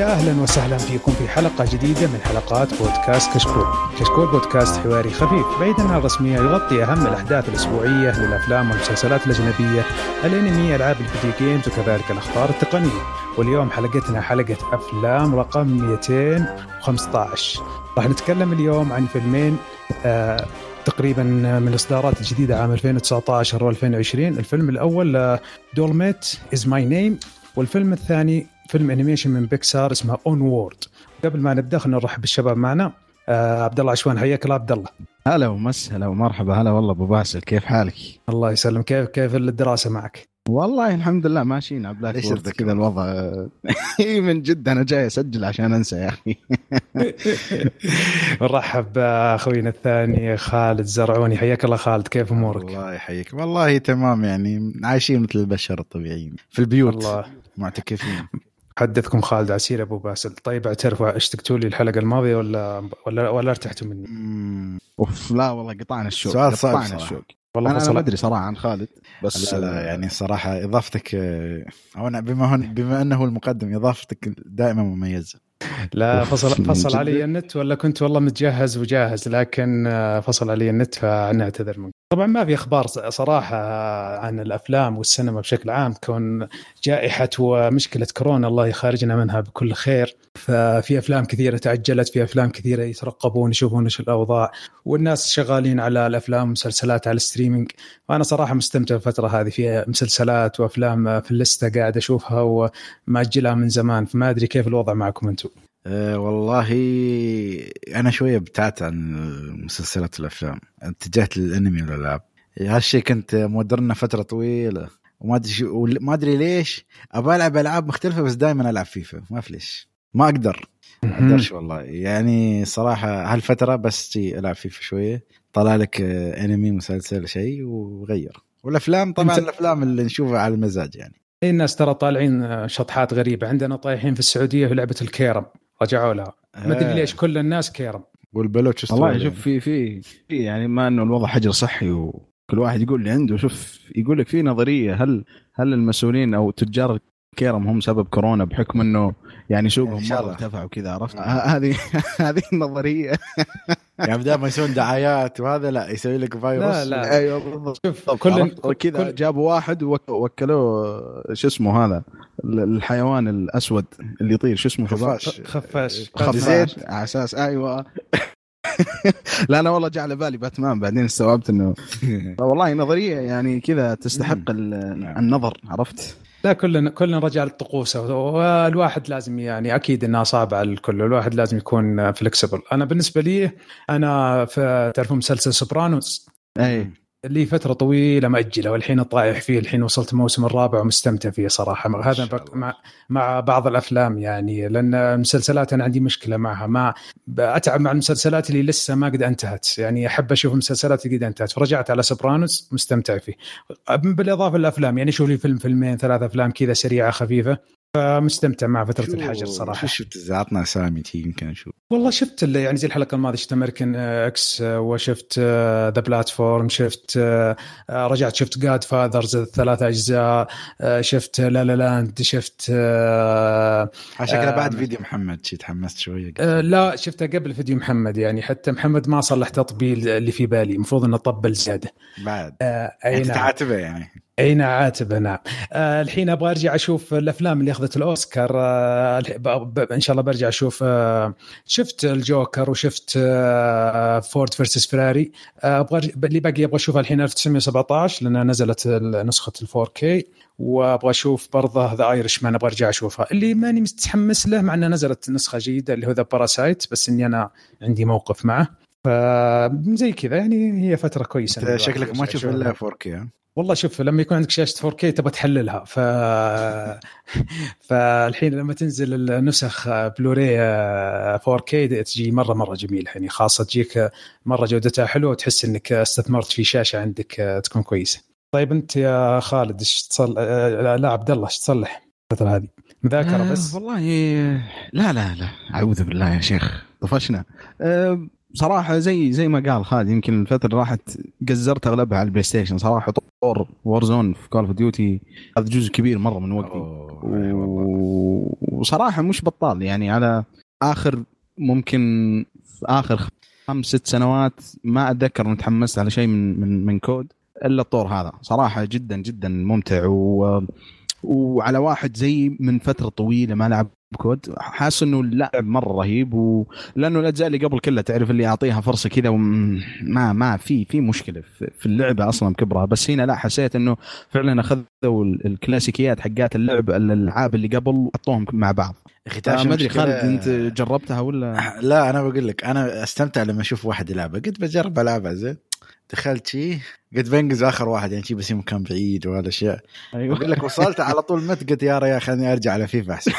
يا أهلا وسهلا فيكم في حلقة جديدة من حلقات بودكاست كشكول. كشكول بودكاست حواري خفيف بعيدا عن الرسمية يغطي أهم الأحداث الأسبوعية للافلام والمسلسلات الأجنبية، الأنمي، ألعاب ال video games وكذلك الأخبار التقنية. واليوم حلقتنا حلقة أفلام رقم 215. راح نتكلم اليوم عن فيلمين آه تقريبا من الإصدارات الجديدة عام 2019 و2020 الفيلم الأول Dolemite Is My Name والفيلم الثاني فيلم animation من بيكسار اسمه Onward قبل ما نبدأ خلينا نرحب بالشباب معنا. آه عبد الله عشوان حياك الله عبد الله هلا ومس هلا ومرحبا هلا والله أبو باسل كيف حالك؟ الله يسلم. كيف كيف الدراسة معك؟ والله الحمد لله ماشيين على Blackboard كذا الوضع. من جد أنا جاي أسجل عشان أنسى يا أخي. نرحب باخوينا الثاني خالد زرعوني. حياك الله خالد كيف أمورك؟ الله يحييك. والله تمام يعني عايشين مثل البشر الطبيعيين. في البيوت. الله. معتكفين. حدثكم خالد عسير أبو باسل. طيب اعترفوا اشتقتوا لي الحلقة الماضية ولا ولا ولا ارتحتوا مني؟ أوف لا والله قطعنا الشوق سؤال صعب قطعنا الشوق. والله أنا ما أدري صراحة عن خالد بس لا, لا يعني صراحة إضافتك أو أنا بما هن بما أنه المقدم إضافتك دائما مميزة. لا فصل فصل علي النت ولا كنت والله متجهز وجاهز لكن فصل علي النت فنعتذر منك. طبعا ما في أخبار صراحة عن الأفلام والسينما بشكل عام كون جائحة ومشكلة كورونا الله يخرجنا منها بكل خير. ففي أفلام كثيرة تعجلت في أفلام كثيرة يترقبون يشوفون إيش الأوضاع. والناس شغالين على الأفلام والمسلسلات على الستريمينج. وأنا صراحة مستمتع الفترة هذه في مسلسلات وأفلام في اللستة قاعد أشوفها ومأجلها من زمان. فما أدري كيف الوضع معكم أنتم. أه والله أنا شوية ابتعدت عن مسلسلات الأفلام. اتجهت للأنمي والالعاب هالشيء كنت مودرنا فترة طويلة. وما أدري شو ما أدري ليش. ابى ألعب ألعاب مختلفة بس دائما ألعب فيفا. ما في ليش. ما أقدر. ما أقدرش والله. يعني صراحة هالفترة بس ألعب فيفا شوية. طلع لك أنمي مسلسل شيء وغير. والأفلام طبعا الأفلام اللي نشوفها على المزاج يعني. الناس ترى طالعين شطحات غريبة. عندنا طايحين في السعودية في لعبة الكيرم. رجعوا لها. ما أدري ليش كل الناس كيرم. والبلوت والله شوف في في في يعني ما إنه الوضع حجر صحي وكل واحد يقول اللي عنده. شوف يقول لك في نظرية هل هل المسؤولين أو تجار كيرم هم سبب كورونا بحكم إنه يعني سوقهم مرة؟ ارتفع وكذا عرفت؟ هذه هذه النظرية. يعني بدل ما يسوون دعايات وهذا لا يسوي لك فيروس. لا. لا أيوه بالضبط شوف كل كذا جابوا واحد ووكلوه شو اسمه هذا الحيوان الأسود اللي يطير شو اسمه؟ خفاش. خفاش. خفاش. على أساس. أيوه. لا أنا والله جاء على بالي باتمان بعدين استوعبت انه والله نظرية يعني كذا تستحق النظر عرفت؟ لا كلنا كلنا رجع للطقوس والواحد لازم يعني أكيد انها صعبه على الكل. والواحد لازم يكون فلكسبل أنا بالنسبة لي أنا في تعرفون مسلسل سوبرانوس؟ اي لي فترة طويلة مأجلة والحين طايح فيه الحين وصلت الموسم الرابع ومستمتع فيه صراحة. هذا مع مع بعض الأفلام يعني لأن المسلسلات أنا عندي مشكلة معها. ما أتعب مع المسلسلات اللي لسه ما قد انتهت. يعني أحب أشوف المسلسلات اللي قد انتهت. فرجعت على Sopranos مستمتع فيه. بالإضافة للأفلام يعني شوف لي فيلم فيلمين ثلاث أفلام كذا سريعة خفيفة. فمستمتع مع فترة الحجر صراحة. شو شفت؟ عطنا اسامي يمكن أشوف والله شفت اللي يعني زي الحلقة الماضية شفت American X وشفت The Platform شفت رجعت شفت Godfathers الثلاث أجزاء شفت La La Land شفت شكله بعد فيديو محمد شي تحمست شوية لا شفته قبل فيديو محمد يعني حتى محمد ما صلح تطبيل اللي في بالي المفروض إنه طبل زياده بعد. آه أي نعم. تعاتبه يعني. أي نعم عاتبه نعم. آه الحين أبغى أرجع أشوف الأفلام اللي أخذت الأوسكار. آه إن شاء الله برجع أشوف آه شفت الجوكر وشفت آه Ford versus Ferrari أبغى اللي باقي أبغى أشوفها الحين 1917 لأنها نزلت نسخة ال 4K وأبغى أشوف برضه The Irishman أبغى أرجع أشوفها. اللي ماني متحمس له مع إنها نزلت نسخة جيده اللي هو The Parasite بس إني أنا عندي موقف معه. فزي كذا يعني هي فترة كويسة شكلك ما تشوف إلا 4K والله شوف لما يكون عندك شاشة 4K تبغى تحللها ف فالحين لما تنزل النسخ بلوراي 4K تجي مرة مرة جميلة يعني خاصة تجيك مرة جودتها حلوة وتحس إنك استثمرت في شاشة عندك تكون كويسة. طيب أنت يا خالد إيش تصل لا عبد الله إيش تصلح الفترة هذه؟ مذاكرة بس؟ آه والله لا لا لا أعوذ بالله يا شيخ طفشنا أه صراحة زي زي ما قال خالد يمكن الفترة راحت قزرت أغلبها على ال PlayStation. صراحة طور Warzone في Call of Duty هذا جزء كبير مرة من وقتي. و... وصراحة مش بطال يعني على آخر ممكن في اخر خمس ست سنوات ما أتذكر إني تحمست على شيء من من من كود إلا الطور هذا. صراحة جدا جدا ممتع و وعلى واحد زي من فترة طويلة ما لعب كود حاسس إنه اللعب مرة رهيب ولأنه الأجزاء اللي قبل كلها تعرف اللي اعطيها فرصة كذا وما ما في في مشكلة في اللعبة أصلا بكبرها. بس هنا لا حسيت إنه فعلا أخذوا الكلاسيكيات حقات اللعب الألعاب اللي قبل وحطوهم مع بعض. أخي ما أدري خالد أنت جربتها ولا؟ لا أنا بقول لك أنا استمتع لما أشوف واحد يلعبها. قلت بجرب ألعبها زين. دخلت شي قلت بنقز آخر واحد يعني شي بس مكان بعيد وهالاشياء أيوه. أقول لك وصلت على طول مت قلت يا ريال خليني أرجع على فيفا أحسن.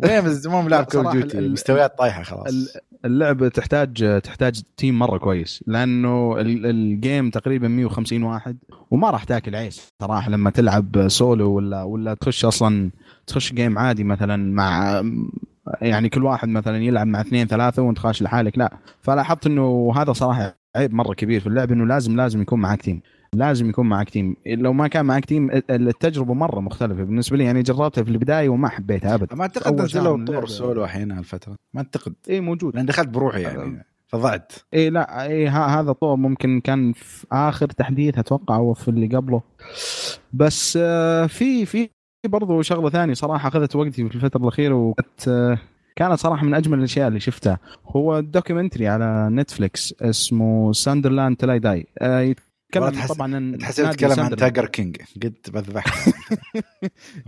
من زمان ما ألعب Call Duty مستويات طايحة خلاص. اللعبه تحتاج تحتاج team مرة كويس لأنه ال game تقريبا 150 واحد وما راح تاكل عيش صراحة لما تلعب سولو ولا ولا تخش أصلا تخش game عادي مثلا مع يعني كل واحد مثلا يلعب مع اثنين ثلاثة وانت خاش لحالك لا. فلاحظت إنه هذا صراحة عيب مرة كبير في اللعب إنه لازم لازم يكون معك team لازم يكون معك team لو ما كان معك team التجربة مرة مختلفة بالنسبة لي. يعني جربتها في البداية وما حبيتها ابدا ما أعتقد نزلوا طور سولو الحين هالفترة. ما أعتقد. اي موجود. لأن دخلت بروحي يعني. فضعت. اي لا. اي هذا طور ممكن كان في آخر تحديث أتوقع أو في اللي قبله. بس آه، في في برضو شغلة ثانية صراحة أخذت وقتي في الفترة الأخيرة وكانت آه، كانت صراحة من أجمل الأشياء اللي شفتها. هو documentary على Netflix اسمه Sunderland Till I Die. يتكلم تحس... طبعا تحس تتكلم عن تاجر كينج قلت بذبح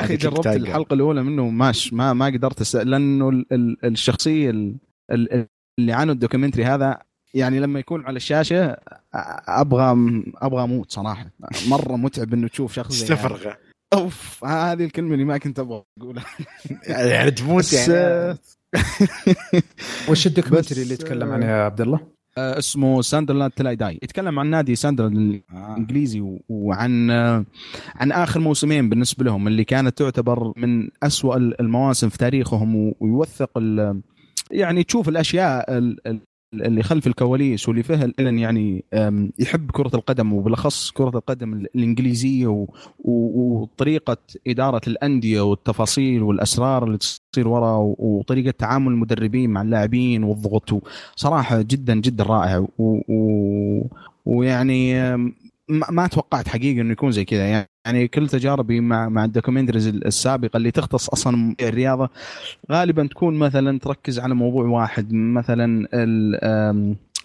أخي جربت الحلقة الأولى منه ماش ما ما قدرت أس... لأنه ال... ال... الشخصية ال... ال... اللي عنه ال documentary هذا يعني لما يكون على الشاشة أبغى أبغى أموت صراحة. مرة متعب إنه تشوف شخص استفرغ. يعني. أوف هذه الكلمة اللي ما كنت أبغى أقولها يعني تموت يعني وش ال documentary اللي يتكلم عنه يا عبد الله؟ آه اسمه Sunderland Till I Die يتكلم عن نادي ساندرلاند الإنجليزي آه. وعن آه عن آخر موسمين بالنسبة لهم اللي كانت تعتبر من أسوأ المواسم في تاريخهم ويوثق يعني تشوف الأشياء اللي خلف الكواليس واللي فيها الين يعني يحب كرة القدم وبالأخص كرة القدم الإنجليزية وطريقة إدارة الأندية والتفاصيل والأسرار اللي تصير ورا وطريقة تعامل المدربين مع اللاعبين والضغط صراحة جدا جدا رائع ويعني ما توقعت حقيقه إنه يكون زي كذا يعني. يعني كل تجاربي مع مع الدوكيومنتريز السابقه اللي تختص أصلا الرياضة غالبا تكون مثلا تركز على موضوع واحد مثلا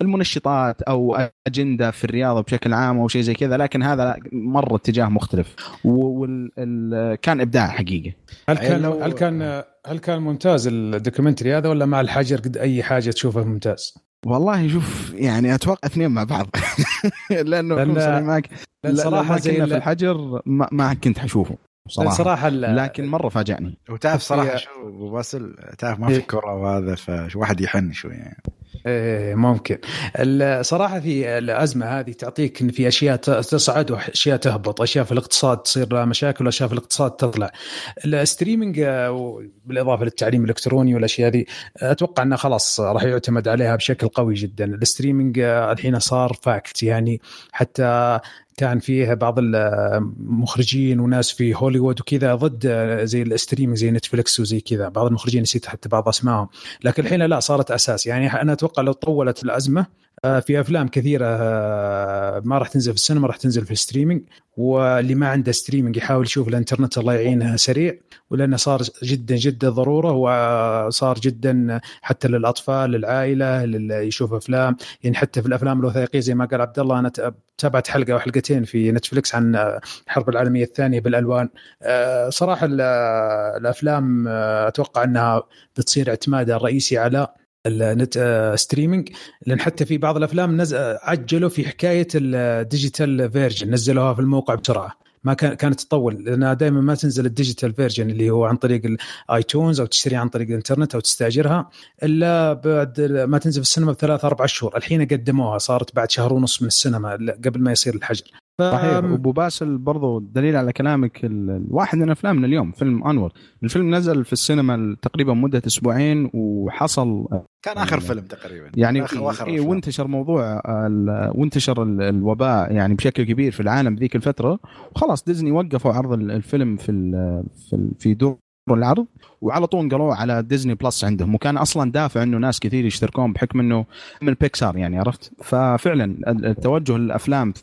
المنشطات أو أجندة في الرياضة بشكل عام أو شيء زي كذا لكن هذا مرة اتجاه مختلف. وكان إبداع حقيقه هل كان هل كان هل كان ممتاز الدوكيومنتري هذا ولا مع الحجر قد أي حاجة تشوفه ممتاز؟ والله شوف يعني أتوقع اثنين مع بعض. لأنه لأن معك. لأن صراحة زي في الحجر ما, ما كنت حشوفه صراحة. صراحة لكن مرة فاجأني. وتعرف صراحة شو باسل تعرف ما في. كرة وهذا فواحد يحن شوي يعني. إيه ممكن. الصراحه في الأزمة هذه تعطيك إن في أشياء تصعد وأشياء تهبط أشياء في الاقتصاد تصير مشاكل وأشياء في الاقتصاد تطلع. ال streaming آه، بالاضافه للتعليم الإلكتروني والأشياء هذه أتوقع إنه خلاص راح يعتمد عليها بشكل قوي جدا. ال streaming آه، الحين صار fact يعني حتى كان فيه بعض المخرجين وناس في هوليوود وكذا ضد زي ال streaming زي Netflix وزي كذا. بعض المخرجين نسيت حتى بعض أسمائهم. لكن الحين لا صارت أساس. يعني أنا أتوقع لو طولت الأزمة آه، في أفلام كثيرة آه، ما راح تنزل في السينما راح تنزل في ال streaming واللي ما عنده streaming يحاول يشوف الإنترنت الله يعينه سريع ولأنه صار جدا جدا ضرورة وصار جدا حتى للأطفال للعائلة اللي يشوف أفلام. يعني حتى في الأفلام الوثائقية زي ما قال عبد الله أنا تابعت حلقة أو حلقتين في Netflix عن الحرب العالمية الثانية بالألوان. آه، صراحة الأفلام أتوقع أنها بتصير اعتمادها الرئيسي على ال net streaming لأن حتى في بعض الأفلام نز... عجلوا في حكاية ال digital version نزلوها في الموقع بسرعة. ما كان كانت تطول لأنها دائما ما تنزل ال digital version اللي هو عن طريق ال iTunes أو تشتريها عن طريق الإنترنت أو تستأجرها إلا بعد ما تنزل في السينما بثلاث أربع شهور. الحين قدموها صارت بعد شهر ونص من السينما قبل ما يصير الحجر. ف... صحيح. ابو باسل برضو دليل على كلامك واحد من أفلامنا اليوم فيلم أنور. الفيلم نزل في السينما تقريبا مدة أسبوعين وحصل كان آخر فيلم تقريبا. يعني آخر آخر إيه وانتشر موضوع وانتشر الوباء يعني بشكل كبير في العالم ذيك الفترة. وخلاص ديزني وقفوا عرض الفيلم في في في دور العرض وعلى طول نقلوه على Disney Plus عندهم وكان أصلا دافع إنه ناس كثير يشتركون بحكم إنه من بيكسار يعني عرفت؟ ففعلا التوجه للأفلام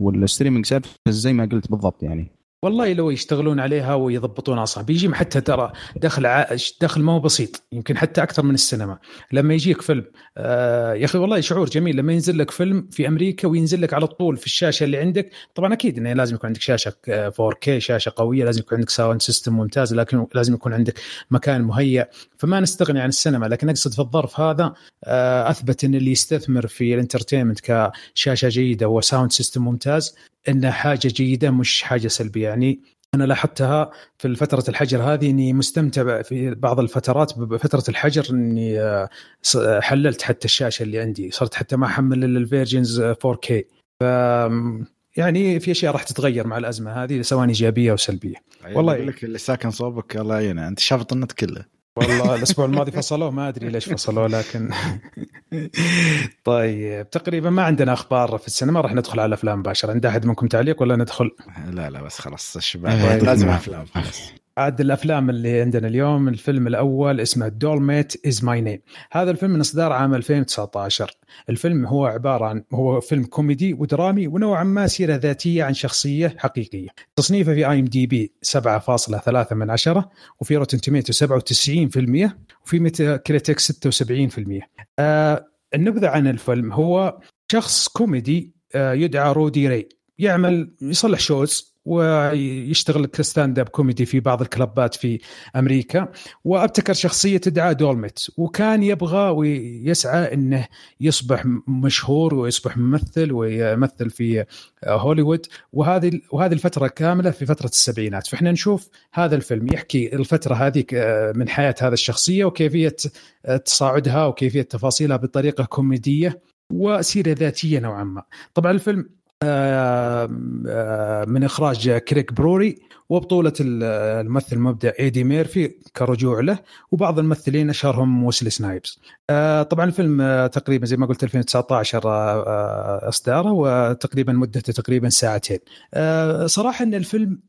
وال streaming service زي ما قلت بالضبط يعني. والله لو يشتغلون عليها ويضبطونها صح بيجي حتى ترى دخل ع... دخل ما هو بسيط يمكن حتى أكثر من السينما. لما يجيك فيلم آه يا أخي والله شعور جميل. لما ينزل لك فيلم في أمريكا وينزل لك على طول في الشاشة اللي عندك طبعا أكيد إنه لازم يكون عندك شاشة 4K شاشة قوية لازم يكون عندك sound system ممتاز لكن لازم يكون عندك مكان مهيأ. فما نستغني عن السينما لكن أقصد في الظرف هذا آه أثبت إن اللي يستثمر في ال entertainment كشاشة جيدة و sound system ممتاز انها حاجة جيدة مش حاجة سلبية. يعني أنا لاحظتها في فترة الحجر هذه إني مستمتع في بعض الفترات بفترة الحجر إني آه، حللت حتى الشاشة اللي عندي. صرت حتى ما أحمل إلا ال versions 4K ف يعني في أشياء راح تتغير مع الأزمة هذه سواء إيجابية أو سلبية. والله لك اللي ساكن صوبك الله يعينه. أنت شافط النت كله. والله الأسبوع الماضي فصلوه ما أدري ليش فصلوه لكن طيب تقريبا ما عندنا أخبار في السينما راح ندخل على الافلام مباشرة. عند احد منكم تعليق ولا ندخل؟ لا لا بس خلاص الشباب لازم أفلام عاد الأفلام اللي عندنا اليوم الفيلم الأول اسمه Dolemite Is My Name هذا الفيلم من إصدار عام 2019 الفيلم هو عبارة عن هو فيلم كوميدي ودرامي ونوعا ما سيرة ذاتية عن شخصية حقيقية. تصنيفه في IMDb 7.3 من عشرة وفي Rotten Tomatoes 97% وفي Metacritic 76% آه النبذة عن الفيلم هو شخص كوميدي آه يدعى Rudy Ray. يعمل يصلح shows ويشتغل ك stand-up comedy في بعض ال club ات في أمريكا. وأبتكر شخصية تدعى دولميت وكان يبغى ويسعى إنه يصبح مشهور ويصبح ممثل ويمثل في هوليوود. وهذه وهذه الفترة كاملة في فترة السبعينات. فإحنا نشوف هذا الفيلم يحكي الفترة هذه من حياة هذا الشخصية وكيفية تصاعدها وكيفية تفاصيلها بطريقة كوميدية وسيرة ذاتية نوعا ما. طبعا الفيلم من إخراج كريق بروير وبطولة الممثل المبدع إيدي ميرفي كرجوع له وبعض الممثلين أشهرهم ويسلي سنايبس. آه، طبعا الفيلم تقريبا زي ما قلت 2019 إصداره وتقريبا مدته تقريبا ساعتين. صراحة إن الفيلم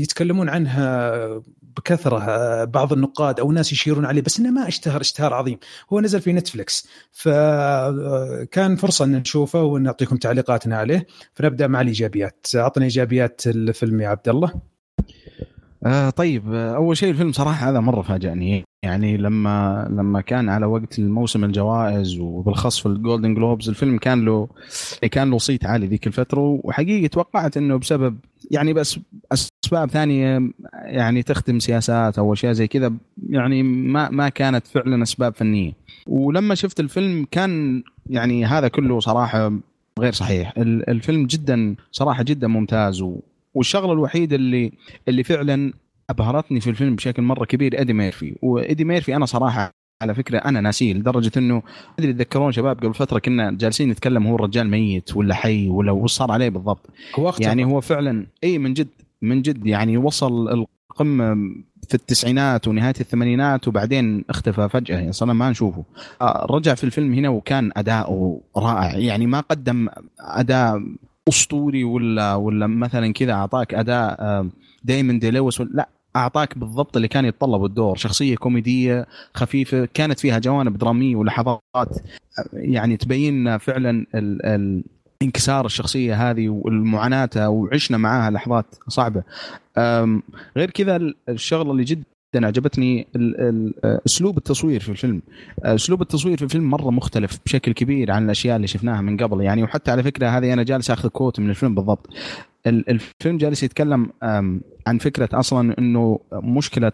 يتكلمون عنها بكثرة آه، بعض النقاد أو ناس يشيرون عليه بس إنه ما اشتهر اشتهار عظيم. هو نزل في Netflix فكان فرصة إن نشوفه ونعطيكم تعليقاتنا عليه. فنبدأ مع الإيجابيات. أعطني إيجابيات الفيلم يا عبد الله. آه طيب. آه، أول شيء الفيلم صراحة هذا مرة فاجأني. يعني لما لما كان على وقت الموسم الجوائز وبالخاص في الجولدن جلوبز الفيلم كان له كان له صيت عالي ذيك الفترة. وحقيقة توقعت إنه بسبب يعني بس أسباب ثانية يعني تخدم سياسات أو أشياء زي كذا يعني ما ما كانت فعلا أسباب فنية. ولما شفت الفيلم كان يعني هذا كله صراحة غير صحيح. الفيلم جدا صراحة جدا ممتاز والشغلة الوحيدة اللي اللي فعلا أبهرتني في الفيلم بشكل مرة كبير إيدي ميرفي. وإيدي ميرفي أنا صراحة على فكرة أنا ناسيه لدرجة إنه أدري تذكرون شباب قبل فترة كنا جالسين نتكلم هو الرجال ميت ولا حي ولا وش صار عليه بالضبط. هو يعني هو فعلا إي من جد من جد يعني وصل القمة في التسعينات ونهاية الثمانينات وبعدين اختفى فجأة يعني صرنا ما نشوفه. آه، رجع في الفيلم هنا وكان اداؤه رائع يعني ما قدم أداء أسطوري ولا ولا مثلا كذا أعطاك أداء آه، دايما دي لويس لا أعطاك بالضبط اللي كان يتطلبه الدور. شخصية كوميدية خفيفة كانت فيها جوانب درامية ولحظات يعني تبين فعلا ال ال انكسار الشخصية هذه والمعاناة وعشنا معاها لحظات صعبة. غير كذا الشغلة اللي جدا عجبتني أسلوب التصوير في الفيلم. أسلوب التصوير في الفيلم مرة مختلف بشكل كبير عن الأشياء اللي شفناها من قبل. يعني وحتى على فكرة هذه أنا جالس أخذ كوت من الفيلم بالضبط. الفيلم جالس يتكلم عن فكرة أصلا إنه مشكلة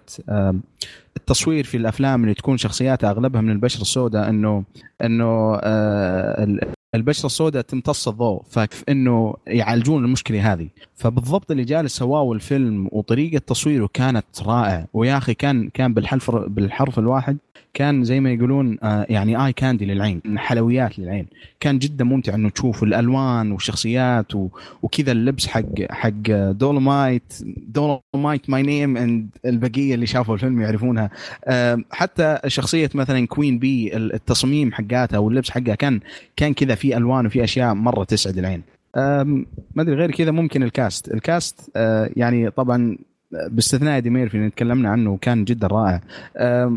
التصوير في الأفلام اللي تكون شخصياتها أغلبها من البشرة السوداء إنه إنه آه، البشرة السوداء تمتص الضوء فانه يعالجون المشكلة هذه. فبالضبط اللي جالس سواه الفيلم وطريقة تصويره كانت رائع ويا أخي كان كان بالحرف بالحرف الواحد كان زي ما يقولون آه، يعني eye candy للعين حلويات للعين. كان جدا ممتع إنه تشوف الألوان والشخصيات وكذا اللبس حق حق Dolemite Dolemite my name and البقية اللي شافوا الفيلم يعرفونها. آه، حتى شخصية مثلا Queen Bee التصميم حقاتها واللبس حقها كان كان كذا في ألوان وفي أشياء مرة تسعد العين. ما أدري غير كذا ممكن ال cast. ال cast آه، يعني طبعا باستثناء ايدي ميرفي اللي تكلمنا عنه وكان جدا رائع.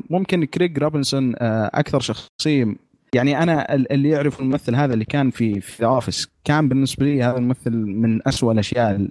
ممكن كريج روبنسون آه، أكثر شخصية يعني أنا اللي يعرف الممثل هذا اللي كان في في Office كان بالنسبة لي هذا الممثل من أسوأ الأشياء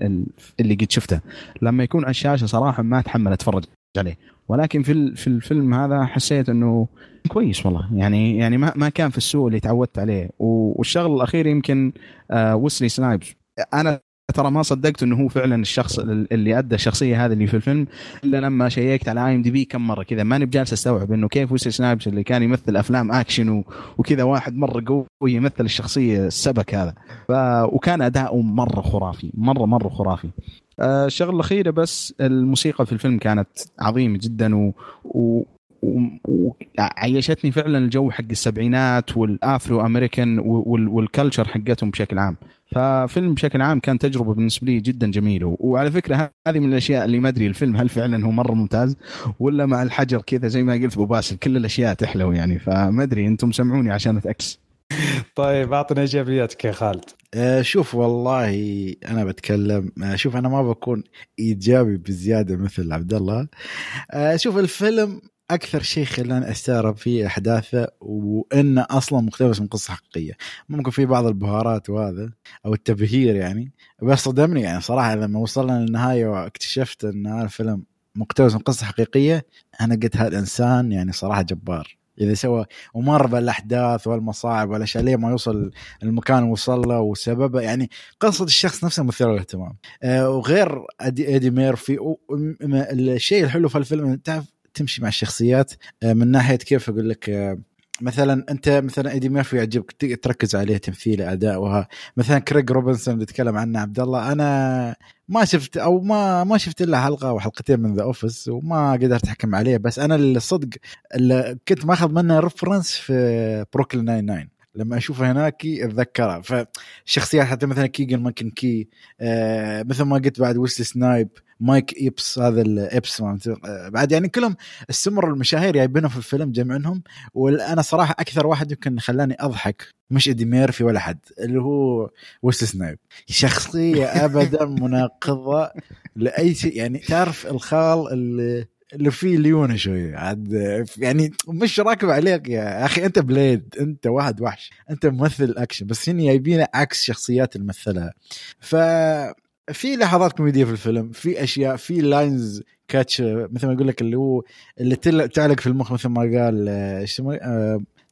اللي قد شفتها لما يكون على الشاشة صراحة ما أتحمل أتفرج عليه. ولكن في في الفيلم هذا حسيت إنه كويس والله. يعني يعني ما ما كان في السوء اللي تعودت عليه. والشغل الأخير يمكن آه ويسلي سنايبس أنا ترى ما صدقت إنه هو فعلا الشخص اللي أدى الشخصية هذه اللي في الفيلم إلا لما check ت على IMDb كم مرة كذا. ماني بجالس أستوعب إنه كيف ويسلي سنايبس اللي كان يمثل أفلام أكشن وكذا واحد مرة قوي يمثل الشخصية السبك هذا. ف... وكان اداؤه مرة خرافي مرة مرة خرافي. آه، الشغلة الأخيرة بس الموسيقى في الفيلم كانت عظيمة جدا و... و... وعيشتني فعلا الجو حق السبعينات وال Afro-American وال culture حقتهم بشكل عام. ففيلم بشكل عام كان تجربة بالنسبة لي جدا جميلة. وعلى فكرة هذه من الأشياء اللي ما أدري الفيلم هل فعلا هو مرة ممتاز ولا مع الحجر كذا زي ما قلت أبو باسل كل الأشياء تحلو يعني. فما أدري أنتم سمعوني عشان attacks طيب اعطنا إيجابياتك يا خالد. آه شوف والله أنا بتكلم آه شوف أنا ما بكون إيجابي بزيادة مثل عبد الله. آه شوف الفيلم أكثر شيء خلاني أستغرب في أحداثه وإنه أصلا مقتبس من قصة حقيقية. ممكن في بعض البهارات وهذا أو التبهير يعني. بس صدمني يعني صراحة لما وصلنا للنهاية واكتشفت إن هذا الفيلم مقتبس من قصة حقيقية أنا قلت هذا الانسان يعني صراحة جبار. إذا سوى ومر بالأحداث والمصاعب والأشياء ليه ما يوصل المكان اللي وصل له وسببه يعني قصة الشخص نفسه مثيرة للاهتمام. آه وغير ادي, ايدي ميرفي الشيء الحلو في الفيلم تعرف تمشي مع الشخصيات. آه من ناحية كيف أقول لك آه مثلا أنت مثلا إيدي ميرفي يعجبك تركز عليه تمثيل اداء وها مثلا كريج روبنسون اللي تكلم عنه عبد الله أنا ما شفت أو ما ما شفت إلا حلقة أو حلقتين من The Office وما قدرت أحكم عليه. بس أنا الصدق اللي كنت ماخذ منه reference في بروكلين 99 لما اشوفه هناك أتذكرها. فالشخصيات حتى مثلا كيجن مايكل كي آه مثل ما قلت بعد ويسلي سنايبس مايك إيبس هذا الإيبس بعد يعني كلهم السمر المشاهير جايبينهم في الفيلم جمعنهم وأنا صراحة أكثر واحد يمكن خلاني أضحك مش إيدي ميرفي ولا حد اللي هو ويسلي سنايبس. شخصية ابدا مناقضة لأي شيء. يعني تعرف الخال اللي اللي فيه ليونه شوية عاد يعني مش راكب عليك يا أخي. أنت بليد أنت واحد وحش. أنت ممثل أكشن بس هنا جايبينه عكس شخصيات اللي مثلها ف في لحظات كوميدية في الفيلم في أشياء في lines catch مثل ما أقول لك اللي هو اللي تعلق في المخ مثل ما قال إيش اسمه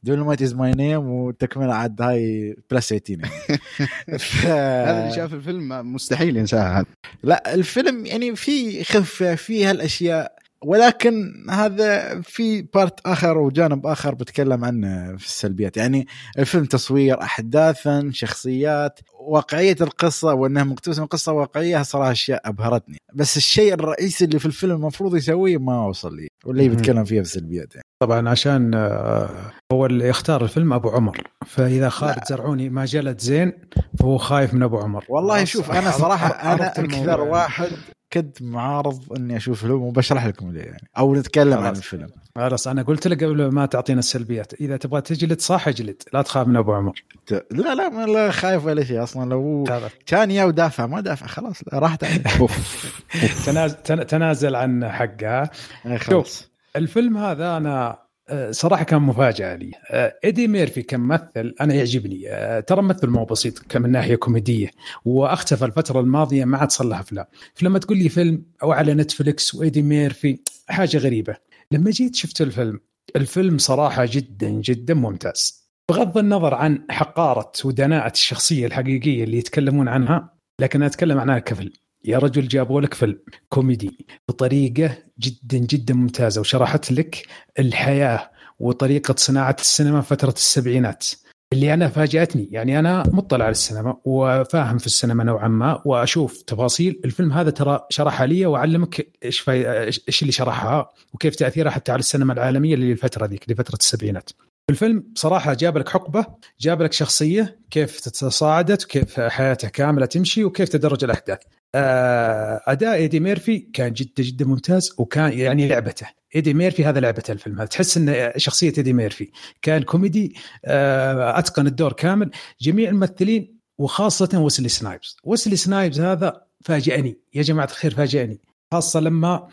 Dolemite is my name وتكملة عاد هاي plus 18 ف... هذا اللي شاف الفيلم مستحيل ينساها. لا الفيلم يعني في خفة في هالأشياء. ولكن هذا في part آخر وجانب آخر بتكلم عنه في السلبيات. يعني الفيلم تصوير احداثا شخصيات واقعية القصة وأنها مقتبسة من قصة واقعية صراحة أشياء أبهرتني. بس الشيء الرئيسي اللي في الفيلم المفروض يسويه ما وصل لي واللي بيتكلم فيها في السلبيات. يعني. طبعا عشان آه، هو اللي اختار الفيلم أبو عمر. فإذا خالد زرعوني ما جلد زين فهو خايف من أبو عمر. والله شوف أنا صراحة أنا أكثر واحد كنت معارض إني أشوف فيلم وبشرح لكم ليه يعني أو نتكلم عن الفيلم. خلاص أنا قلت لك قبل ما تعطينا السلبيات إذا تبغى تجلد صح اجلد لا تخاف من أبو عمر. لا لا ما لا خايف ولا شيء أصلا. لو كان يا ودافع ما دافع خلاص راحت تنازل تنازل عن حقها. إيه، شوف الفيلم هذا أنا صراحة كان مفاجأة لي. آه، إيدي ميرفي كممثل أنا يعجبني. آه، ترى ممثل مو بسيط من ناحية كوميدية. وأختفى الفترة الماضية ما عاد صلح أفلام. فلما تقول لي فيلم أو على نتفلكس وإيدي ميرفي حاجة غريبة. لما جيت شفت الفيلم الفيلم صراحة جدا جدا ممتاز. بغض النظر عن حقارة ودناءة الشخصية الحقيقية اللي يتكلمون عنها لكن أتكلم عنها كفيلم. يا رجل جابوا لك فيلم كوميدي بطريقة جدا جدا ممتازة وشرحت لك الحياة وطريقة صناعة السينما فترة السبعينات. اللي أنا فاجأتني يعني أنا مطلع على السينما وفاهم في السينما نوعا ما وأشوف تفاصيل. الفيلم هذا ترى شرحها لي وأعلمك إيش إيش اللي شرحها وكيف تأثيرها حتى على السينما العالمية اللي الفترة ذيك لفترة السبعينات. الفيلم صراحة جاب لك حقبة جاب لك شخصية كيف تصاعدت وكيف حياتها كاملة تمشي وكيف تدرج الأحداث. أداء إيدي ميرفي كان جدا جدا ممتاز وكان يعني لعبته. إيدي ميرفي هذا لعبته الفيلم. تحس إن شخصية إيدي ميرفي كان كوميدي؟ آه، أتقن الدور كامل. جميع الممثلين وخاصة ويسلي سنايبس. ويسلي سنايبس هذا فاجئني. يا جماعة الخير فاجئني. خاصة لما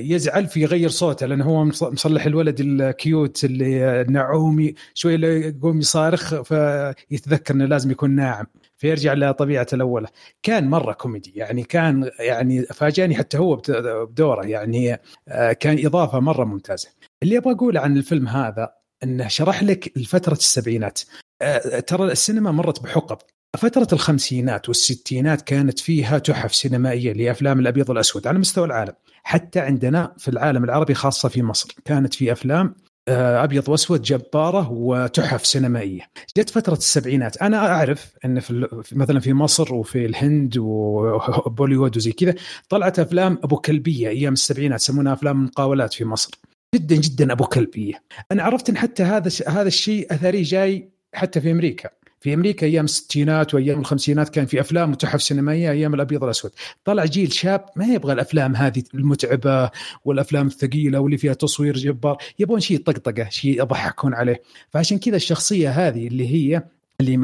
يزعل فيغير صوته لأنه هو مصلح الولد ال cute اللي نعومي شوي يقوم يصارخ فيتذكر إنه لازم يكون ناعم. فيرجع لطبيعته الاولى كان مرة كوميدي يعني كان يعني فاجأني حتى هو بدوره يعني آه، كان إضافة مرة ممتازة. اللي أبغى اقوله عن الفيلم هذا إنه شرح لك الفترة السبعينات. آه، ترى السينما مرت بحقب. فترة الخمسينات والستينات كانت فيها تحف سينمائية لأفلام الأبيض والأسود على مستوى العالم. حتى عندنا في العالم العربي خاصة في مصر كانت في أفلام أبيض وأسود جبارة وتحف سينمائية. جت فترة السبعينات أنا أعرف إن في مثلا في مصر وفي الهند وبوليوود وزي كذا طلعت أفلام أبو كلبية أيام السبعينات يسمونها أفلام مقاولات في مصر. جدا جدا أبو كلبية. أنا عرفت إن حتى هذا هذا الشيء أثري جاي حتى في أمريكا. في أمريكا أيام الستينات وأيام الخمسينات كان في أفلام وتحف سينمائية أيام الأبيض والأسود. طلع جيل شاب ما يبغى الأفلام هذه المتعبة والأفلام الثقيلة واللي فيها تصوير جبار يبغون شيء طقطقة شيء يضحكون عليه. فعشان كذا الشخصية هذه اللي هي اللي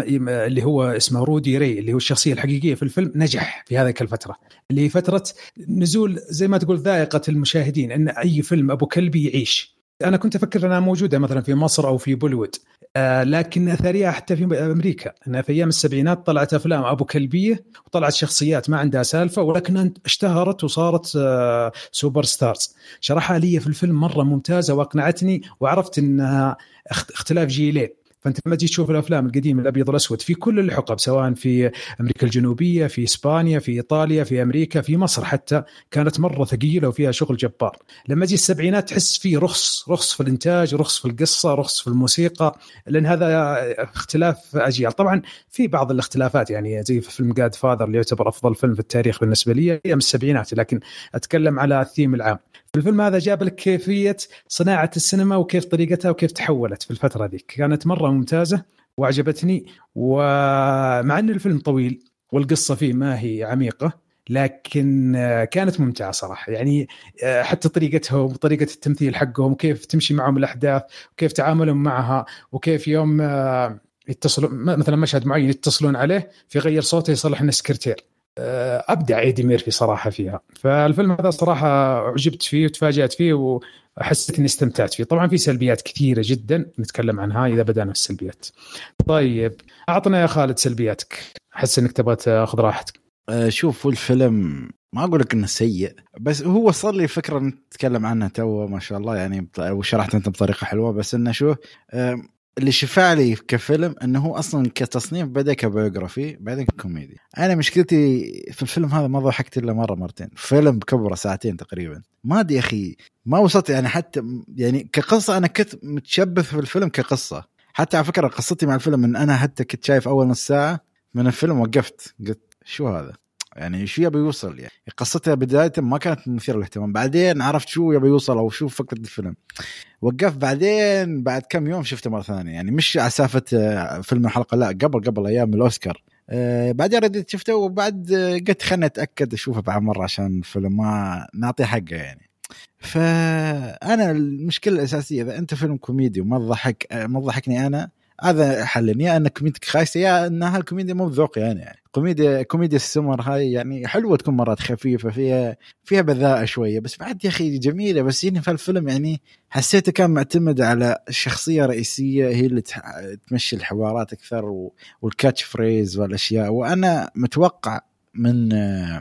اللي هو اسمه رودي راي اللي هو الشخصية الحقيقية في الفيلم نجح في هذه الفترة اللي هي فترة نزول زي ما تقول ذائقة المشاهدين إن أي فيلم أبو كلبي يعيش. أنا كنت أفكر إنها موجودة مثلا في مصر أو في بوليوود. آه لكن اثريها حتى في أمريكا. انها في أيام السبعينات طلعت أفلام أبو كلبية وطلعت شخصيات ما عندها سالفة ولكنها اشتهرت وصارت آه superstars شرحها لي في الفيلم مرة ممتازة وأقنعتني وعرفت إنها اختلاف جيلين. فانت لما تجي تشوف الأفلام القديمة الأبيض والأسود في كل الحقب سواء في أمريكا الجنوبية في إسبانيا في إيطاليا في أمريكا في مصر حتى كانت مرة ثقيلة وفيها شغل جبار. لما تجي السبعينات تحس في رخص رخص في الإنتاج رخص في القصة رخص في الموسيقى لأن هذا اختلاف أجيال. طبعا في بعض الاختلافات يعني زي في فيلم جاد فاذر اللي يعتبر أفضل فيلم في التاريخ بالنسبة لي أيام السبعينات لكن أتكلم على الثيم العام. الفيلم هذا جاب لك كيفية صناعة السينما وكيف طريقتها وكيف تحولت في الفترة ذيك. كانت مرة ممتازة وأعجبتني ومع أن الفيلم طويل والقصة فيه ما هي عميقة لكن كانت ممتعة صراحة. يعني حتى طريقتهم وطريقة التمثيل حقهم وكيف تمشي معهم الأحداث وكيف تعاملهم معها وكيف يوم يتصلون مثلا مشهد معين يتصلون عليه فيغير صوته يصلح إنه سكرتير. آه، أبدع ايدي ميرفي صراحة فيها. فالفيلم هذا صراحة أعجبت فيه وتفاجأت فيه وحسيت إني استمتعت فيه. طبعا في سلبيات كثيرة جدا نتكلم عنها إذا بدأنا في السلبيات. طيب أعطنا يا خالد سلبياتك. أحس إنك تبغى تأخذ راحتك. أه شوف الفيلم ما أقول لك إنه سيء بس هو صار لي فكرة نتكلم عنها تو ما شاء الله يعني وشرحت أنت بطريقة حلوة بس إنه شو أه اللي شفع لي كفيلم إنه هو أصلا كتصنيف بدأ ك biography بعدين ككوميدي. أنا مشكلتي في الفيلم هذا ما ضحكت إلا مرة مرتين. فيلم بكبره ساعتين تقريبا. ما أدري أخي ما وصلت يعني حتى يعني كقصة أنا كنت متشبث في الفيلم كقصة. حتى على فكرة قصتي مع الفيلم إن أنا حتى كنت شايف أول نص ساعة من الفيلم وقفت. قلت شو هذا؟ يعني شو يبي يوصل يعني. قصتها بداية ما كانت مثيرة للاهتمام. بعدين عرفت شو يبي يوصل أو شو فكرة الفيلم. وقفت بعدين بعد كم يوم شفته مرة ثانية. يعني مش على سالفه آه، فيلم الحلقة لا قبل قبل أيام الأوسكار. أه بعدين رديت شفته وبعد قلت خلنا أتأكد أشوفه بعد مرة عشان الفيلم ما نعطيه حقه يعني. فأنا المشكلة الأساسية إذا أنت فيلم كوميدي وما تضحك ما تضحكني أنا هذا حل يا أن كوميديك خايسة يا أن هالكوميديا مو بذوقي أنا يعني. كوميديا كوميديا السمر هاي يعني حلوة تكون مرات خفيفة فيها فيها بذاءة شوية بس بعد يا أخي جميلة. بس هنا في الفيلم يعني حسيته كان معتمد على شخصية رئيسية هي اللي تمشي الحوارات أكثر وال catch phrase والأشياء. وأنا متوقع من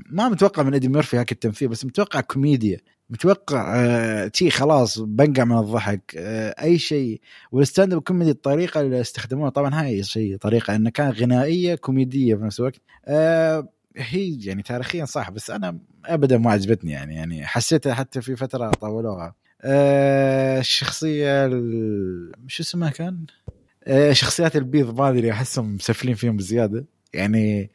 ما متوقع من إيدي ميرفي هاك التمثيل بس متوقع كوميديا. متوقع آه شيء خلاص بنقع من الضحك. آه أي شيء. وال stand up comedy الطريقة اللي استخدموها طبعا هاي شيء طريقة إنه كان غنائية كوميدية في نفس الوقت. آه هي يعني تاريخيا صح بس أنا ابدا ما عجبتني يعني يعني حسيتها حتى في فترة طولوها. آه الشخصية شو اسمها كان؟ آه شخصيات البيض ما أدري أحسهم مسفلين فيهم بزيادة. يعني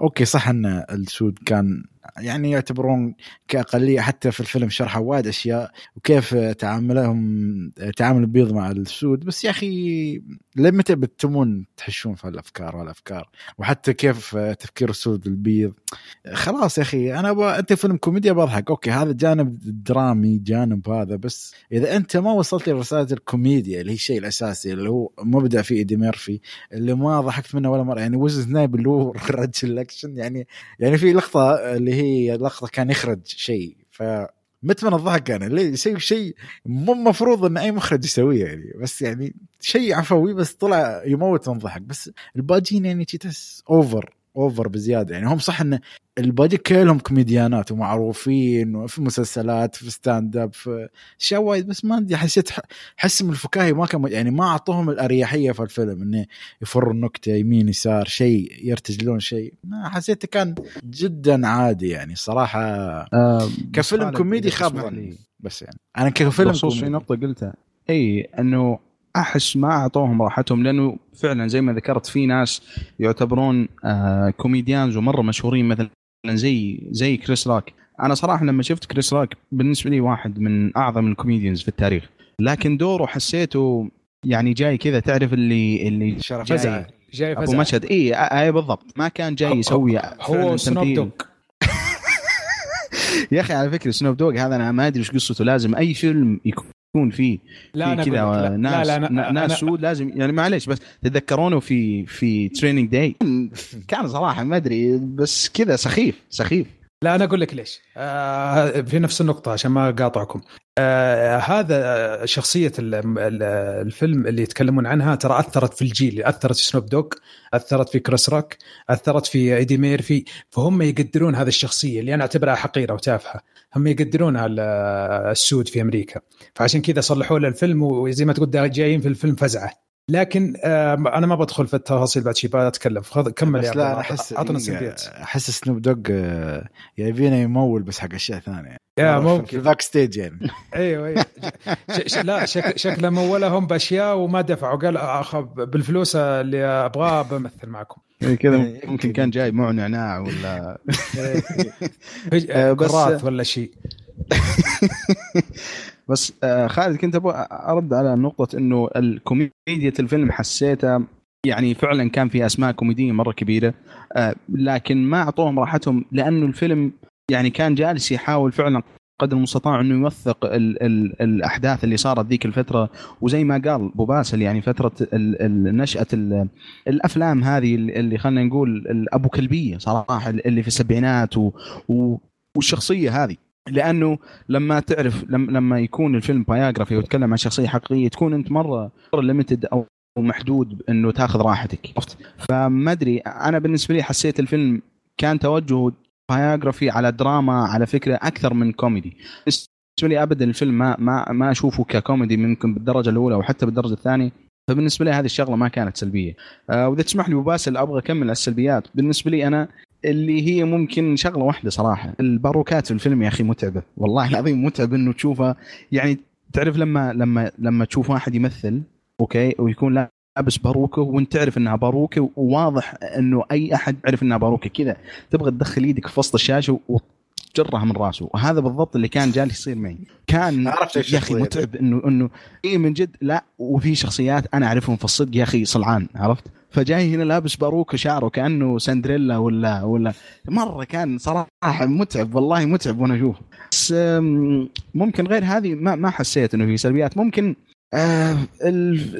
okay صح إن السود كان يعني يعتبرون كأقلية حتى في الفيلم شرحوا وايد أشياء وكيف تعاملهم تعامل البيض مع السود. بس يا أخي لمتى بتمون تحشون في الافكار والافكار وحتى كيف تفكير السود البيض؟ خلاص يا أخي أنا أبغى أنت فيلم كوميديا بضحك. okay هذا جانب درامي جانب هذا بس إذا أنت ما وصلت لرسالة الكوميديا اللي هي الشيء الأساسي اللي هو مبدا في إيدي ميرفي اللي ما ضحكت منه ولا مرة يعني وزن نايب اللي هو رجل الأكشن. يعني يعني في لقطة اللي هي لقطة كان يخرج شيء ف مت من الضحك أنا ليه شيء شيء مو المفروض إن أي مخرج يسويه يعني. بس يعني شيء عفوي بس طلع يموت من الضحك. بس الباجين يعني تحس اوفر اوفر بزيادة. يعني هم صح إن الباقي كلهم كوميديانات ومعروفين وفي مسلسلات في stand up في أشياء وايد بس ما ادري حسيت حس من الفكاهي ما كان يعني ما أعطوهم الأريحية في الفيلم إنه يفروا النكتة يمين يسار شيء يرتجلون شيء. ما حسيته كان جدا عادي يعني صراحة. آه كفيلم كوميدي خاب بس يعني. أنا كفيلم بخصوص في نقطة قلتها. إي إنه أحس ما أعطوهم راحتهم لأنه فعلا زي ما ذكرت في ناس يعتبرون آه comedians ومرة مشهورين مثلا زي زي كريس راك أنا صراحة لما شفت كريس راك بالنسبة لي واحد من أعظم ال comedians في التاريخ. لكن دوره حسيته يعني جاي كذا تعرف اللي اللي شرف فزع. جاي. جاي أبو فزع. مشهد. اي اي بالضبط. ما كان جاي يسوي هو Snoop. Dogg يا أخي على فكرة Snoop Dogg هذا أنا ما أدري وش قصته. لازم أي فيلم يكون لا في أنا كذا ناس لا, لا أنا ناس سود لازم يعني معليش بس تتذكرونه في في Training Day كان صراحة ما أدري بس كذا سخيف سخيف. لا أنا أقول لك ليش. آه في نفس النقطة عشان ما أقاطعكم. آه هذا شخصية ال- ال- الفيلم اللي يتكلمون عنها ترى أثرت في الجيل. أثرت في Snoop Dogg أثرت في كريس روك أثرت في ايدي ميرفي فهم يقدرون هذه الشخصية اللي أنا أعتبرها حقيرة وتافهة. هم يقدرونها ال- السود في أمريكا. فعشان كذا صلحوا له الفيلم وزي ما تقول جايين في الفيلم فزعة. لكن آه أنا ما بدخل في التفاصيل بعد شيء بتكلم. خذ- كمل بس يا لا عبد أنا الله. أحس أعطنا دقيقة، السلبيات أحس Snoop آه، يبينا يمول بس حق أشياء ثانية. يا في ممكن ال backstage يعني. أيوه أيوه. لا شك شكله مولهم بأشياء وما دفعوا. قال أخ بالفلوس اللي أبغاه بمثل معكم. كذا إيه، ممكن كان جاي معه نعناع ولا إيه، بس- كراث ولا شيء بس آه، خالد كنت أبغى أرد على نقطة إنه الكوميديا الفيلم حسيتها يعني فعلا كان في أسماء كوميدية مرة كبيرة آه، لكن ما أعطوهم راحتهم لأنه الفيلم يعني كان جالس يحاول فعلا قدر المستطاع إنه يوثق ال ال الأحداث اللي صارت ذيك الفترة. وزي ما قال أبو باسل يعني فترة ال ال نشأة ال الأفلام هذه اللي خلينا نقول الابو كلبية صراحة اللي في السبعينات والشخصية هذه. لأنه لما تعرف لم لما يكون الفيلم biography ويتكلم عن شخصية حقيقية تكون أنت مرة limited أو محدود إنه تاخذ راحتك. عرفت؟ فما أدري أنا بالنسبة لي حسيت الفيلم كان توجهه biography على دراما على فكرة أكثر من كوميدي. بالنسبة لي ابدا الفيلم ما ما ما أشوفه ككوميدي ممكن بالدرجة الأولى أو حتى بالدرجة الثانية. فبالنسبة لي هذه الشغلة ما كانت سلبية. آه وإذا تسمح لي أبو باسل أبغى أكمل على السلبيات. بالنسبة لي أنا اللي هي ممكن شغلة واحدة صراحة. الباروكات في الفيلم يا أخي متعبة. والله العظيم متعب إنه تشوفها. يعني تعرف لما لما لما تشوف واحد يمثل أوكي ويكون لابس باروكة وأنت تعرف إنها باروكة وواضح إنه أي أحد يعرف إنها باروكة كذا تبغى تدخل إيدك في وسط الشاشة وتجرها من راسه. وهذا بالضبط اللي كان جالس يصير معي. كان عرفت يا أخي متعب إنه إنه اي من جد لا وفي شخصيات أنا أعرفهم في الصدق يا أخي صلعان عرفت؟ فجاي هنا لابس باروكه شعره كأنه سندريلا ولا ولا مرة كان صراحة متعب والله متعب وأنا اشوفه بس ممكن غير هذه ما ما حسيت إنه في سلبيات. ممكن آه ال-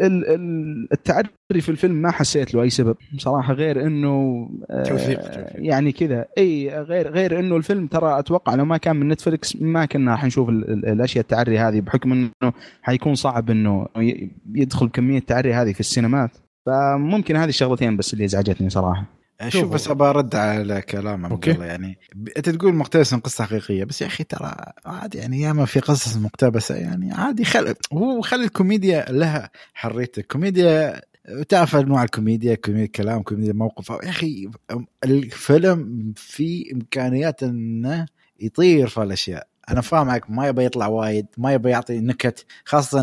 ال- ال- التعري في الفيلم ما حسيت له أي سبب. صراحة غير إنه آه. يعني كذا. إي غير غير إنه الفيلم ترى أتوقع لو ما كان من نتفلكس ما كنا راح نشوف ال- ال- الأشياء التعري هذه بحكم إنه حيكون صعب إنه يدخل كميه التعري هذه في السينمات. فممكن هذه الشغلتين بس اللي ازعجتني صراحة. شوف شوف بس ابى أرد على كلام عبد okay. الله يعني أنت تقول مقتبس من قصة حقيقية بس يا أخي ترى عادي يعني ياما في قصص مقتبسة يعني عادي خل هو خلي الكوميديا لها حريتها. الكوميديا تعرف أنواع الكوميديا كوميديا كلام كوميديا موقف. يا أخي الفيلم فيه إمكانيات إنه يطير في الأشياء. أنا فاهمك ما يبي يطلع وايد ما يبي يعطي نكت خاصة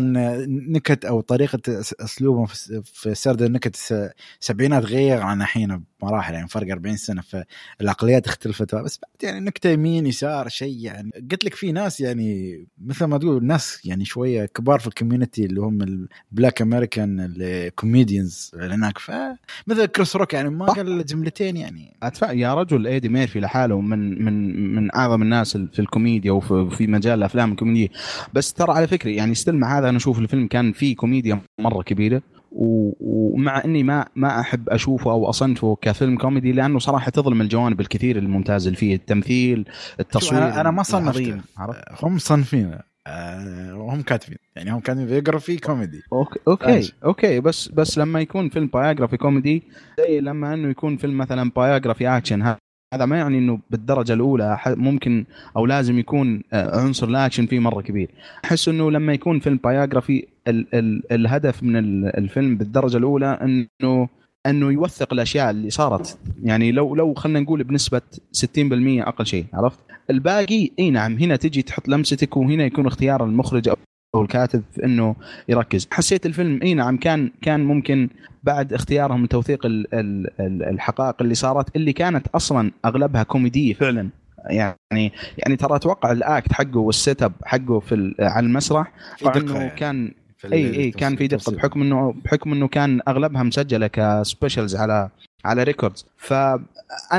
نكت أو طريقة اسلوبه في- سرد النكت الس- السبعينات غير عن الحين بمراحل يعني فرق 40 سنة فالعقليات اختلفت. بس بعد يعني نكتة يمين يسار شيء يعني. قلت لك في ناس يعني مثل ما تقول ناس يعني شوية كبار في ال community اللي هم ال black American ال comedians هناك. فمثل كريس روك يعني ما قال جملتين يعني. ادفع يا رجل ايدي ميرفي لحاله من من من أعظم الناس في الكوميديا وفي في مجال الأفلام الكوميدية. بس ترى على فكرة يعني still مع هذا أنا أشوف الفيلم كان فيه كوميديا مرة كبيرة. ومع إني ما ما أحب أشوفه أو أصنفه كفيلم كوميدي لأنه صراحة تظلم الجوانب الكثير الممتازه اللي فيه التمثيل التصوير أنا- أنا ما صنفته. عرفت؟ هم مصنفين آه، وهم كاتبين يعني هم كاتبين biography كوميدي okay okay. okay بس بس لما يكون فيلم biography كوميدي زي لما إنه يكون فيلم مثلا biography action هذا ما يعني إنه بالدرجة الأولى ممكن أو لازم يكون آه، عنصر الأكشن فيه مرة كبير. أحس إنه لما يكون فيلم biography ال ال الهدف من ال- الفيلم بالدرجة الأولى إنه إنه يوثق الأشياء اللي صارت. يعني لو لو خلينا نقول بنسبة 60% أقل شيء عرفت؟ الباقي إي نعم هنا تجي تحط لمستك وهنا يكون اختيار المخرج أو الكاتب في إنه يركز. حسيت الفيلم إي نعم كان كان ممكن بعد اختيارهم لتوثيق ال- ال- ال- الحقائق اللي صارت اللي كانت أصلا أغلبها كوميديه فعلا. يعني يعني ترى أتوقع ال act حقه وال setup حقه في على المسرح في طبعاً دقة أنه يعني كان في إي إي كان في دقة. بحكم إنه بحكم إنه كان أغلبها مسجلة ك specials على على records فانا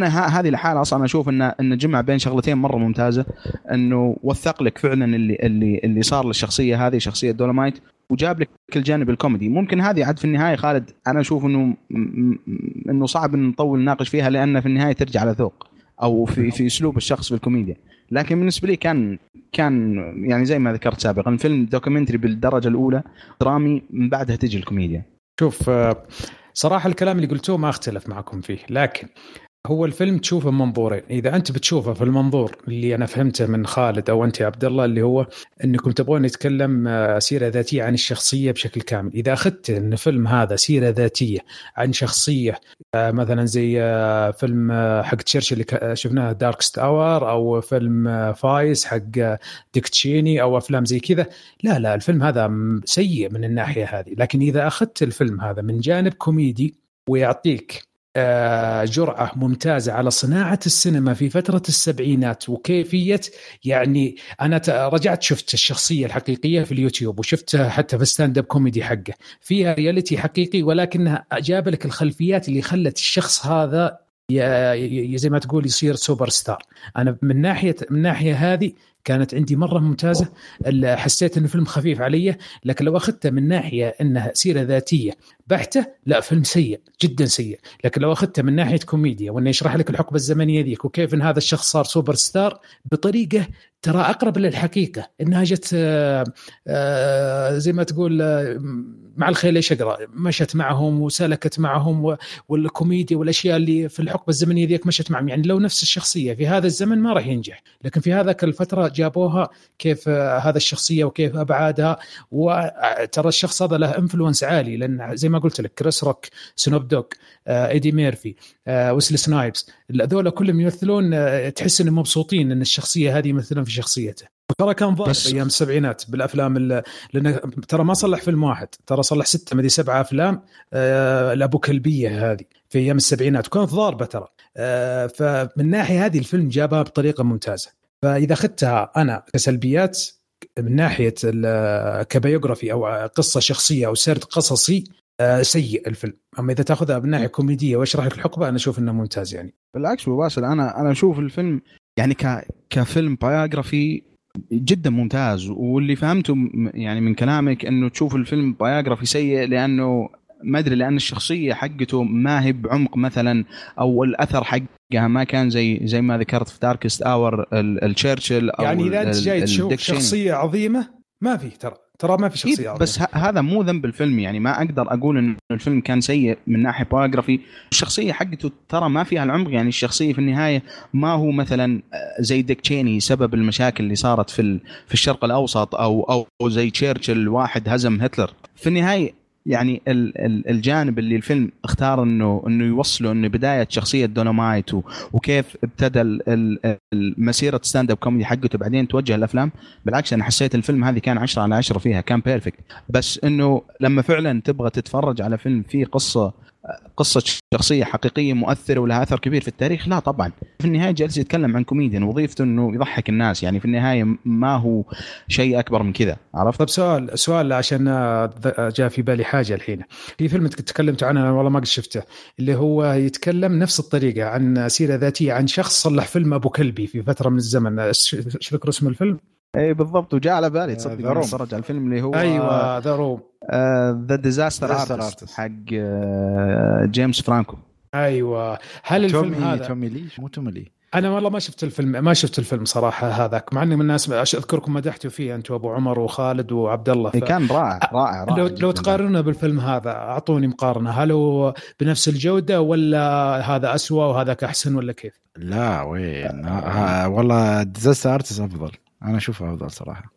ه- هذه الحالة أصلا أشوف انه انه جمع بين شغلتين مرة ممتازة إنه وثق لك فعلا اللي اللي اللي صار للشخصية هذه شخصية دولومايت وجاب لك الجانب الكوميدي. ممكن هذه عاد في النهاية خالد أنا أشوف إنه إنه صعب إن نطول نناقش فيها لأن في النهاية ترجع لذوق أو في في أسلوب الشخص في الكوميديا. لكن بالنسبة لي كان كان يعني زي ما ذكرت سابقا الفيلم documentary بالدرجة الأولى درامي من بعدها تجي الكوميديا. شوف آه، صراحة الكلام اللي قلتوه ما اختلف معكم فيه لكن هو الفيلم تشوفه من منظورين. إذا أنت بتشوفه في المنظور اللي أنا فهمته من خالد أو أنت يا عبد الله اللي هو إنكم تبغون نتكلم آه، سيرة ذاتية عن الشخصية بشكل كامل. إذا أخذت إن الفيلم هذا سيرة ذاتية عن شخصية آه، مثلا زي آه، فيلم حق تشرشل اللي شفناه Darkest Hour أو فيلم Vice حق ديك تشيني أو أفلام زي كذا. لا لا الفيلم هذا سيء من الناحية هذه. لكن إذا أخذت الفيلم هذا من جانب كوميدي ويعطيك آه، جرعه ممتازة على صناعة السينما في فترة السبعينات وكيفية يعني أنا ت- رجعت شفت الشخصية الحقيقية في اليوتيوب وشفتها حتى في stand up comedy حقه. فيها reality حقيقي ولكنها جاب لك الخلفيات اللي خلت الشخص هذا زي ما تقول يصير سوبر ستار أنا من ناحيه من ناحية هذه كانت عندي مرة ممتازة. حسيت إنه فيلم خفيف علي لكن لو أخذته من ناحية إنها سيرة ذاتية بحتة لا فيلم سيء جدا سيء. لكن لو أخذته من ناحية كوميديا وإنه يشرح لك الحقبة الزمنية ذيك وكيف إن هذا الشخص صار سوبر ستار بطريقة ترى أقرب للحقيقة. إنها جت آه، آه، زي ما تقول آه، مع الخيل يا شقرا مشت معهم وسلكت معهم والكوميديا والأشياء اللي في الحقبة الزمنية ذيك مشت معهم. يعني لو نفس الشخصية في هذا الزمن ما راح ينجح. لكن في هذاك الفترة جابوها كيف آه، هذا الشخصية وكيف أبعادها. وترى الشخص هذا له influence عالي لأن زي ما قلت لك كريس روك سنوب دوغ آه، إيدي ميرفي آه، ويسلي سنايبس هذول كلهم يمثلون تحس إنهم مبسوطين إن الشخصية هذه يمثلون في شخصيته. ترى كان بس- أيام السبعينات بالأفلام ال- لأن ترى ما صلح فيلم واحد ترى صلح ستة مدري سبعة أفلام آه، الابو كلبيه هذه في أيام السبعينات وكانت ضاربة ترى. آه، فمن ناحية هذه الفيلم جابها بطريقة ممتازة. فإذا اخذتها أنا كسلبيات من ناحية كبيوغرافي أو قصة شخصية أو سرد قصصي آه، سيء الفيلم. أما إذا تأخذها من ناحية كوميدية وأشرح لك الحقبة أنا أشوف إنه ممتاز يعني. بالعكس ابو باسل أنا أنا أشوف الفيلم يعني ك كفيلم biography جدا ممتاز. واللي فهمته يعني من كلامك إنه تشوف الفيلم biography سيء لأنه ما أدري لأن الشخصية حقته ما هي بعمق مثلا أو الأثر حقها ما كان زي زي ما ذكرت في Darkest Hour التشرشل أو يعني إذا أنت جاي تشوف. شخصية عظيمة ما في ترى ترى ما في شخصية أكيد عظيمة. بس هذا مو ذنب الفيلم يعني ما أقدر أقول إن الفيلم كان سيء من ناحية biography الشخصية حقته ترى ما فيها العمق يعني الشخصية في النهاية ما هو مثلا آه، زي ديك تشيني سبب المشاكل اللي صارت في في الشرق الأوسط أو أو زي تشرشل واحد هزم هتلر. في النهاية يعني ال- ال- الجانب اللي الفيلم اختار انه انه يوصله انه بداية شخصية Dolemite وكيف ابتدى المسيره stand up comedy حقته بعدين توجه الأفلام. بالعكس أنا حسيت الفيلم هذه كان 10 على 10 فيها كان perfect بس إنه لما فعلا تبغى تتفرج على فيلم فيه قصة قصة شخصية حقيقية مؤثرة ولها أثر كبير في التاريخ؟ لا طبعا. في النهاية جالس يتكلم عن كوميديان وظيفته إنه يضحك الناس يعني في النهاية ما هو شيء أكبر من كذا عرفت؟ طيب سؤال سؤال عشان جاء في بالي حاجة الحين. في فيلم تكلمت عنه أنا والله ما قد شفته اللي هو يتكلم نفس الطريقة عن سيرة ذاتية عن شخص صلح فيلم أبو كلبي في فترة من الزمن. إيش فكر اسم الفيلم؟ اي بالضبط وجاء على بالي تصدق. اتفرج على الفيلم اللي هو أيوه The Room. ذا ديزاستر Disaster ارتست Artist. حق آه، جيمس فرانكو أيوه هل الفيلم تومي هذا تومي لي مو تومي لي أنا والله ما شفت الفيلم ما شفت الفيلم صراحة هذاك مع إني من الناس أذكركم مدحتوا فيه انت وابو عمر وخالد وعبد الله ف... كان رائع رائع رائع لو. لو تقارنونه بالفيلم هذا أعطوني مقارنة هل هو بنفس الجودة ولا هذا أسوأ وهذاك أحسن ولا كيف؟ لا وين والله Disaster Artist أفضل أنا أشوفه أفضل صراحة.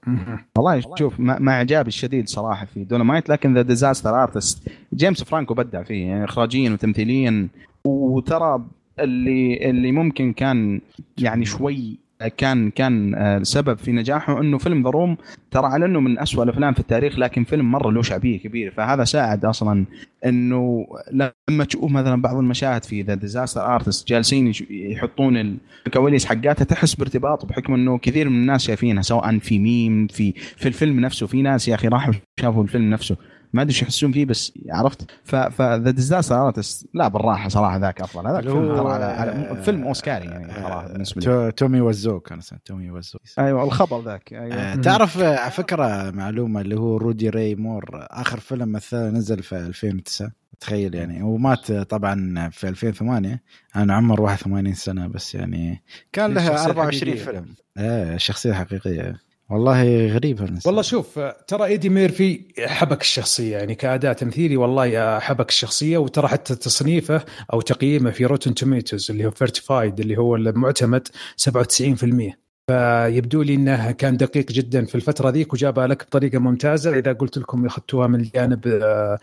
والله شوف مع إعجابي الشديد صراحة في Dolemite لكن The Disaster Artist جيمس فرانكو بدع فيه يعني اخراجيا وتمثيليا. وترى اللي اللي ممكن كان يعني شوي كان كان آه، سبب في نجاحه إنه فيلم The Room ترى على إنه من أسوأ الأفلام في التاريخ لكن فيلم مرة له شعبية كبيرة. فهذا ساعد أصلا إنه لما تشوف مثلا بعض المشاهد في The Disaster Artist جالسين يحطون الكواليس حقاتها تحس بارتباط بحكم إنه كثير من الناس شايفينها سواء في ميم في في الفيلم نفسه. في ناس يا أخي راحوا شافوا الفيلم نفسه. ما أدري إيش يحسون فيه بس عرفت؟ ف The Disaster Artist لا بالراحة صراحة ذاك أفضل. هذاك فيلم على, على فيلم أوسكاري يعني صراحة بالنسبة لي. تو- تومي وايسو كان اسمه تومي وايسو أيوه الخبر ذاك آه، أيوه تعرف آه، على فكرة معلومة اللي هو رودي راي مور آخر فيلم مثله نزل في 2009 تخيل يعني. ومات طبعا في 2008 عن عمر 81 سنة بس يعني. كان له الشخصية 24 الحقيقية. فيلم. إيه الشخصيه حقيقية. والله غريب هالإنسان. والله شوف ترى إيدي ميرفي حبك الشخصية يعني كاداء تمثيلي والله حبك الشخصية وترى حتى تصنيفه أو تقييمه في Rotten Tomatoes اللي هو verified اللي هو المعتمد 97% فيبدو لي إنه كان دقيق جدا في الفترة ذيك وجابها لك بطريقة ممتازة. إذا قلت لكم أخذتوها من الجانب آه،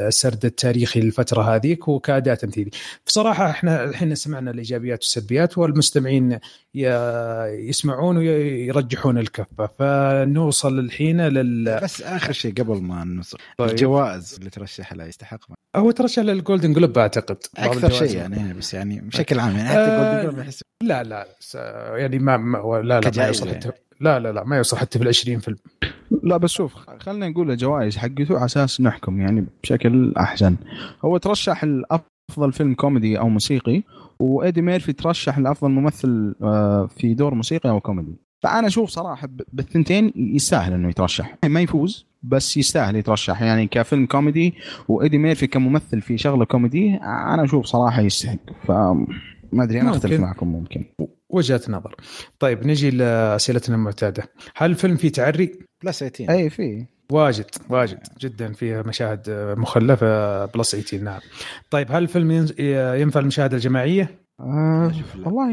السرد التاريخي للفترة هذيك وكاداء تمثيلي بصراحة إحنا الحين سمعنا الإيجابيات والسلبيات والمستمعين يسمعون ويرجحون الكفة. فنوصل الحين لل بس آخر شيء قبل ما نوصل طيب. الجوائز اللي ترشح لها يستحق؟ هو ترشح لل Golden Globe أعتقد. أكثر. شيء يعني بس يعني بشكل عام يعني حتى آه، Golden Globe احس لا لا يعني ما, ما لا لا ما يوصل حتى لا لا لا ما يوصل حتى في ال 20 فيلم لا بس شوف خلينا نقول الجوائز حقته على أساس نحكم يعني بشكل أحسن. هو ترشح لافضل فيلم كوميدي أو موسيقي وإيدي ميرفي ترشح لأفضل ممثل آه، في دور موسيقي أو كوميدي. فأنا أشوف صراحة بالثنتين يستاهل إنه يترشح. ما يفوز بس يستاهل يترشح. يعني كفيلم كوميدي وإيدي ميرفي كممثل في شغلة كوميدي أنا أشوف صراحة يستحق. ف ما أدري أنا ممكن. اختلف معكم ممكن. وجهة نظر. طيب نجي لأسئلتنا المعتادة. هل الفيلم فيه تعري؟ plus 18 اي في واجد واجد جدا فيها مشاهد مخلة plus 18 نعم. طيب هل الفيلم ين- ينفع المشاهده الجماعية؟ آه. والله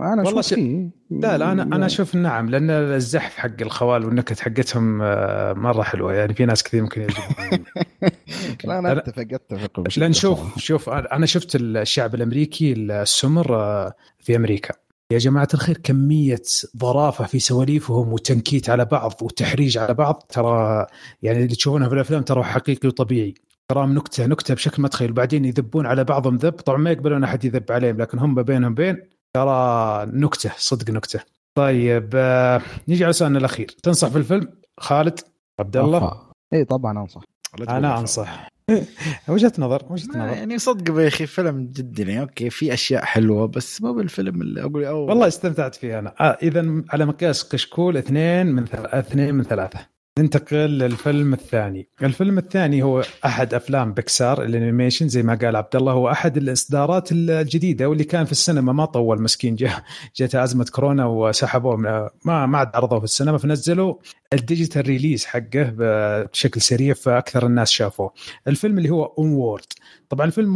أنا والله أشوف ش- فيه لا لا أنا أنا أشوف نعم لأن الزحف حق الخوال والنكت حقتهم آه، مرة حلوة. يعني في ناس كثير ممكن يعجبهم. لا أنا أتفق أتفق لأن شوف. شوف أنا شفت الشعب الأمريكي السمر آه، في أمريكا. يا جماعة الخير كمية ظرافة في سواليفهم وتنكيت على بعض وتحريج على بعض ترى يعني اللي تشوفونها في الأفلام ترى حقيقي وطبيعي. تراهم نكتة نكتة بشكل ما تخيل. وبعدين يذبون على بعضهم ذب طبعا ما يقبلون أحد يذب عليهم لكن هم بينهم بين ترى نكتة صدق نكتة. طيب آه، نيجي على سؤالنا الأخير. تنصح في الفيلم؟ خالد عبد الله؟ اي طبعا أنصح. أنا أنصح. وجهة نظر وجهة نظر يعني صدق يا أخي فيلم جدا يعني أوكي في أشياء حلوة بس مو بالفيلم اللي أقول أوه. والله استمتعت فيه أنا آه اذا على مقياس كشكول اثنين من ثل... اثنين من ثلاثة ننتقل للفيلم الثاني. الفيلم الثاني هو أحد أفلام بيكسار الأنيميشن زي ما قال عبد الله هو أحد الإصدارات الجديدة واللي كان في السينما ما طول مسكين جاء جت أزمة كورونا وسحبوه ما ما عاد عرضوه في السينما فنزلوا ال digital release حقه بشكل سريع فأكثر الناس شافوه. الفيلم اللي هو Onward طبعا الفيلم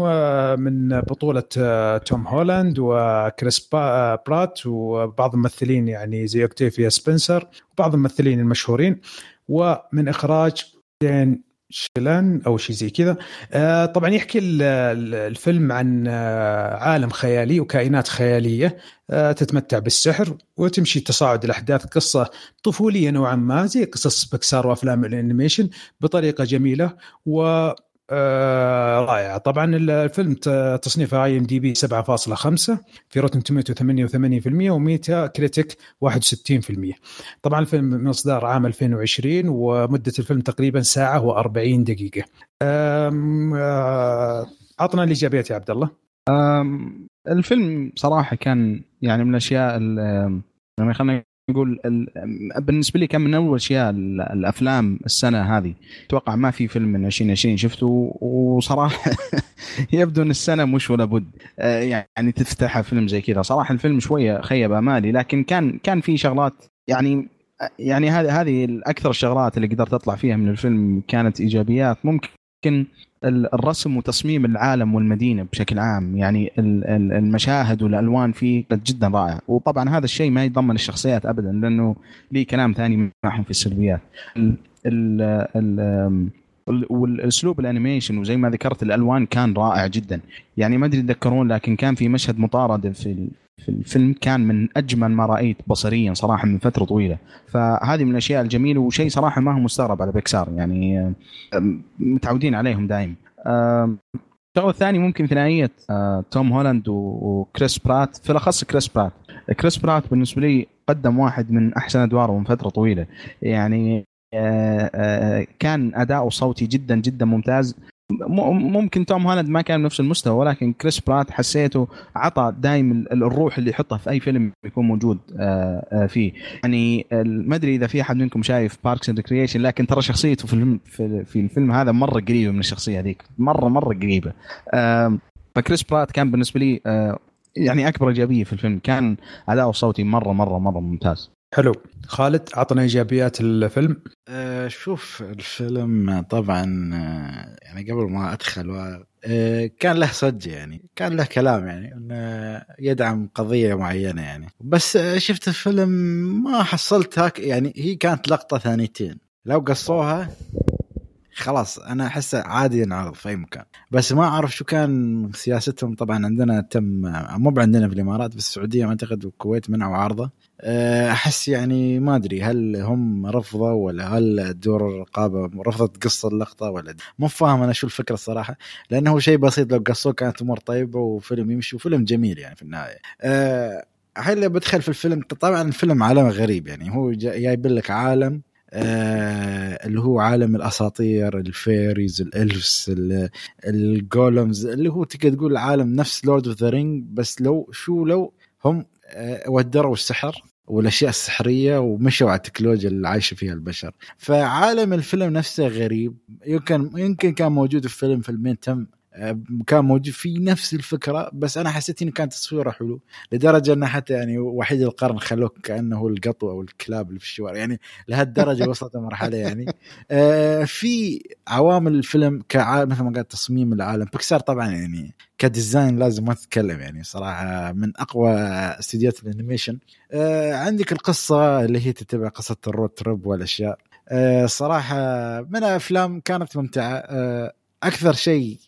من بطولة آه، توم هولاند وكريس برات وبعض الممثلين يعني زي أوكتيفيا سبنسر وبعض الممثلين المشهورين. ومن إخراج دان سكانلون أو شيء زي كذا. آه، طبعا يحكي ال- ال- الفيلم عن آه، عالم خيالي وكائنات خيالية آه، تتمتع بالسحر وتمشي تصاعد الأحداث. قصة طفولية نوعا ما زي قصص بكسار وأفلام الأنيميشن بطريقة جميلة و آه رائعه طبعا الفيلم تصنيفه IMDb 7.5 في Rotten Tomatoes 88% و Metacritic 61% طبعا الفيلم من اصدار عام 2020 ومدة الفيلم تقريبا ساعة و40 دقيقة. آم، آه، عطنا الإيجابيات يا عبد الله. الفيلم صراحة كان يعني من الأشياء ال- يعني خلينا نقول ال- بالنسبة لي كان من أول أشياء ال- الأفلام السنة هذه. أتوقع ما في فيلم من 2020 شفته وصراحة يبدو أن السنة مش ولا بد. آه، يعني تفتح فيلم زي كذا. صراحة الفيلم شوية خيب امالي لكن كان كان في شغلات يعني يعني هذه هذه الأكثر الشغلات اللي قدرت أطلع فيها من الفيلم كانت إيجابيات. ممكن ال- الرسم وتصميم العالم والمدينة بشكل عام يعني ال- ال- المشاهد والألوان فيه جدا رائعه وطبعا هذا الشيء ما يضمن الشخصيات ابدا لأنه لي كلام ثاني معهم في السلبيات. ال ال ال ال- والأسلوب الأنيميشن وزي ما ذكرت الألوان كان رائع جدا. يعني ما أدري تذكرون لكن كان في مشهد مطاردة في في الفيلم كان من أجمل ما رأيت بصريا صراحة من فترة طويلة. فهذه من الأشياء الجميلة وشيء صراحة ما هو مستغرب على بيكسار يعني متعودين عليهم دائما. أم، الشغلة الثانية ممكن ثنائيه أه، توم هولاند وكريس برات. في الأخص كريس برات. كريس برات بالنسبة لي قدم واحد من أحسن أدواره من فترة طويلة. يعني أه، أه، كان أداؤه صوتي جدا جدا ممتاز. ممكن توم هولاند ما كان بنفس المستوى ولكن كريس برات حسيته عطى دائما الروح اللي يحطها في أي فيلم يكون موجود آه، آه، فيه. يعني ما أدري إذا في أحد منكم شايف Parks and Recreation لكن ترى شخصيته في الفيلم في, في الفيلم هذا مرة قريبة من الشخصية هذيك مره مرة قريبة. فكريس برات كان بالنسبة لي آه، يعني أكبر إيجابية في الفيلم كان أداؤه الصوتي مره مره مرة ممتاز. حلو. خالد عطنا إيجابيات الفيلم. آه، شوف الفيلم طبعا آه، يعني قبل ما أدخل و- آه، كان له صج يعني كان له كلام يعني إنه يدعم قضية معينة يعني. بس آه، شفت الفيلم ما حصلت هاك يعني هي كانت لقطة ثانيتين. لو قصوها خلاص أنا احسه عادي ينعرض في أي مكان. بس ما أعرف شو كان سياستهم. طبعا عندنا تم مو عندنا في الإمارات بس السعودية أعتقد والكويت منعوا عرضه. أه، أحس يعني ما أدري هل هم رفضوا ولا هل دور الرقابة رفضت قص اللقطة ولا مو فاهم أنا شو الفكرة الصراحه لأنه هو شيء بسيط لو قصوه كانت أمور طيبة وفيلم يمشي وفيلم جميل يعني في النهاية. أه اللي بدخل في الفيلم طبعا الفيلم عالم غريب يعني. هو جا- جايب لك عالم آه اللي هو عالم الأساطير ال fairies ال elves ال- ال gnomes اللي هو تقدر تقول عالم نفس Lord of the Rings بس لو شو لو هم آه وهدروا السحر والأشياء السحرية ومشوا على التكنولوجيا اللي عايشة فيها البشر. فعالم الفيلم نفسه غريب. يمكن يمكن كان موجود في فيلم فيلمين تم كان موجود في نفس الفكرة بس أنا حسيت إنه كان تصويره حلو لدرجة إنه حتى يعني وحيد القرن خلوك كأنه هو القطو أو الكلاب اللي في الشوارع يعني لهالدرجة وصلت المرحلة يعني. آه، في عوامل الفيلم كعالم مثل ما قال تصميم العالم. بيكسار طبعا يعني ك design لازم ما تتكلم يعني صراحة من أقوى استديوهات الأنيميشن. آه، عندك القصة اللي هي تتبع قصة ال road trip والأشياء. آه، صراحة من الأفلام كانت ممتعة. آه، أكثر شيء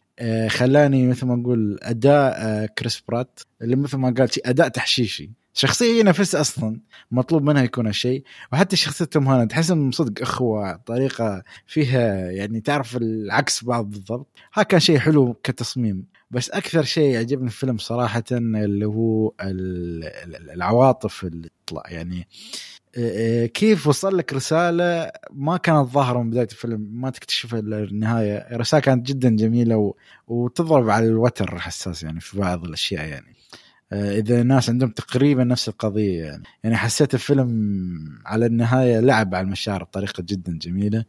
خلاني مثل ما نقول أداء آه، كريس برات اللي مثل ما قال أداء تحشيشي. شخصية هي نفسها أصلا مطلوب منها يكون هالشيء. وحتى شخصية توم هولاند تحسهم صدق إخوة طريقة فيها يعني تعرف العكس بعض بالضبط. ها كان شيء حلو كتصميم. بس أكثر شيء عجبني في الفيلم صراحة اللي هو ال- ال- العواطف اللي تطلع. يعني آه، كيف وصل لك رسالة ما كانت ظاهرة من بداية الفيلم؟ ما تكتشفها إلا النهاية. الرساله كانت جدا جميلة و... وتضرب على الوتر حساس يعني في بعض الأشياء يعني. آه، إذا الناس عندهم تقريبا نفس القضية يعني. يعني حسيت الفيلم على النهاية لعب على المشاعر بطريقة جدا جميلة.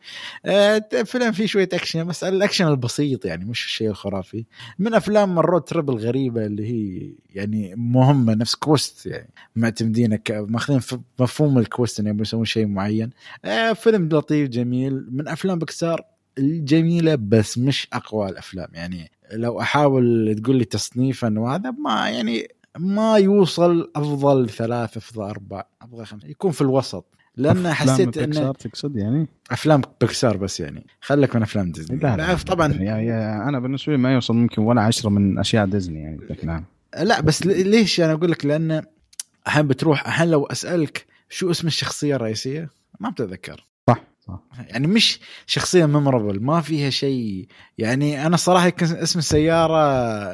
آه، الفيلم فيه شوية أكشن بس الأكشن البسيط يعني مش الشيء الخرافي من أفلام ال road trip الغريبه اللي هي يعني مهمة نفس quest يعني معتمدين ماخذين مفهوم ال quest انه يبون يسوون شيء معين. آه، فيلم لطيف جميل. من أفلام بكسار الجميلة بس مش أقوى الأفلام يعني. لو أحاول تقول لي تصنيفا وهذا ما يعني ما يوصل أفضل ثلاث أفضل أربع أفضل خمسة يكون في الوسط. لأن حسيت انه بيكسار تقصد يعني؟ أفلام بيكسار بس يعني. خليك من أفلام ديزني. لا لا طبعا يا يا أنا بالنسبة لي ما يوصل ممكن ولا عشرة من أشياء ديزني يعني بشكل عام. لا بس ليش؟ أنا أقول لك لأن أحيانا بتروح أحيانا لو أسألك شو اسم الشخصية الرئيسية ما بتتذكر. يعني مش شخصية memorable ما فيها شيء. يعني أنا صراحة اسم السيارة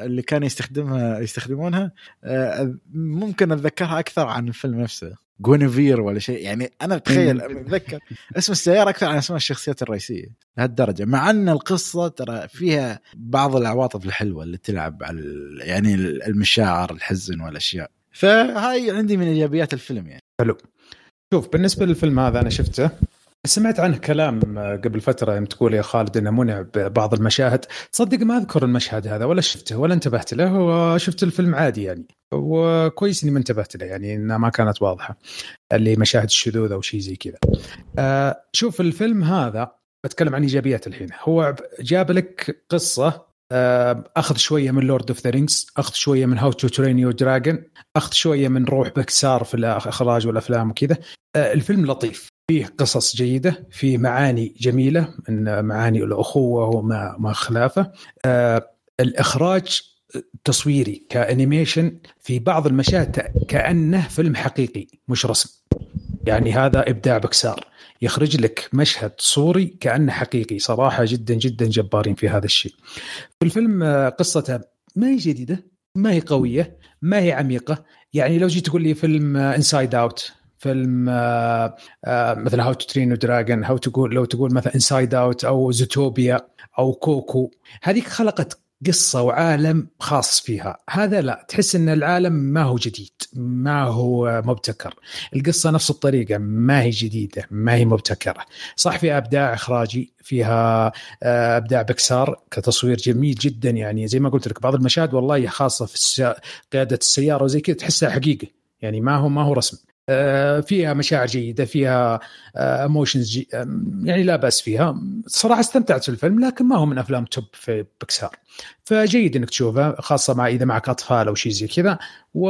اللي كان يستخدمها يستخدمونها آه، ممكن أتذكرها أكثر عن الفيلم نفسه. جونيفير ولا شيء. يعني أنا أتخيل أتذكر اسم السيارة أكثر عن اسم الشخصيات الرئيسية لهالدرجة. مع أن القصة ترى فيها بعض العواطف الحلوة اللي تلعب على يعني المشاعر الحزن والأشياء. فهاي عندي من إيجابيات الفيلم يعني. حلو. شوف بالنسبة للفيلم هذا أنا شفته. سمعت عنه كلام قبل فترة يوم تقول يا خالد إنه منع ببعض المشاهد، تصدق ما أذكر المشهد هذا ولا شفته ولا انتبهت له وشفت الفيلم عادي يعني. وكويس إني ما انتبهت له يعني إنها ما كانت واضحة اللي مشاهد الشذوذ أو شيء زي كذا. آه شوف الفيلم هذا بتكلم عن إيجابيات الحين، هو جاب لك قصة آه، أخذ شوية من Lord of the Rings أخذ شوية من How to Train Your Dragon أخذ شوية من روح بكسار في الأخراج والأفلام وكذا. آه، الفيلم لطيف. فيه قصص جيدة فيه معاني جميلة من معاني الأخوة وما ما خلافه. آه، الإخراج تصويري ك animation في بعض المشاهد كأنه فيلم حقيقي مش رسم. يعني هذا إبداع بكسار. يخرج لك مشهد صوري كأنه حقيقي. صراحة جدا جدا جبارين في هذا الشيء. في الفيلم آه، قصته ما هي جديدة ما هي قوية ما هي عميقة. يعني لو جيت تقول لي فيلم Inside Out فيلم آه، آه، مثل How to Train Dragon how تقول لو تقول مثلا Inside Out أو Zootopia أو كوكو هذيك خلقت قصة وعالم خاص فيها. هذا لا تحس إن العالم ما هو جديد ما هو مبتكر. القصة نفس الطريقة ما هي جديدة ما هي مبتكرة. صح فيها أبداع إخراجي فيها آه، أبداع بكسار كتصوير جميل جدا يعني. زي ما قلت لك بعض المشاهد والله خاصة في قيادة السيارة وزي كذا تحسها حقيقة. يعني ما هو ما هو رسم. فيها مشاعر جيدة فيها ايموشنز آه، يعني لا بأس فيها. صراحة استمتعت في الفيلم لكن ما هو من أفلام توب في بكسار فجيد إنك تشوفه خاصة مع إذا معك أطفال أو شيء زي كذا و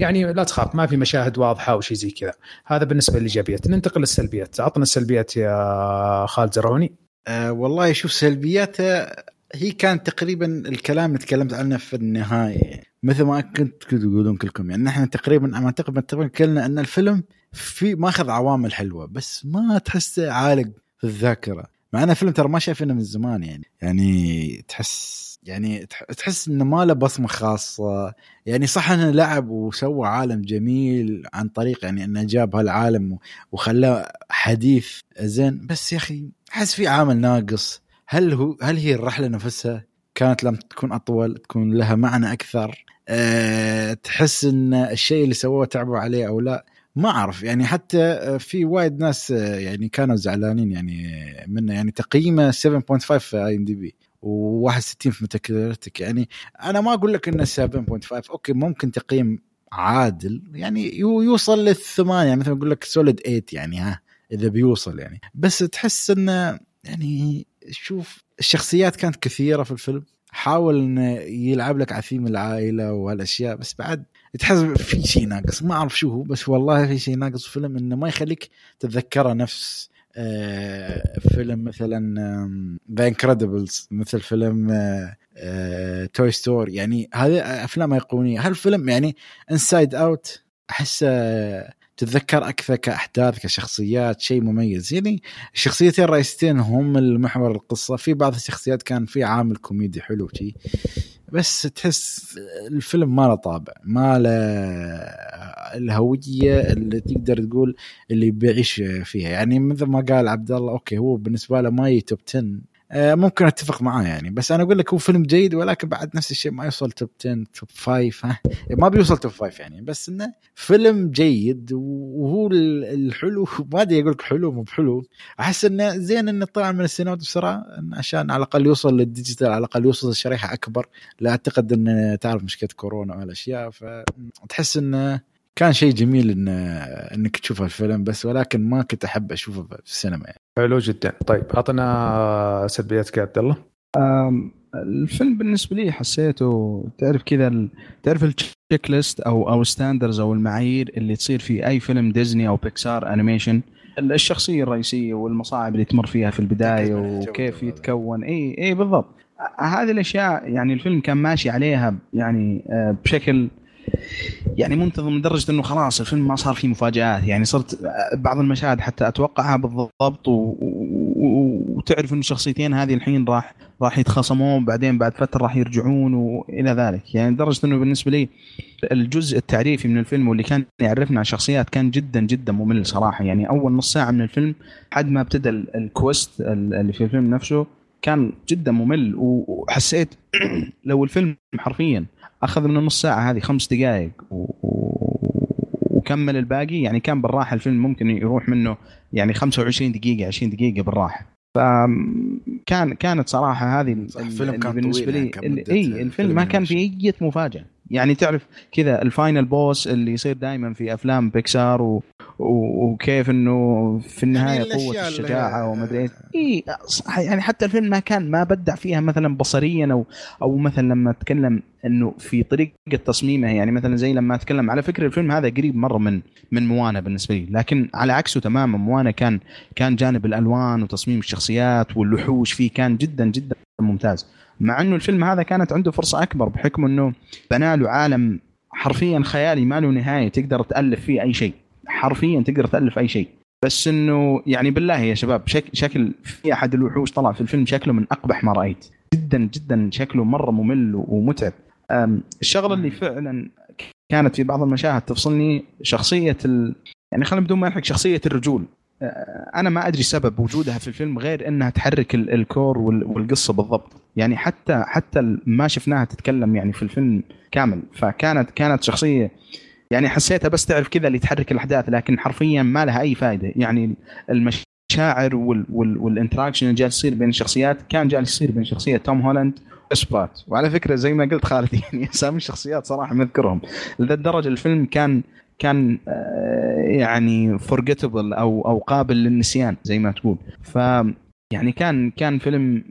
يعني لا تخاف ما في مشاهد واضحة أو شيء زي كذا. هذا بالنسبة للايجابيات ننتقل للسلبيات. عطنا السلبيات يا خالد زرعوني. أه والله شوف سلبياته هي كانت تقريبا الكلام اللي تكلمت عنه في النهاية. مثل ما كنت تقولون كلكم. يعني نحن تقريبا أعتقد تقريبا كلنا أن الفلم في ماخذ عوامل حلوة بس ما تحسه عالق في الذاكرة. مع أن الفيلم ترى ما شايفينه من زمان يعني. يعني تحس يعني تحس إنه ما له بصمة خاصة. يعني صح إنه لعب وسوى عالم جميل عن طريق يعني إنه جاب هالعالم وخلاه حديث زين. بس يا أخي أحس في عامل ناقص. هل هو هل هي الرحلة نفسها كانت لم تكون أطول تكون لها معنى أكثر؟ أه تحس إن الشيء اللي سووه تعبوا عليه أو لا؟ ما أعرف. يعني حتى في وايد ناس يعني كانوا زعلانين يعني منه. يعني تقييمه 7.5 في IMDb و61 في Metacritic يعني أنا ما أقول لك إنه 7.5 okay ممكن تقييم عادل. يعني يوصل للثمانية. مثلا أقول لك solid 8 يعني ها إذا بيوصل يعني. بس تحس إنه يعني شوف الشخصيات كانت كثيرة في الفيلم. حاول إنه يلعب لك على ثيم العائلة وهالأشياء بس بعد تحس في شيء ناقص. ما أعرف شو هو بس والله في شيء ناقص في الفيلم إنه ما يخليك تتذكره نفس آه فيلم مثلا The Incredibles مثل فيلم Toy آه Story آه يعني هذه أفلام أيقونية. هالفيلم يعني Inside Out أحسه تتذكر أكثر كأحداث كشخصيات شيء مميز. يعني الشخصيتين الرئيسيتين هم المحور القصة. في بعض الشخصيات كان في عامل كوميدي حلو شيء بس تحس الفيلم ما له طابع ما له الهوية اللي تقدر تقول اللي بيعيش فيها. يعني مثل ما قال عبد الله okay هو بالنسبة له ما يجي top 10 آه، ممكن أتفق معاه يعني. بس أنا أقول لك هو فيلم جيد ولكن بعد نفس الشيء ما يوصل top 10 top 5 ها. ما بيوصل top 5 يعني. بس إنه فيلم جيد وهو الحلو ما أدري أقول لك حلو مو بحلو. أحس إنه زين إنه طلع من السينمات بسرعة عشان على الأقل يوصل لل digital على الأقل يوصل لشريحة أكبر. لا أعتقد انه تعرف مشكلة كورونا وهالأشياء فتحس إنه كان شيء جميل إن إنك تشوف الفيلم بس ولكن ما كنت أحب أشوفه في السينما. يعني. حلو جدا. طيب اعطنا سلبياتك يا عبد الله الفيلم بالنسبة لي حسيته تعرف كذا تعرف ال checklist أو أو standards أو المعايير اللي تصير في أي فيلم ديزني أو بيكسار animation الشخصية الرئيسية والمصاعب اللي تمر فيها في البداية وكيف يتكون. اي اي بالضبط. هذه الأشياء يعني الفيلم كان ماشي عليها يعني آه، بشكل يعني منتظم لدرجه إنه خلاص الفيلم ما صار فيه مفاجآت. يعني صرت بعض المشاهد حتى أتوقعها بالضبط و... و... وتعرف إنه الشخصيتين هذه الحين راح راح يتخاصمون بعدين بعد فترة راح يرجعون والى ذلك. يعني لدرجة إنه بالنسبة لي الجزء التعريفي من الفيلم واللي كان يعرفنا عن الشخصيات كان جدا جدا ممل صراحة. يعني أول نص ساعة من الفيلم حد ما ابتدى ال quest اللي في الفيلم نفسه كان جدا ممل وحسيت لو الفيلم حرفيا أخذ من النص ساعة هذه خمس دقائق و... وكمل الباقي. يعني كان بالراحة الفيلم ممكن يروح منه يعني 25 دقيقة 20 دقيقة بالراحة. فكان كانت صراحة هذه الفيلم كان بالنسبة لي يعني إي الفيلم ما كان فيه أي مفاجأة. يعني تعرف كذا ال final boss اللي يصير دائما في أفلام بيكسار و... و... وكيف إنه في النهاية يعني قوة اللي- الشجاعة وما أدري إيش. اي يعني حتى الفيلم ما كان ما بدع فيها مثلا بصريا أو أو مثلا لما أتكلم إنه في طريقة تصميمه يعني مثلا زي لما أتكلم على فكرة الفيلم هذا قريب مرة من من موانا بالنسبة لي لكن على عكسه تماما موانا كان كان جانب الألوان وتصميم الشخصيات والوحوش فيه كان جدا جدا ممتاز. مع إنه الفيلم هذا كانت عنده فرصة أكبر بحكم إنه بنى له عالم حرفيا خيالي ما له نهاية تقدر تألف فيه أي شيء. حرفيا تقدر تألف أي شيء. بس إنه يعني بالله يا شباب شك شكل في أحد الوحوش طلع في الفيلم شكله من أقبح ما رأيت. جدا جدا شكله مرة ممل ومتعب. الشغلة اللي فعلا كانت في بعض المشاهد تفصلني شخصية ال... يعني خلينا بدون ما نحرق شخصية الرجول. أنا ما أدري سبب وجودها في الفيلم غير إنها تحرك ال- الكور وال- والقصة بالضبط. يعني حتى حتى ما شفناها تتكلم يعني في الفيلم كامل. فكانت كانت شخصية يعني حسيتها بس تعرف كذا اللي تحرك الأحداث لكن حرفيا ما لها أي فائده يعني المشاعر وال وال وال interaction اللي جالس يصير بين الشخصيات كان جالس يصير بين شخصية توم هولاند وكريس برات وعلى فكرة زي ما قلت خالد يعني أسامي الشخصيات صراحة ما أذكرهم لذا الدرجه الفيلم كان كان آه، يعني forgettable أو أو قابل للنسيان زي ما تقول. ف يعني كان كان فيلم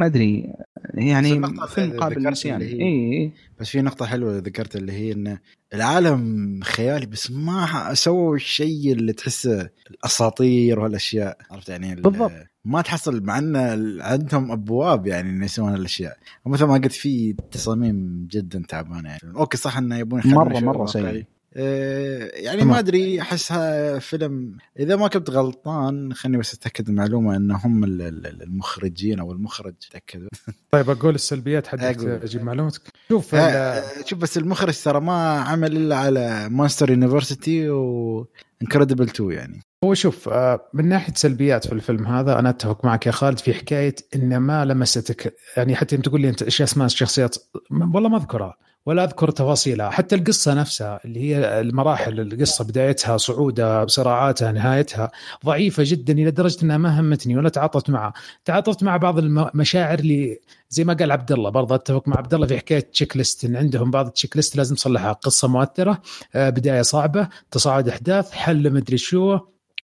ما أدري يعني النقطة فيلم اللي قابل ذكرت للنسيان اللي هي- اي اي بس في نقطة حلوة ذكرت اللي هي إن العالم خيالي بس ما سووا الشيء اللي تحسه الأساطير وهالاشياء عرفت يعني ال- بالضبط. ما تحصل مع إن عندهم أبواب يعني إنه يسوون الاشياء ومثل ما قلت في تصاميم جدا تعبانة يعني okay صح إنه يبون مرة واقعي. سيء. آه، يعني. ما أدري أحسها فيلم إذا ما كنت غلطان خليني بس أتأكد المعلومة إن هم ال- ال- المخرجين أو المخرج. تاكد طيب أقول السلبيات حقت. أجيب معلومتك. شوف ال- آه، شوف بس المخرج ترى ما عمل إلا على Monster University و Incredible 2 يعني. هو شوف آه، من ناحية سلبيات في الفيلم هذا أنا أتفق معك يا خالد في حكاية إنه ما لمستك يعني حتى يوم تقول لي أنت إيش أسماء الشخصيات والله ما أذكرها. ولا أذكر تفاصيلها حتى القصة نفسها اللي هي المراحل القصة بدايتها صعودها صراعاتها نهايتها ضعيفة جدا إلى درجة إنها ما همتني ولا تعاطفت معها. تعاطفت مع بعض المشاعر اللي زي ما قال عبد الله برضه أتفق مع عبد الله في حكاية checklist إن عندهم بعض ال checklist لازم تصلحها. قصة مؤثرة آه، بداية صعبة تصاعد أحداث حل مدري شو.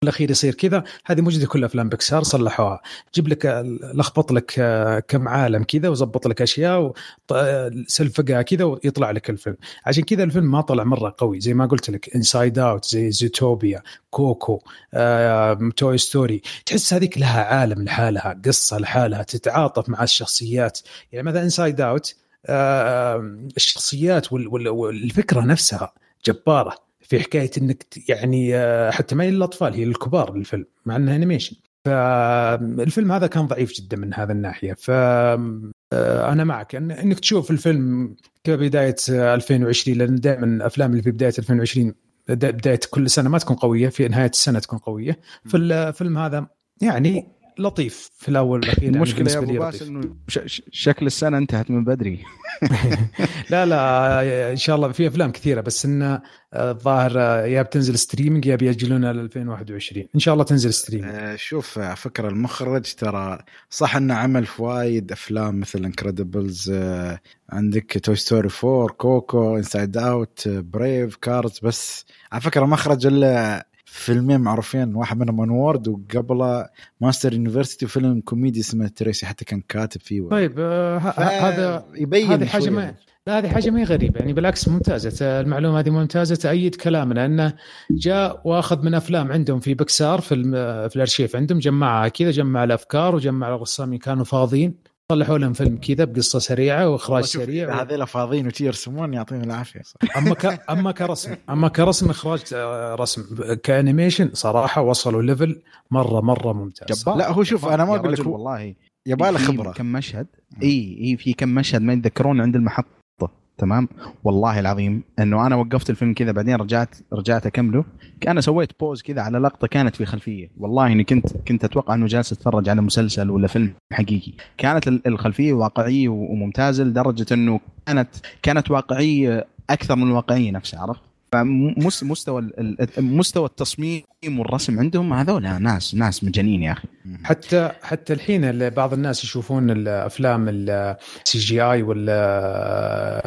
الأخير يصير كذا. هذه موجوده كل أفلام بيكسار صلحوها. جيب لك لخبط لك آه، كم عالم كذا وزبط لك أشياء وسلفقها كذا ويطلع لك الفيلم. عشان كذا الفيلم ما طلع مرة قوي. زي ما قلت لك Inside Out زي Zootopia Coco آه، Toy Story تحس هذيك لها عالم لحالها قصة لحالها تتعاطف مع الشخصيات. يعني مثلا Inside Out الشخصيات وال- وال- والفكرة نفسها جبارة. في حكاية إنك يعني آه، حتى ما هي للاطفال هي للكبار الفيلم مع إنها animation فالفيلم هذا كان ضعيف جدا من هذا الناحية. ف آه، أنا معك. إنك تشوف الفيلم كبداية آه، 2020 لأن دائما الأفلام اللي في بداية 2020 بدا- بداية كل سنة ما تكون قوية في نهاية السنة تكون قوية. فالفيلم هذا يعني لطيف في الأول والأخير يعني المشكلة يا بالنسبة أبو. إنه شكل السنة انتهت من بدري. لا لا إن شاء الله في أفلام كثيرة بس انه آه، الظاهر آه، يا بتنزل streaming يا بيأجلونها ل 2021 إن شاء الله تنزل streaming آه، شوف على فكرة المخرج ترى صح إنه عمل في وايد أفلام مثل Incredibles عندك Toy Story 4 Coco Inside Out Brave Cars بس على فكرة ما خرج الا فيلمين معروفين واحد منهم Onward وقبله Monster University وفيلم كوميدي اسمه تريسي حتى كان كاتب فيه طيب آه، هذا يبين هذه حاجة. ما لا هذه حاجة ما هي غريبة يعني بالعكس ممتازة. المعلومة هذه ممتازة تأيد كلامنا. انه جاء وأخذ من أفلام عندهم في بكسار في الم- في الأرشيف عندهم جمعها كذا جمع الأفكار وجمع الرسامين كانوا فاضيين. طلعوا لهم فيلم كذا بقصة سريعة وإخراج سريع هذيل فاضيين وتي يرسمون يعطيهم العافية. أما ك... أما كرسم أما كرسم إخراج آه، رسم ك animation صراحة وصلوا level مرة مرة ممتاز. جبار. لا، هو شوف،. أنا ما يا أقول لك والله. يباله في خبرة. كم مشهد؟ إي إي في كم مشهد ما يتذكرون عند المحطة. تمام؟ والله العظيم إنه أنا وقفت الفيلم كذا بعدين رجعت رجعت أكمله. أنا سويت pause كذا على لقطة كانت في خلفيه والله إني كنت كنت أتوقع إنه جالس أتفرج على مسلسل ولا فيلم حقيقي. كانت ال- الخلفية واقعية وممتازة لدرجة إنه كانت كانت واقعية أكثر من الواقعية نفسها عرفت؟ فمس- مستوى ال- ال- مستوى التصميم والرسم عندهم هذول ناس ناس مجانين يا أخي. حتى حتى الحين بعض الناس يشوفون الأفلام ال CGI ولا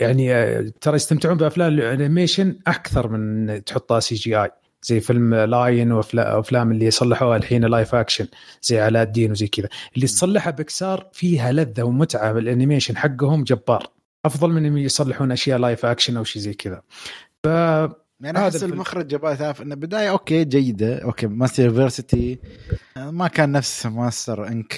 يعني ترى يستمتعون بأفلام الأنيميشن أكثر من تحطها CGI. زي فيلم لاين وأفلام اللي صلحوها الحين live action زي علاء الدين وزي كذا. اللي تصلحها بيكسار فيها لذة ومتعة بالانيميشن حقهم جبار. أفضل من انهم يصلحون أشياء live action أو شيء زي كذا. ف يعني هذا احس. المخرج جبال ثاف إنه بداية okay جيدة. okay مونستر يونيفرستي ما كان نفس مونستر انك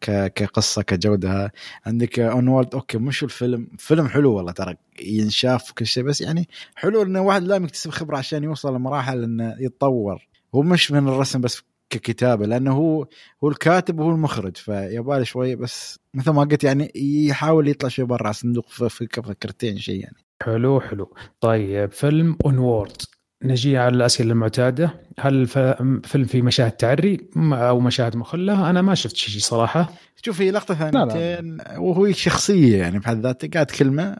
ك كقصة كجودة. عندك اون وورد okay مش الفيلم. فيلم حلو والله ترى ينشاف وكل شيء بس يعني حلو إنه واحد لازم يكتسب خبرة عشان يوصل لمراحل إنه يتطور. هو مش من الرسم بس ككتابة لأنه هو هو الكاتب وهو المخرج فيبالي شوية بس مثل ما قلت يعني يحاول يطلع شوي برا الصندوق في فكرتين شيء يعني. حلو حلو. طيب فيلم اونورد نجي على الأسئلة المعتادة. هل الفيلم فيه مشاهد تعري أو مشاهد مخلة؟ أنا ما شفت شيء صراحة. شوف هي لقطه. ثانيتين وهو شخصية يعني بحد ذاته قاعد كلمة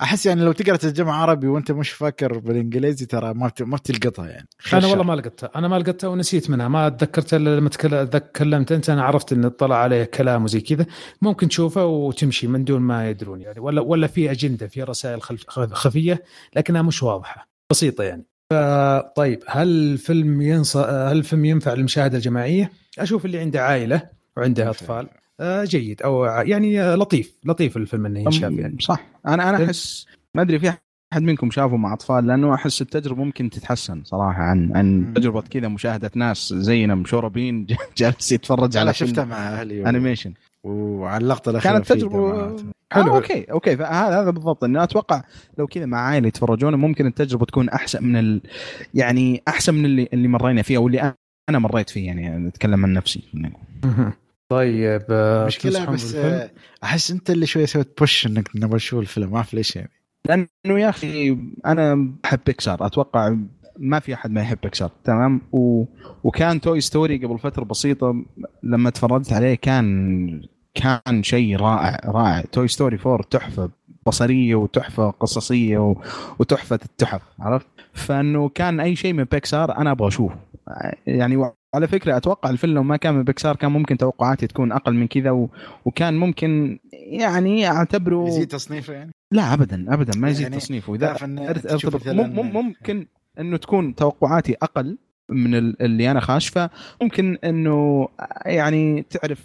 واحس يعني لو تقرأ ترجمة عربي وأنت مش فاكر بالإنجليزي ترى ما ما بتلقطها يعني. أنا شر. والله ما لقيتها أنا ما لقيتها ونسيت منها. ما تذكرت إلا لما تكل- تكلمت أنت أنا عرفت إن طلع عليه كلام وزي كذا. ممكن تشوفه وتمشي من دون ما يدرون يعني. ولا ولا في أجندة في رسائل خلف خفيه لكنها مش واضحة. بسيطة يعني طيب هل الفيلم ينص... هل الفيلم ينفع للمشاهدة الجماعية؟ أشوف اللي عنده عائلة وعنده أطفال آه، جيد أو يعني آه، لطيف لطيف الفيلم إنه ينشاف يعني صح أنا أنا احس ما أدري في أحد منكم شافه مع أطفال لأنه أحس التجربة ممكن تتحسن صراحة عن عن. تجربة كذا مشاهدة ناس زينا مشوربين جالس يتفرج على فيلم مع أهلي. انيميشن وعلى اللقطه الاخيره كانت تجربه دمعات. حلو. آه okay okay فهذا هذا بالضبط انه أتوقع لو كذا مع عائلة يتفرجون ممكن التجربة تكون أحسن من ال... يعني أحسن من اللي اللي مرينا فيه أو اللي أنا مريت فيه يعني أتكلم عن نفسي. طيب آه، تنصحون بس؟ آه، أحس أنت اللي شوية سويت push إنك نبغى نشوف الفيلم ما أعرف ليش يعني لأنه يا أخي أنا أحب بيكسار أتوقع ما في أحد ما يحب بيكسار تمام؟ و... وكان توي ستوري قبل فترة بسيطة لما تفرجت عليه كان كان شيء رائع رائع. توي ستوري 4 تحفة بصرية وتحفة قصصية و... وتحفة التحف عرفت؟ فإنه كان أي شيء من بيكسار أنا أبغى أشوفه. يعني وعلى فكرة أتوقع الفيلم لو ما كان من بيكسار كان ممكن توقعاتي تكون أقل من كذا و... وكان ممكن يعني أعتبره يزيد تصنيفه يعني؟ لا ابدا ابدا ما يزيد يعني تصنيفه. إذا ارتبط ممكن إنه تكون توقعاتي أقل من ال- اللي أنا خاش فممكن إنه يعني تعرف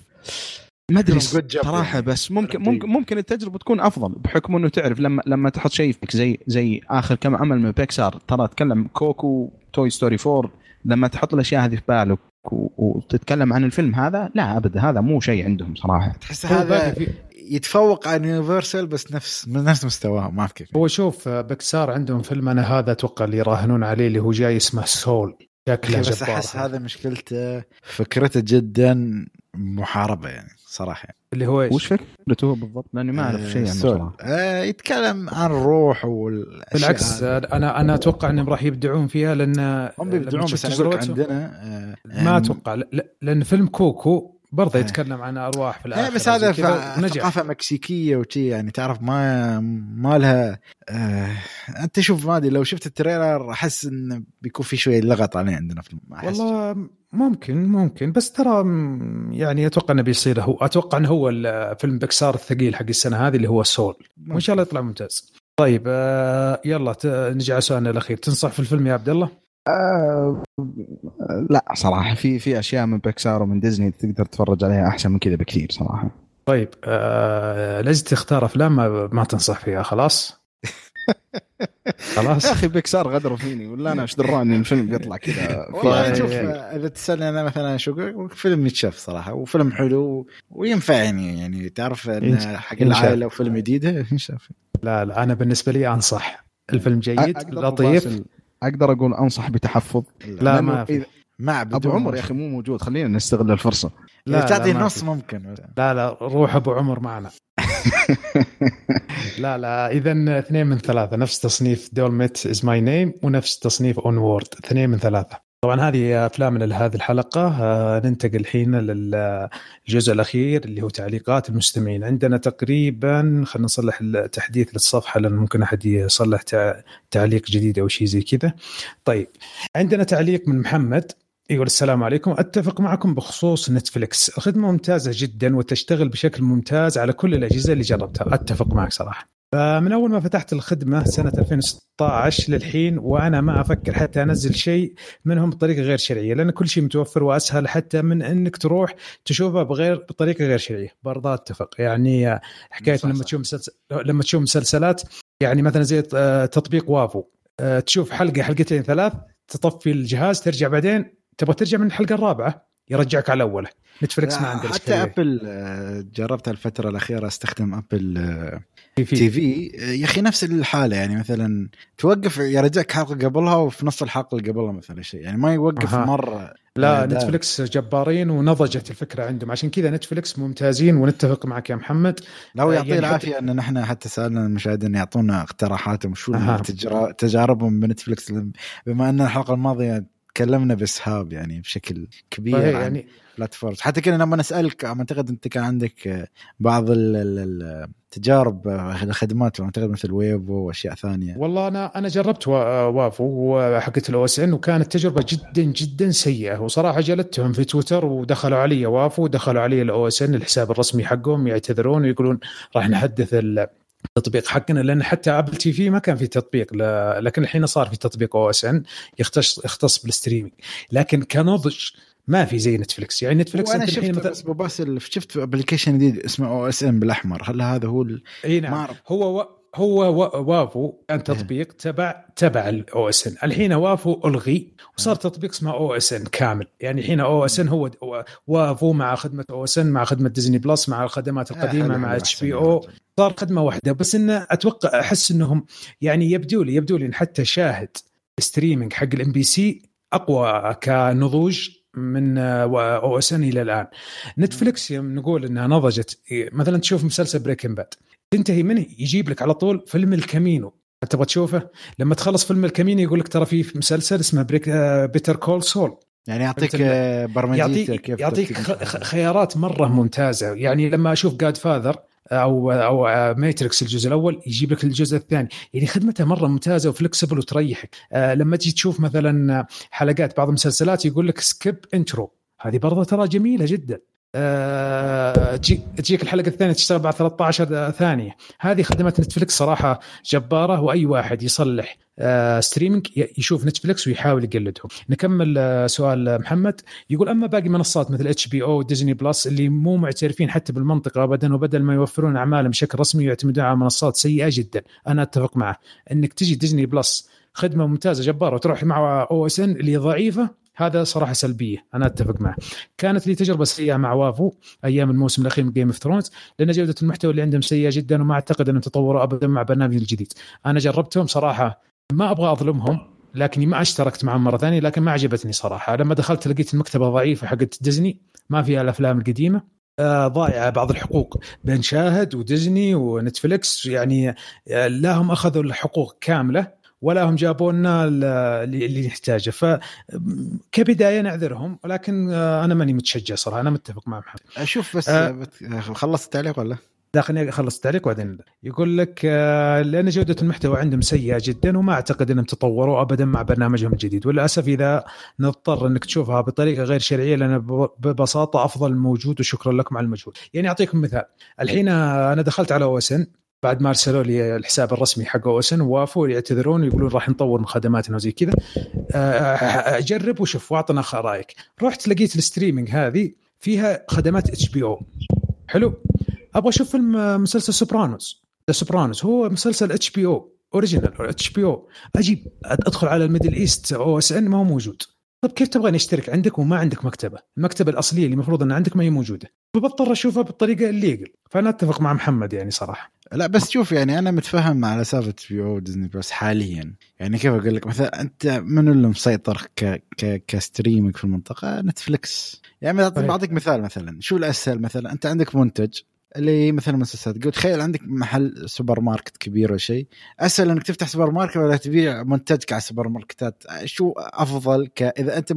ما أدري صراحة. بس ممكن. ممكن ممكن التجربة تكون أفضل بحكم إنه تعرف لما لما تحط شيء فيك زي زي آخر كم عمل من بيكسار ترى اتكلم كوكو توي ستوري 4 لما تحط الأشياء هذه في بالك وتتكلم عن الفيلم هذا لا ابدا هذا مو شيء عندهم صراحة تحس هذا في- يتفوق على يونيفرسال بس نفس من نفس مستواهم ما أعرف كيف هو شوف آه، بكسار عندهم فيلم أنا هذا أتوقع اللي يراهنون عليه اللي هو جاي اسمه سول شكله بس أحس هذا مشكلته فكرته جدا محاربة يعني صراحة يعني. اللي هو إيش؟ وش فكرته بالضبط لأني ما أعرف شيء عنه سول. صراحة آه يتكلم عن الروح والأشياء بالعكس هذه. آه، أنا أنا أتوقع إنهم راح يبدعون فيها لأن هم بيبدعون بس عندنا آه، ما آه، أتوقع ل- ل- لأن فيلم كوكو برضه آه. يتكلم عن أرواح في إيه الآخر بس هذا ثقافة مكسيكية وشي يعني تعرف ما ما لها آه أنت شوف ما أدري لو شفت ال trailer أحس انه بيكون في شوية لغط عليه عندنا في. والله ممكن ممكن بس ترى يعني أتوقع إنه بيصير هو أتوقع إنه هو فيلم بكسار الثقيل حق السنة هذه اللي هو سول وإن شاء الله يطلع ممتاز طيب آه يلا نجي على سؤالنا الأخير تنصح في الفيلم يا عبد الله؟ آه لا صراحة في في أشياء من بيكسار ومن ديزني تقدر تتفرج عليها أحسن من كذا بكثير صراحة طيب آه لازم تختار أفلام ما, ما تنصح فيها خلاص؟ خلاص يا أخي بيكسار غدروا فيني ولا أنا إيش دراني الفيلم بيطلع كذا والله شوف إذا تسألني أنا مثلا شو فيلم يتشاف صراحة وفيلم حلو وينفع يعني يعني تعرف انه. حق. العائلة وفيلم جديد ينشاف لا لا أنا بالنسبة لي أنصح الفيلم جيد لطيف أقدر أقول أنصح بتحفظ. لا لأنه ما في. مع أبو عمر يا أخي مو موجود. خلينا نستغل الفرصة. لا لا تعطي لا ما نص. ممكن. لا لا روح أبو عمر معنا. لا لا اذا اثنين من ثلاثة. نفس تصنيف دولميت از ماي نيم ونفس تصنيف اون وورد اثنين من ثلاثة. طبعا هذه افلامنا لهذه الحلقة. آه، ننتقل الحين للجزء الأخير اللي هو تعليقات المستمعين. عندنا تقريبا خلينا نصلح التحديث للصفحة لأن ممكن أحد يصلح تعليق جديد أو شيء زي كذا. طيب عندنا تعليق من محمد. يقول السلام عليكم. أتفق معكم بخصوص نتفلكس الخدمة ممتازة جدا وتشتغل بشكل ممتاز على كل الأجهزة اللي جربتها. أتفق معك صراحة. فمن أول ما فتحت الخدمة سنة 2016 للحين وأنا ما أفكر حتى أنزل شيء منهم بطريقة غير شرعية لأن كل شيء متوفر وأسهل حتى من إنك تروح تشوفه بغير بطريقة غير شرعية. برضه أتفق. يعني حكاية لما تشوف مسلسل لما تشوف مسلسلات يعني مثلا زي تطبيق وافو تشوف حلقة حلقتين ثلاث تطفي الجهاز ترجع بعدين تبغى ترجع من الحلقة الرابعة. يرجعك على أوله. نتفلكس ما عنده حتى ابل آه، جربت الفترة الأخيرة استخدم ابل تي في. تي في. يا أخي نفس الحالة يعني مثلا توقف يرجعك حلقة قبلها وفي نص الحلقة اللي قبلها مثلا شيء. يعني ما يوقف أه. مرة. لا نتفلكس جبارين ونضجت الفكرة عندهم. عشان كذا نتفلكس ممتازين ونتفق معك يا محمد. لو يعطيه يعني العافية إن نحن حتى سألنا المشاهدين يعطونا اقتراحاتهم شو أه. تجاربهم بنتفلكس بما أن الحلقة الماضية تكلمنا بإسهاب يعني بشكل كبير يعني platforms حتى كنا لما نسألك أعتقد أنت كان عندك بعض التجارب الخدمات أعتقد مثل ويبو وأشياء ثانية. والله أنا أنا جربت وافو وحقت الاو اس ان وكانت تجربة جدا جدا سيئة. وصراحة جلدتهم في تويتر ودخلوا علي وافو ودخلوا علي الاو اس ان الحساب الرسمي حقهم يعتذرون ويقولون راح نحدث التطبيق حقنا لأن حتى ابل تي في ما كان في تطبيق لكن الحين صار في تطبيق أو إس إن يختص يختص بال streaming. لكن كنضج ما في زي نتفلكس يعني نتفلكس وأنا شفت مثل... بس بس شفت application جديد اسمه أو إس إن بالأحمر. هل هذا هو ال... إي نعم. هو و... هو وافو كان تطبيق تبع تبع الاو اس ان الحين وافو ألغي وصار تطبيق اسمه أو اس ان كامل. يعني الحين أو اس ان هو وافو مع خدمة أو اس ان مع خدمة ديزني بلس مع الخدمات القديمة مع اتش بي أو صار خدمة واحدة. بس انه أتوقع أحس إنهم يعني يبدو لي يبدو لي إن حتى شاهد streaming حق الام بي سي أقوى كنضوج من أو اس ان إلى الآن. نتفلكس يوم نقول إنها نضجت. مثلا تشوف مسلسل بريكنج باد تنتهي منه يجيب لك على طول فيلم الكامينو. تبغى تشوفه؟ لما تخلص فيلم الكامينو يقول لك ترى في مسلسل اسمه بريك بيتر كول سول يعني يعطيك برمجية كيف يعطيك خيارات مرة ممتازة. يعني لما أشوف جود فاذر أو أو ماتريكس الجزء الأول يجيب لك الجزء الثاني. يعني خدمته مرة ممتازة و flexible وتريحك. آه، لما تجي تشوف مثلا حلقات بعض المسلسلات يقول لك skip intro هذه برضه ترى جميلة جدا. آه، تجيك الحلقة الثانية تشتغل بعد 13 ثانية. هذه خدمات نتفلكس صراحة جبارة وأي واحد يصلح streaming آه، يشوف نتفلكس ويحاول يقلدهم نكمل آه، سؤال محمد. يقول أما باقي منصات مثل اتش بي أو وديزني بلس اللي مو معترفين حتى بالمنطقة ابدا وبدل ما يوفرون أعمالهم بشكل رسمي يعتمدون على منصات سيئة جدا. أنا أتفق معه. إنك تجي ديزني بلس خدمة ممتازة جبارة وتروح مع أو اس ان اللي ضعيفة هذا صراحة سلبية أنا أتفق معه. كانت لي تجربة سيئة مع وافو أيام الموسم الأخير من جيم اوف ثرونز لأن جودة المحتوى اللي عندهم سيئة جدا وما أعتقد أنهم تطوروا ابدا مع برنامج الجديد. أنا جربتهم صراحة ما أبغى أظلمهم لكني ما أشتركت معهم مرة ثانية لكن ما عجبتني صراحة. لما دخلت لقيت المكتبة ضعيفة حقت ديزني ما فيها الأفلام القديمة. آه ضايعة بعض الحقوق. بين شاهد وديزني ونتفليكس يعني آه لا هم أخذوا الحقوق كاملة. ولا هم جابوا لنا اللي نحتاجه. فكبدايه نعذرهم ولكن آه، أنا ماني متشجع صراحة. أنا متفق مع محمد. أشوف بس أه خلصت التعليق ولا؟ لا خليني أخلص التعليق وبعدين يقول لك آه، لأن جودة المحتوى عندهم سيئة جدا وما أعتقد إنهم تطوروا ابدا مع برنامجهم الجديد. وللأسف إذا نضطر إنك تشوفها بطريقة غير شرعية لأن ببساطة أفضل موجود وشكرا لكم على المجهود. يعني أعطيكم مثال. الحين أنا دخلت على أوسن. بعد ما أرسلوا لي الحساب الرسمي حق أوسن ووافوا يعتذرون ويقولون راح نطور من خدماتنا وزي كذا. آه، جرب وشوف واعطنا رايك رحت لقيت ال streaming هذه فيها خدمات إتش بي أو. حلو. أبغى أشوف فيلم مسلسل سوبرانوس ذا سوبرانوس هو مسلسل إتش بي أو original إتش بي أو. أجيب أدخل على ال Middle East أو إس إن ما هو موجود. طيب كيف تبغى نشترك؟ عندك وما عندك مكتبة؟ المكتبة الأصلية اللي المفروض أن عندك ما هي موجودة، فبضطر أشوفها بالطريقة ال illegal، فأنا أتفق مع محمد يعني صراحة. لا بس شوف يعني أنا متفهم على سالفه بي أو ديزني بلس حاليا، يعني كيف أقول لك؟ مثلا أنت من اللي مسيطر ك ك ك streaming في المنطقة؟ نتفلكس، يعني بعطيك مثال مثلا، شو الأسهل مثلا؟ أنت عندك منتج. اللي مثلا مسلسلات. قلت تخيل عندك محل سوبر ماركت كبير ولا شيء. أسهل إنك تفتح سوبر ماركت ولا تبيع منتجك على السوبر ماركتات شو أفضل ك... إذا أنت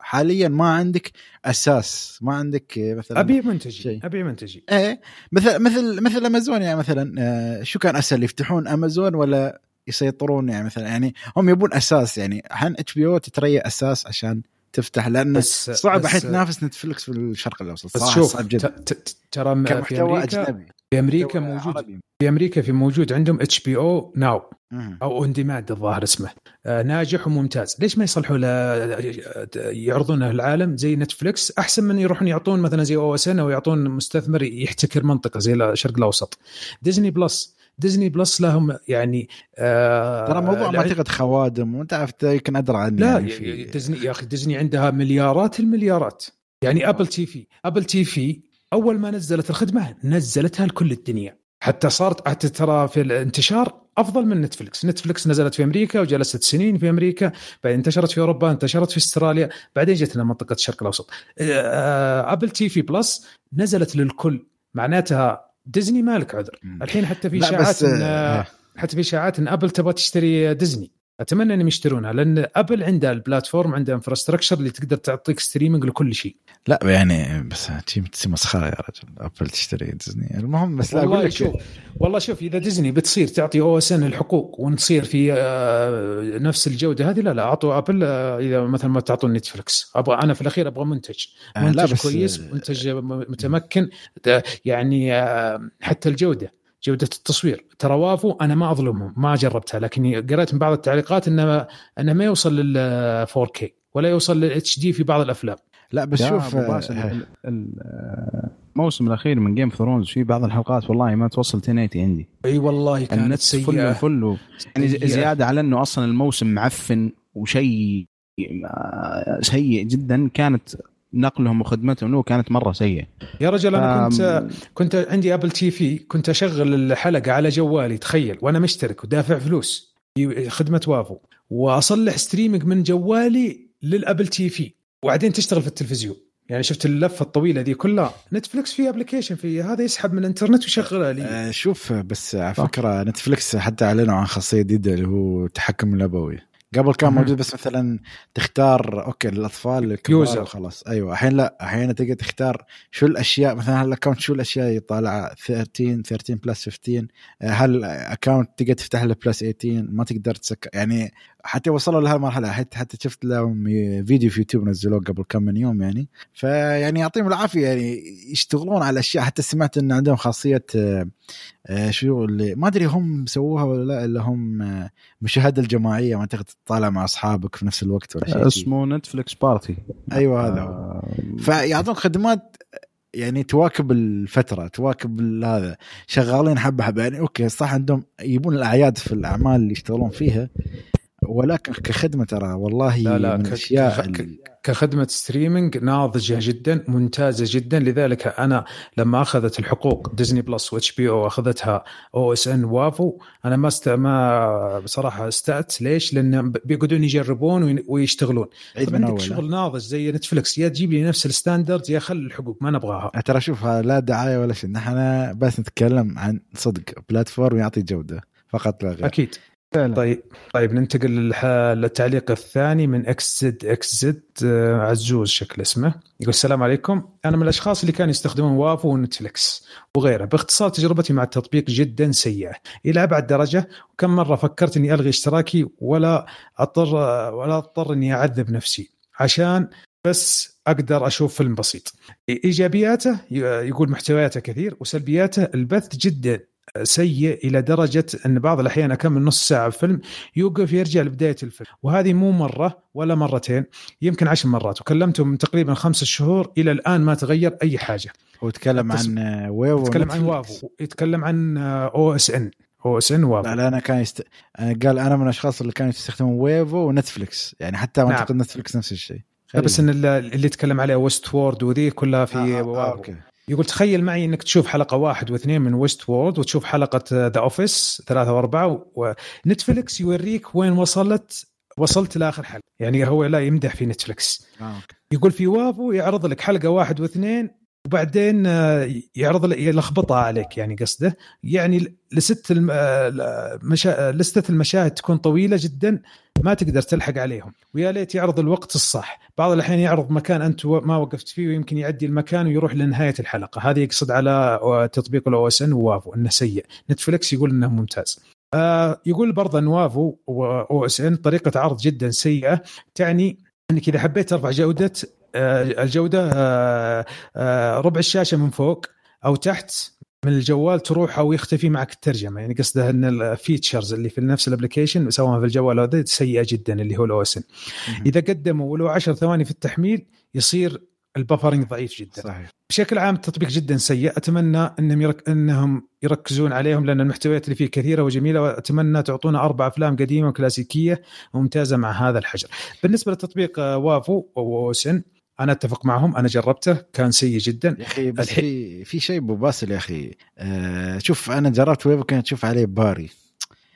حاليا ما عندك أساس ما عندك مثلا أبيع منتجي شيء. أبيع منتجي. إيه. مثل مثل مثل امازون يعني مثلا آه، شو كان أسهل يفتحون امازون ولا يسيطرون يعني مثلا؟ يعني هم يبون أساس يعني. الحين اتش بي أو تتريا أساس عشان تفتح لأن بس صعب الحين تنافس نتفلكس في الشرق الأوسط. بس شوف صعب جدا. ترى في كمحتوى أمريكا أجنبي. في أمريكا موجود عربي. في أمريكا في موجود عندهم اتش بي أو ناو. أو on demand الظاهر اسمه. آه، ناجح وممتاز. ليش ما يصلحوا له يعرضونه للعالم زي نتفلكس أحسن من يروحون يعطون مثلا زي أو اس ان أو يعطون مستثمر يحتكر منطقة زي الشرق الأوسط. ديزني بلس ديزني بلس لهم يعني آه ترى موضوع ما اعتقد خوادم وانت عرفت يمكن أدرى عني لا يعني في- ديزني يا أخي ديزني عندها مليارات المليارات. يعني ابل تي في ابل تي في أول ما نزلت الخدمة نزلتها لكل الدنيا. حتى صارت حتى ترى في الانتشار أفضل من نتفلكس نتفلكس نزلت في أمريكا وجلست سنين في أمريكا بعدين انتشرت في أوروبا انتشرت في أستراليا بعدين جت لنا منطقة الشرق الأوسط. ابل تي في بلس نزلت للكل. معناتها ديزني مالك عذر. الحين حتى في اشاعات آه، حتى في اشاعات إن أبل تبغى تشتري ديزني. أتمنى أنهم يشترونها لأن أبل عندها ال platform عندها infrastructure اللي تقدر تعطيك streaming لكل شيء. لا يعني بس تصير مسخرة يا رجل. أبل تشتري ديزني. المهم بس لا أقول والله لك شوف والله شوف إذا ديزني بتصير تعطي أو إس إن الحقوق ونصير في آه، نفس الجودة هذه لا لا أعطوا أبل آه، إذا مثلا ما تعطون نتفلكس. أبغى أنا في الأخير أبغى منتج. آه، منتج لا بس كويس منتج متمكن يعني حتى الجودة. جودة التصوير. ترى وافو أنا ما أظلمهم ما جربتها لكني قرأت من بعض التعليقات إنه إنه ما يوصل لل 4K ولا يوصل لل دي في بعض الأفلام. لا بس شوف آه، ال- الموسم الأخير من جيم اوف ثرونز في بعض الحلقات والله ما توصل 1080 عندي. أي والله كانت النت full و... يعني سيئة. زيادة على إنه أصلا الموسم معفن وشيء سيء جدا. كانت نقلهم وخدمتهم له كانت مرة سيئة. يا رجل أنا كنت كنت عندي ابل تي في كنت أشغل الحلقة على جوالي تخيل وأنا مشترك ودافع فلوس خدمة وافو وأصلح streaming من جوالي للابل تي في وبعدين تشتغل في التلفزيون. يعني شفت اللفة الطويلة دي كلها. نتفلكس في application في هذا يسحب من الإنترنت ويشغلها لي. آه، شوف بس على. فكرة نتفلكس حتى أعلنوا عن خاصية جديدة اللي هو التحكم الابوي قبل كان. موجود بس مثلا تختار okay للاطفال الكبار. وخلاص. أيوه. الحين لا. الحين تقدر تختار شو الأشياء مثلا هال account شو الأشياء يطالع 13 13 plus 15 آه، هال account تقدر تفتح له plus 18 ما تقدر تسكر يعني حتى وصلوا لهالمرحلة. حتى حتى شفت لهم فيديو في يوتيوب نزلوه قبل كم من يوم يعني. فيعني يعطيهم العافية يعني يشتغلون على اشياء حتى سمعت إن عندهم خاصية آه، آه، شو اللي ما أدري هم سووها ولا لا اللي هم آه، مشاهدة الجماعية. ما تقدر تطالع مع أصحابك في نفس الوقت ولا شيء. اسمه نتفلكس party أيوه هذا هو. فيعطون خدمات يعني تواكب الفترة تواكب هذا. شغالين حبة حبة. يعني okay صح عندهم عيوب الأعياد في الأعمال اللي يشتغلون فيها. ولكن كخدمة ترى والله لا لا من الأشياء كخدمة streaming ناضجة جدا ممتازة جدا. لذلك أنا لما أخذت الحقوق ديزني بلس واتش بي أو أخذتها أو اس ان وافو أنا ما است... ما بصراحة استأت. ليش؟ لأن بيقعدون يجربون ويشتغلون. عيد من عندك شغل ناضج زي نتفلكس يا تجيب لي نفس ال standard يا خل الحقوق ما نبغاها. ترى شوف لا دعاية ولا شيء. نحن بس نتكلم عن صدق. platform يعطي جودة فقط لا غير. أكيد. فعلا. طيب طيب ننتقل للتعليق الثاني من إكس زد إكس زد عزوز شكل اسمه. يقول السلام عليكم. أنا من الأشخاص اللي كانوا يستخدمون وافو ونتفلكس وغيره باختصار تجربتي مع التطبيق جدا سيئة. إلى أبعد درجة؟ وكم مرة فكرت إني ألغي اشتراكي ولا اضطر ولا أضطر إني أعذب نفسي؟ عشان بس أقدر أشوف فيلم بسيط. إيجابياته يقول محتوياته كثير وسلبياته البث جدا. سيء إلى درجة أن بعض الأحيان أكمل نص ساعة فيلم يوقف يرجع لبداية الفيلم. وهذه مو مرة ولا مرتين يمكن عشر مرات وكلمته من تقريبا خمسة شهور إلى الآن ما تغير أي حاجة. هو يتكلم عن ويو يتكلم عن. وافو يتكلم عن أو إس إن أو إس إن وافو. لا لا أنا كان يست... قال أنا من الأشخاص اللي كانوا يستخدمون وافو ونتفلكس يعني حتى نعم. أعتقد نتفلكس نفس الشيء. لا بس إن ال- اللي يتكلم عليه ويست وورد وذي كلها في آه، آه، وافو. okay. يقول تخيل معي إنك تشوف حلقة واحد واثنين من ويست وورد وتشوف حلقة ذا اوفيس ثلاثة وأربعة ونتفلكس يوريك وين وصلت وصلت لآخر حلقة. يعني هو لا يمدح في نتفلكس آه، يقول في وافو يعرض لك حلقة واحد واثنين وبعدين آه، يعرض يلخبطها عليك يعني قصده. يعني لست الم... آه،. لستة المشاهد تكون طويلة جدا ما تقدر تلحق عليهم. ويا ليت يعرض الوقت الصح. بعض الأحيان يعرض مكان أنت ما وقفت فيه ويمكن يعدي المكان ويروح لنهاية الحلقة. هذه يقصد على تطبيق ال OSN و Wavo إنه سيء. Netflix يقول إنه ممتاز. آه يقول برضه إن Wavo OSN طريقة عرض جدا سيئة يعني إنك إذا حبيت ترفع جودة الجودة آه آه ربع الشاشة من فوق أو تحت من الجوال تروح أو يختفي معك الترجمة. يعني قصده إن ال features اللي في نفس ال application سواء في الجوال أو سيئة جدا اللي هو ال OSN إذا قدموا ولو 10 ثواني في التحميل يصير ال buffering ضعيف جدا. صحيح. بشكل عام التطبيق جدا سيء. أتمنى إنهم يرك... إنهم يركزون عليهم لأن المحتويات اللي فيه كثيرة وجميلة وأتمنى تعطونا أربع أفلام قديمة وكلاسيكية وممتازه مع هذا الحجر. بالنسبة لتطبيق Wavo OSN أنا أتفق معهم أنا جربته كان سيء جدا. يا أخي بس في في شيء أبو باسل يا أخي. آه شوف أنا جربت Wavo كنت أشوف عليه Barry.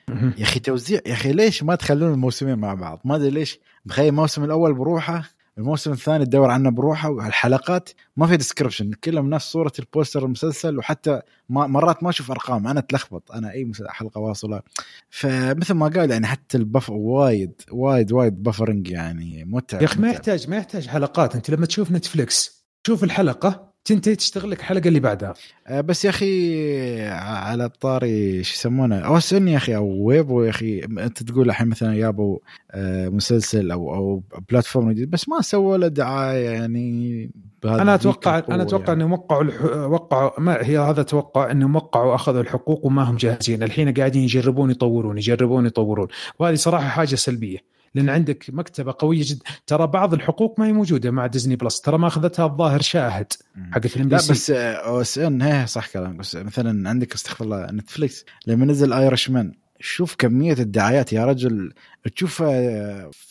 يا أخي توزيع يا أخي ليش ما تخلون الموسمين مع بعض؟ ما أدري ليش مخلين الموسم الأول بروحه الموسم الثاني تدور عنه بروحه والحلقات ما في description كلهم نفس صورة ال poster المسلسل وحتى ما مرات ما أشوف أرقام أنا أتلخبط أنا أي حلقة واصلة. فمثل ما قال يعني حتى ال buff وايد وايد وايد buffering يعني متعب يا أخي ما يحتاج ما يحتاج حلقات أنت لما تشوف Netflix تشوف الحلقة تنتهي تشتغل لك الحلقة اللي بعدها. آه، بس يا أخي على الطاري شو يسمونه؟ OSN يا أخي أو Wavo يا أخي أنت تقول الحين مثلا يابوا آه، مسلسل أو أو platform جديد بس ما سووا له دعاية يعني أنا أتوقع أنا أتوقع يعني. إنهم وقعوا الح... وقعوا ما هي هذا أتوقع إنهم وقعوا وأخذوا الحقوق وما هم جاهزين. الحين قاعدين يجربون يطورون يجربون يطورون. وهذه صراحة حاجة سلبية. لأن عندك مكتبة قوية جدا. ترى بعض الحقوق ما هي موجودة مع Disney Plus ترى ما أخذتها الظاهر شاهد حقت لا بس OSN هي صح كلام بس مثلا عندك استغفر الله Netflix لما نزل Irishman شوف كمية الدعايات يا رجل. تشوفها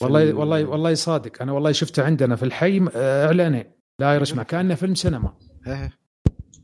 والله والله والله صادق. أنا والله شفته عندنا في الحي آه، إعلانين. لا Irishman كأنه فيلم سينما.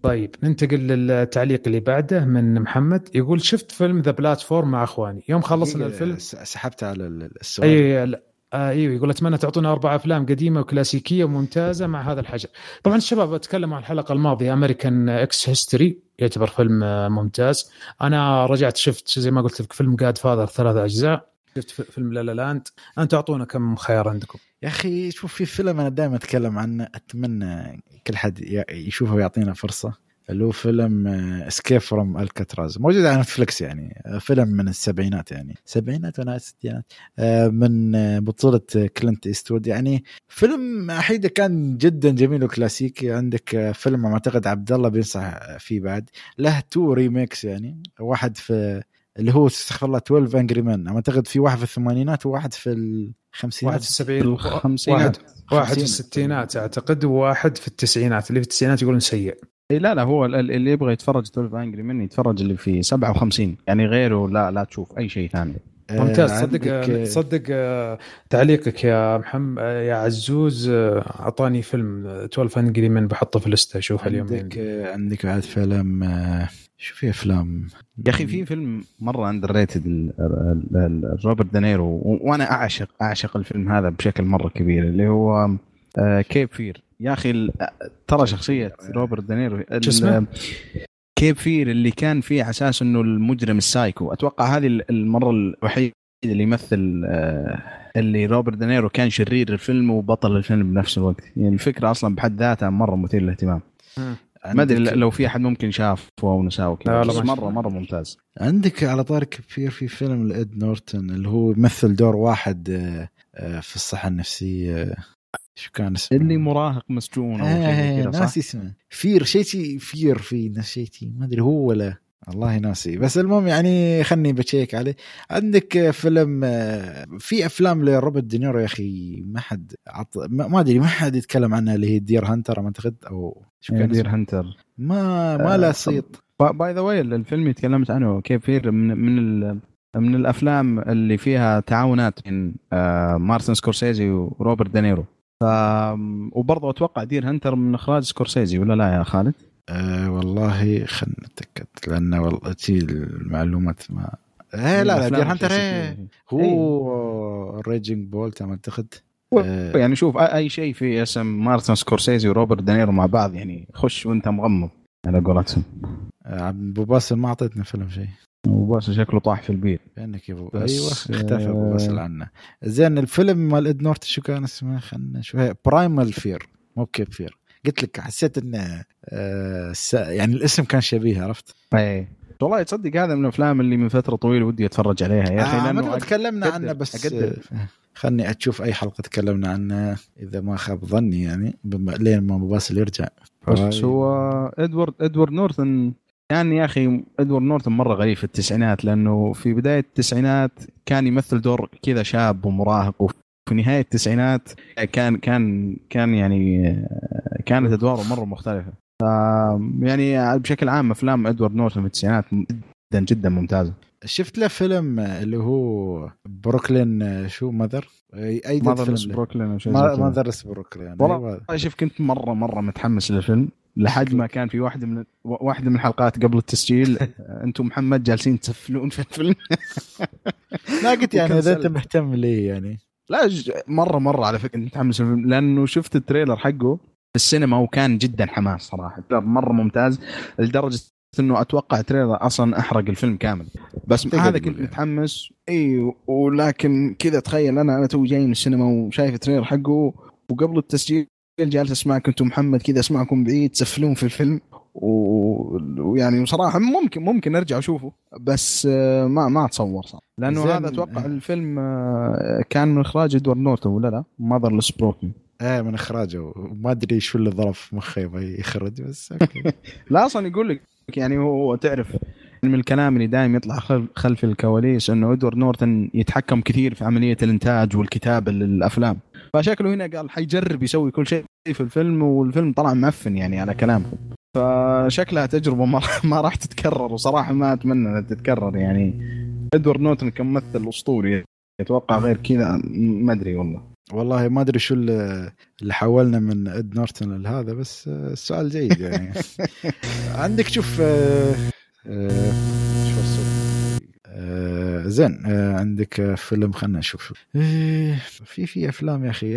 طيب ننتقل للتعليق اللي بعده من محمد يقول شفت فيلم The Platform مع أخواني يوم خلصنا الفيلم سحبت على السؤال آه أيوه يقول أتمنى تعطونا أربع أفلام قديمة وكلاسيكية وممتازة مع هذا الحجر. طبعا الشباب تكلموا عن الحلقة الماضية American X History يعتبر فيلم ممتاز. أنا رجعت شفت زي ما قلت لك فيلم Godfather ثلاث أجزاء. شفت فيلم La La Land. أنتم أعطونا كم خيار عندكم. يا أخي شوف في فيلم أنا دائما أتكلم عنه أتمنى كل حد يشوفه ويعطينا فرصة اللي هو فيلم Escape from Alcatraz موجود على Netflix يعني آه، فيلم من السبعينات يعني. سبعينات وأنا الستينات آه، من آه، بطولة كلينت إيستوود. يعني فيلم احيده كان جدا جميل وكلاسيكي. عندك فيلم أعتقد عبد الله بينصح فيه بعد. له two remakes يعني. واحد في اللي هو استغفر الله 12 Angry Men أعتقد في واحد في الثمانينات وواحد في الخمسينات. واحد في السبعينات واحد واحد في الستينات أعتقد وواحد في التسعينات. اللي في التسعينات يقولون سيء. اي لا لا هو اللي يبغى يتفرج 12 Angry Men يتفرج اللي في 57 يعني غيره لا لا تشوف أي شيء ثاني. ممتاز. آه، صدق صدق آه، تعليقك يا محمد آه، يا عزوز أعطاني فيلم 12 Angry Men بحطه في اللستة أشوفه اليوم عندك عندك بعد فيلم شو في أفلام. يا أخي في فيلم مرة under rated روبرت دانيرو وأنا اعشق أعشق الفيلم هذا بشكل مرة كبير اللي هو Cape Fear يا أخي ترى شخصية روبرت دانيرو شو اسمه؟ Cape Fear اللي كان فيه على أساس إنه المجرم السايكو. أتوقع هذه المرة الوحيدة اللي يمثل آه، اللي روبرت دانيرو كان شرير الفيلم وبطل الفيلم بنفس الوقت. يعني الفكرة أصلا بحد ذاتها مرة مثير للاهتمام. ما أدري لو في أحد ممكن شافه أو نساه كذا. بس مره مرة ممتاز. عندك على طاري Cape Fear في فيلم لإد نورتون اللي هو يمثل دور واحد آه، آه، في الصحة النفسية. شو كان اسمه؟ اللي مراهق مسجون أو شيء كذا ناسي اسمه. Fear شيء Fear في نسيتي ما أدري هو ولا والله ناسي بس المهم يعني خلني ب check عليه. عندك فيلم في أفلام لروبرت دينيرو يا أخي ما حد عط... ما أدري ما حد يتكلم عنها اللي هي Deer Hunter أعتقد أو شو كان Deer Hunter ما ما له صيت. By the way الفيلم اللي تكلمت عنه Cape Fear من من ال... من الأفلام اللي فيها تعاونات بين آه، مارتن سكورسيزي وروبرت دينيرو. ف وبرضه أتوقع Deer Hunter من إخراج سكورسيزي ولا لا يا خالد؟ أه والله خلنا نتأكد لأن والله تي المعلومات ما إيه لا لا Deer إيه. هو Raging Bull اعتقد آه، يعني شوف أي شيء في اسم مارتن سكورسيزي وروبرت دانيرو مع بعض يعني خش وأنت مغمض على قولتهم. آه، أبو باسل ما أعطيتنا فيلم شيء. وبس شكله طاح في البير. كانك يا ابو أيوه اختفى أبو آه، باسل عنا زين الفيلم مال إد نورت شو كان اسمه؟ خلنا شو Primal Fear مو Cape Fear قلت لك حسيت انه آه س- يعني الاسم كان شبيه عرفت؟ اي والله تصدق هذا من الأفلام اللي من فترة طويلة ودي أتفرج عليها يا أخي آه لأنه تكلمنا عنه بس أقدر. خلني أشوف أي حلقة تكلمنا عنه إذا ما خاب ظني يعني لين ما باسل يرجع بس هو إدوارد إدوارد نورثن كان يا أخي إدوارد نورثن مرة غريب في التسعينات لأنه في بداية التسعينات كان يمثل دور كذا شاب ومراهق وفي نهاية التسعينات كان كان كان يعني كانت أدواره مرة مختلفة يعني بشكل عام أفلام إدوارد نورثن في التسعينات جدا جدا ممتازة شفت له فيلم اللي هو بروكلين شو ماذر أي له؟ بروكلين أو شيء ما- زي كذا. Motherless Brooklyn والله. شوف كنت مرة مرة متحمس للفيلم لحد ما كان في واحدة من واحدة من الحلقات قبل التسجيل أنتم محمد جالسين تسفلون في الفيلم لا قلت يعني إذا أنت. مهتم ليه يعني لا مرة مرة على فكرة متحمس لأنه شفت ال trailer حقه في السينما وكان جدا حماس صراحة. مرة ممتاز لدرجة إنه أتوقع ال trailer أصلا أحرق الفيلم كامل. بس هذا كنت يعني. متحمس. إي ولكن كذا تخيل أنا أنا تو جاي من السينما وشايف ال trailer حقه وقبل التسجيل جالس اسمعك أنتم محمد كذا أسمعكم بعيد تسفلون في الفيلم. ويعني بصراحة ممكن ممكن ارجع اشوفه بس آه، ما ما اتصور صراحة. لأنه. هذا أتوقع الفيلم آه، كان من إخراج إدوارد نورتون ولا لا؟ Motherless Brooklyn إيه من إخراجه. وما أدري شو اللي ضرب في مخي يبغى يخرج بس okay. لا أصلا يقول لك يعني هو تعرف من الكلام اللي دائما يطلع خلف, الكواليس إنه إدوارد نورتون يتحكم كثير في عملية الإنتاج والكتابة للأفلام. فشكله هنا قال حيجرب يسوي كل شيء في الفيلم والفيلم طلع معفن يعني على كلامهم فشكلها تجربة ما, ما راح تتكرر وصراحة ما أتمنى إنها تتكرر يعني. إدوارد نورتون كممثل أسطوري أتوقع غير كذا ما أدري والله. والله ما أدري شو اللي حولنا من إد نورتون لهذا بس السؤال جيد يعني. عندك شوف آه، آه، شو آه، زين عندك فيلم خلنا نشوف إيه، في في أفلام يا أخي.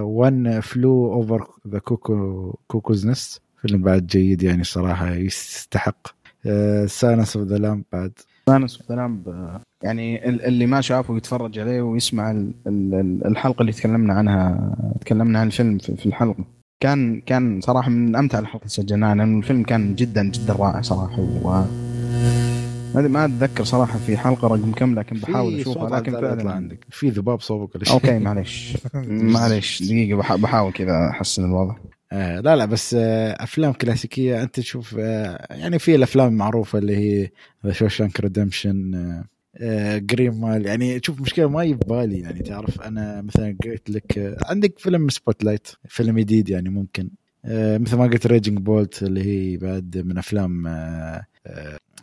One Flew Over the Cuckoo Cuckoo's Nest فيلم بعد جيد يعني صراحة يستحق. Silence of the Lamb بعد. فنفس الكلام يعني ال- اللي ما شافه يتفرج عليه ويسمع ال- ال- الحلقة اللي تكلمنا عنها تكلمنا عن الفيلم في الحلقة. كان كان صراحة من أمتع الحلقات اللي سجلناها لأن الفيلم كان جدا جدا رائع صراحة. و ما أتذكر صراحة في حلقة رقم كم لكن بحاول أشوفها لكن فعلا عندك. في ذباب صوبك okay معلش معلش دقيقة بح- بحاول كذا أحسن الوضع. آه لا لا بس آه أفلام كلاسيكية. أنت تشوف آه يعني في الأفلام المعروفة اللي هي The Shawshank Redemption Green Mile يعني تشوف مشكلة ما في بالي يعني تعرف أنا مثلا قلت لك آه عندك فيلم Spotlight فيلم جديد يعني ممكن. آه مثل ما قلت Raging Bull اللي هي بعد من أفلام آه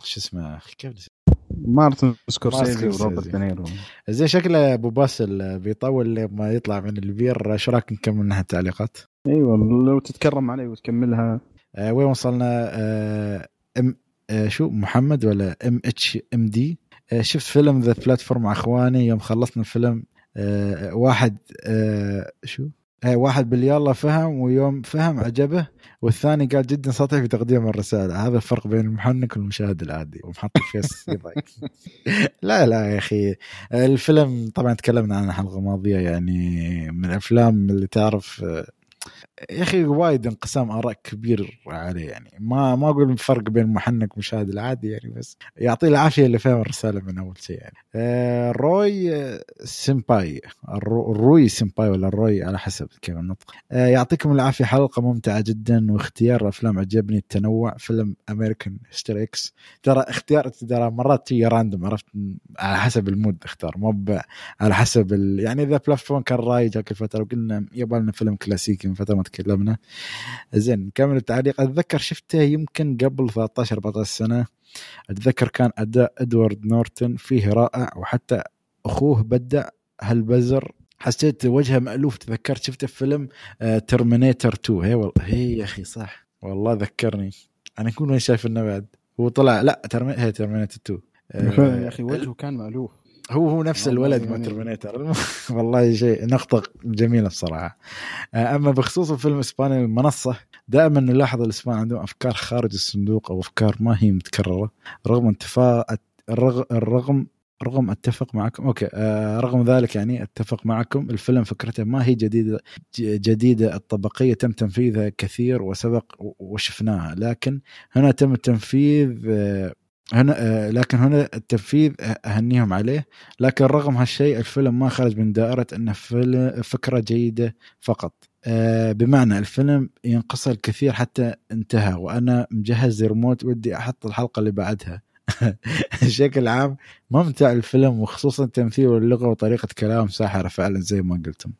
شو اسمه كيف؟ مارتن سكورسيزي. وروبرت دينيرو. زين شكله أبو باسل بيطول لما يطلع من البير إيش رأيك نكمل منها التعليقات؟ أيوه لو تتكرم علي وتكملها. آه وين وصلنا؟ آه M آه شو محمد ولا MHMD؟ آه شفت فيلم The Platform مع أخواني يوم خلصنا الفيلم. آه واحد آه شو؟ آه واحد باليلا فهم ويوم فهم عجبه والثاني قال جدا سطحي في تقديم الرسالة. هذا الفرق بين المحنك والمشاهد العادي ومحط الفيس لا لا يا أخي. الفيلم طبعا تكلمنا عنه الحلقة الماضية يعني من الأفلام اللي تعرف يا أخي وايد انقسام آراء كبير عليه يعني. ما ما أقول الفرق بين المحنك والمشاهد العادي يعني بس يعطيه العافية اللي فهم الرسالة من أول شيء يعني. آه روي سيمباي. الرو- الروي سيمباي ولا الروي على حسب كيف النطق. آه يعطيكم العافية حلقة ممتعة جدا واختيار أفلام عجبني التنوع فيلم American History X ترى اختيار ترى مرات تجي random عرفت؟ على حسب ال mood اختار مو على حسب ال... يعني إذا Platform كان رايج هاك الفترة وقلنا يبغى لنا فيلم كلاسيكي من فترة تكلمنا. زين نكمل التعليق. أتذكر شفته يمكن قبل 13 14 سنة. أتذكر كان أداء إدوارد نورتون فيه رائع وحتى أخوه بدع هالبزر. حسيت وجهه مألوف. تذكرت شفته في فيلم Terminator 2 هي والله هي يا أخي صح. والله ذكرني. أنا كنت وين شايف إنه بعد. هو طلع لا ترمي هي Terminator 2 يا أخي وجهه كان مألوف. هو هو نفس الولد يعني- من Terminator والله شيء نقطة جميلة الصراحة آه، أما بخصوص الفيلم الإسباني المنصة دائما نلاحظ الإسبان عندهم أفكار خارج الصندوق أو أفكار ما هي متكررة. رغم انتفاء الرغم رغم أتفق معكم أوكي آه رغم ذلك يعني أتفق معكم الفيلم فكرته ما هي جديدة جديدة الطبقية تم تنفيذها كثير وسبق وشفناها. لكن هنا تم التنفيذ آه هنا آه لكن هنا التنفيذ آه، أهنيهم عليه. لكن رغم هالشيء الفيلم ما خرج من دائرة انه فيلم فكرة جيدة فقط. آه، بمعنى الفيلم ينقص الكثير حتى انتهى وأنا مجهز ريموت ودي أحط الحلقة اللي بعدها. بشكل عام ممتع الفيلم وخصوصا تمثيل اللغة وطريقة كلام ساحره فعلا زي ما قلتم.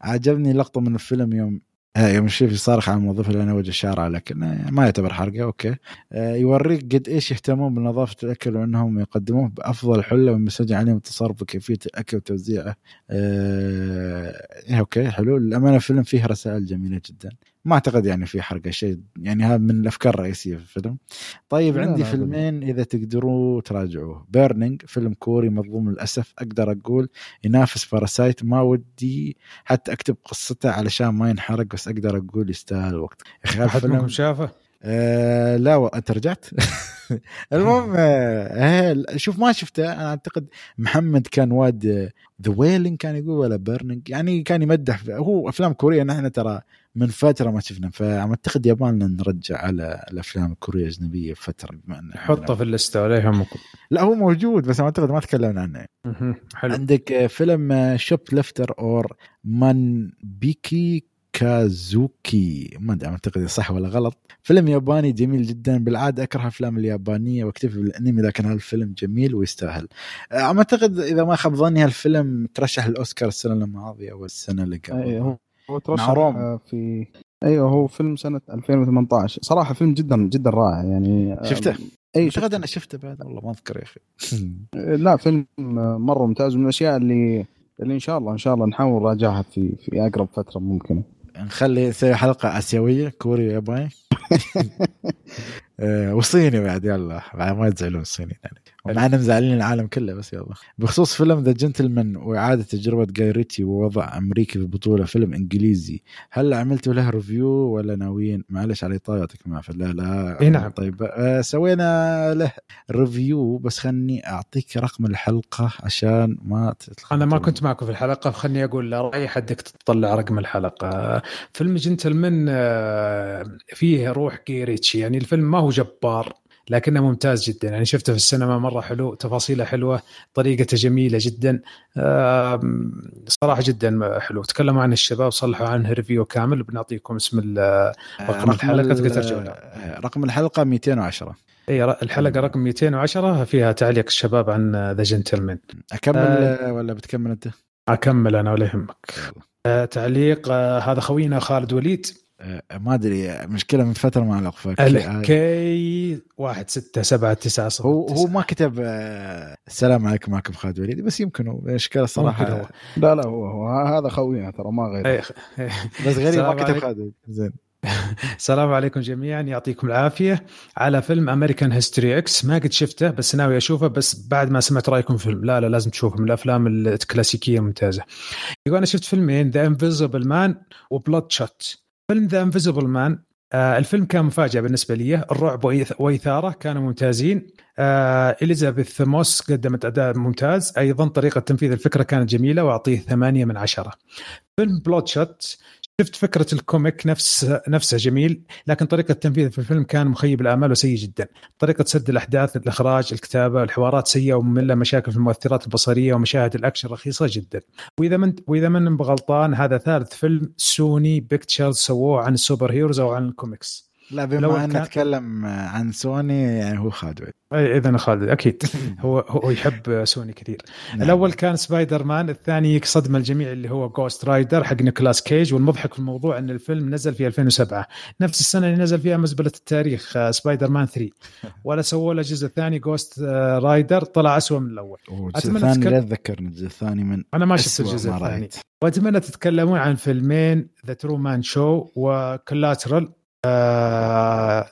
عجبني لقطة من الفيلم يوم يوم الشيف يصارخ على الموظف اللي أنا وجه الشارع لكن آه، ما يعتبر حرقة أوكي. آه، يوريك قد إيش يهتمون بنظافة الأكل وأنهم يقدموه بأفضل حلة ومسجل عليهم التصرف بكيفيه الأكل وتوزيعه آه، إيه، okay حلو. الامانه الفيلم فيه رسائل جميلة جدا. ما أعتقد يعني في حرقة شيء يعني هذا من الأفكار الرئيسية في الفيلم. طيب لا، عندي لا، فيلمين إذا تقدروا تراجعوه. Burning فيلم كوري مظلوم للأسف أقدر أقول ينافس Parasite ما ودي حتى أكتب قصته علشان ما ينحرق بس أقدر أقول يستاهل الوقت. يا أخي أحد منكم شافه؟ آه لا و... أنت رجعت؟ المهم آه آه، شوف ما شفته. أنا أعتقد محمد كان واد The Wailing كان يقول ولا Burning يعني كان يمدح. هو أفلام كورية نحن ترى من فترة ما شفنا فاعتقد يبغالنا نرجع على الأفلام الكورية الأجنبية فترة بما إن حطه في الليسته ولا يهمكم لا هو موجود بس أعتقد ما تكلمنا عنه. حلو. عندك فيلم Shoplifter or Manbiki Kazoku ما أدري أعتقد صح ولا غلط. فيلم ياباني جميل جدا بالعادة أكره الافلام اليابانية واكتفي بالأنمي لكن هذا الفيلم جميل ويستاهل. أعتقد إذا ما خاب ظني هالفيلم ترشح للاوسكار السنة الماضية أو السنة اللي قبل هو هو ترشح في أيوه هو فيلم سنة 2018 صراحة فيلم جدا جدا رائع يعني شفته؟ أي أعتقد شفته. أنا شفته بعد. والله ما أذكر يا أخي. لا فيلم مرة ممتاز من الأشياء اللي اللي إن شاء الله إن شاء الله نحاول نراجعها في في أقرب فترة ممكنة. نخلي نسوي حلقة آسيوية كوري ياباني آه، وصيني بعد يلا بعد ما تزعلون الصينيين يعني. مع إنهم مزعلين العالم كله بس يلا. بخصوص فيلم The Gentlemen وإعادة تجربة جاي ريتشي ووضع أمريكي في البطوله فيلم إنجليزي هل عملتوا له review ولا ناويين؟ معلش على مقاطعتك ما في لا لا. إي نعم. طيب آه، سوينا له review بس خلني أعطيك رقم الحلقة عشان ما أنا ما كنت معكم في الحلقة فخلني أقول لراي حدك تطلع رقم الحلقة. فيلم جنتلمان آه، فيه روح جاي ريتشي يعني الفيلم ما هو جبار. لكنه ممتاز جدا يعني شفته في السينما مرة حلو تفاصيله حلوة طريقته جميلة جدا صراحة جدا حلو تكلموا عن الشباب صلحوا عنه review كامل بنعطيكم اسم رقم الحلقة ال- تقدر ترجع لها. آه، رقم الحلقة 210 اي الحلقة رقم 210 فيها تعليق الشباب عن The Gentlemen أكمل. آه، ولا بتكمل أنت؟ أكمل أنا ولا يهمك. آه، تعليق آه، هذا خوينا خالد وليد ما أدري مشكلة من فترة ما علق ال K 1 6 7 9 0 هو هو ما كتب آه، السلام عليكم معكم خالد وليدي بس يمكن هو مشكلة ممكن صراحة هو. لا لا هو, هو هذا خوينا ترى ما غير. بس غريب ما كتب. خالد. زين السلام عليكم جميعا يعطيكم العافية على فيلم American History X ما قد شفته بس ناوي أشوفه بس بعد ما سمعت رأيكم في الفيلم لا لا لازم تشوفه من الأفلام الكلاسيكية ممتازه يقول أنا شفت فيلمين The Invisible Man و Bloodshot فيلم The Invisible Man الفيلم كان مفاجأة بالنسبة لي. الرعب واثاره كانوا ممتازين. آه إليزابيث موس قدمت أداء ممتاز. أيضا طريقة تنفيذ الفكرة كانت جميلة وأعطيه ثمانية من عشرة. فيلم Bloodshot شفت فكرة ال comic نفس نفسه جميل لكن طريقة التنفيذ في الفيلم كان مخيب الامال وسيء جدا. طريقة سرد الأحداث الإخراج الكتابة الحوارات سيئة وممله مشاكل في المؤثرات البصرية ومشاهد الأكشن رخيصة جدا. وإذا من وإذا من بغلطان هذا ثالث فيلم Sony Pictures سووه عن ال superheroes أو عن الكوميكس. لا بما أن نتكلم عن سوني يعني هو خالد وليدي اذا خالد أكيد. هو هو يحب سوني كثير. نعم. الأول كان سبايدر مان الثاني صدم الجميع اللي هو Ghost Rider حق نيكولاس كيج. والمضحك في الموضوع إن الفيلم نزل في 2007 نفس السنة اللي نزل فيها مزبلة التاريخ آه، سبايدر مان 3 ولا سووا له جزء ثاني Ghost آه، Rider طلع أسوأ من الأول. أتمنى الثاني لا تذكرني الجزء الثاني من أنا ما شفت الجزء الثاني. وأتمنى تتكلمون عن فيلمين The Truman Show و Collateral آه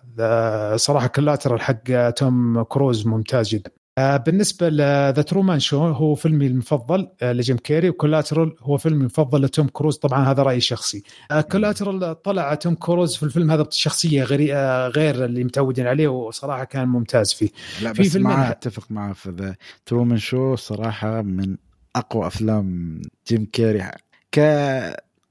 صراحة Collateral حق توم كروز ممتاز جدا. آه بالنسبة ل The Truman Show هو فيلمي المفضل آه لجيم كيري و Collateral هو فيلمي المفضل لتوم كروز طبعا هذا رأيي الشخصي. آه Collateral طلع توم كروز في الفيلم هذا بشخصية غير آه غير اللي متعودين عليه وصراحة كان ممتاز فيه. لا في بس ما أتفق معه في ذا ترومان شو صراحة من أقوى أفلام جيم كيري.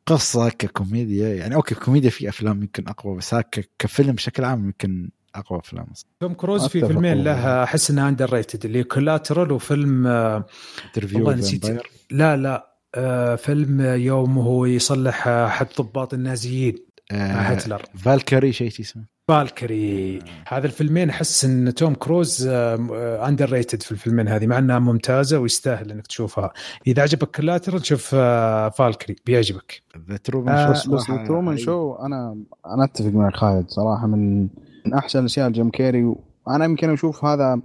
كقصه ككوميديا يعني أوكي كوميديا في أفلام يمكن أقوى بس هاك كفيلم بشكل عام يمكن أقوى أفلام توم كروز في فيلمين. له أحس انه اندر ريتد اللي كولاترال وفيلم آه انترفيو نسيت. فامباير لا لا آه فيلم يوم هو يصلح آه، حد ضباط النازيين آه هتلر. Valkyrie شيء اسمه. Valkyrie هذا الفيلمين أحس إن توم كروز underrated في الفيلمين هذه مع إنها ممتازة ويستاهل إنك تشوفها. إذا عجبك Collateral شوف آه، Valkyrie بيعجبك. The Truman آه، Show بس Truman Show أنا أنا أتفق مع خالد صراحة من من أحسن الأشياء لجيم كيري وأنا يمكن أشوف هذا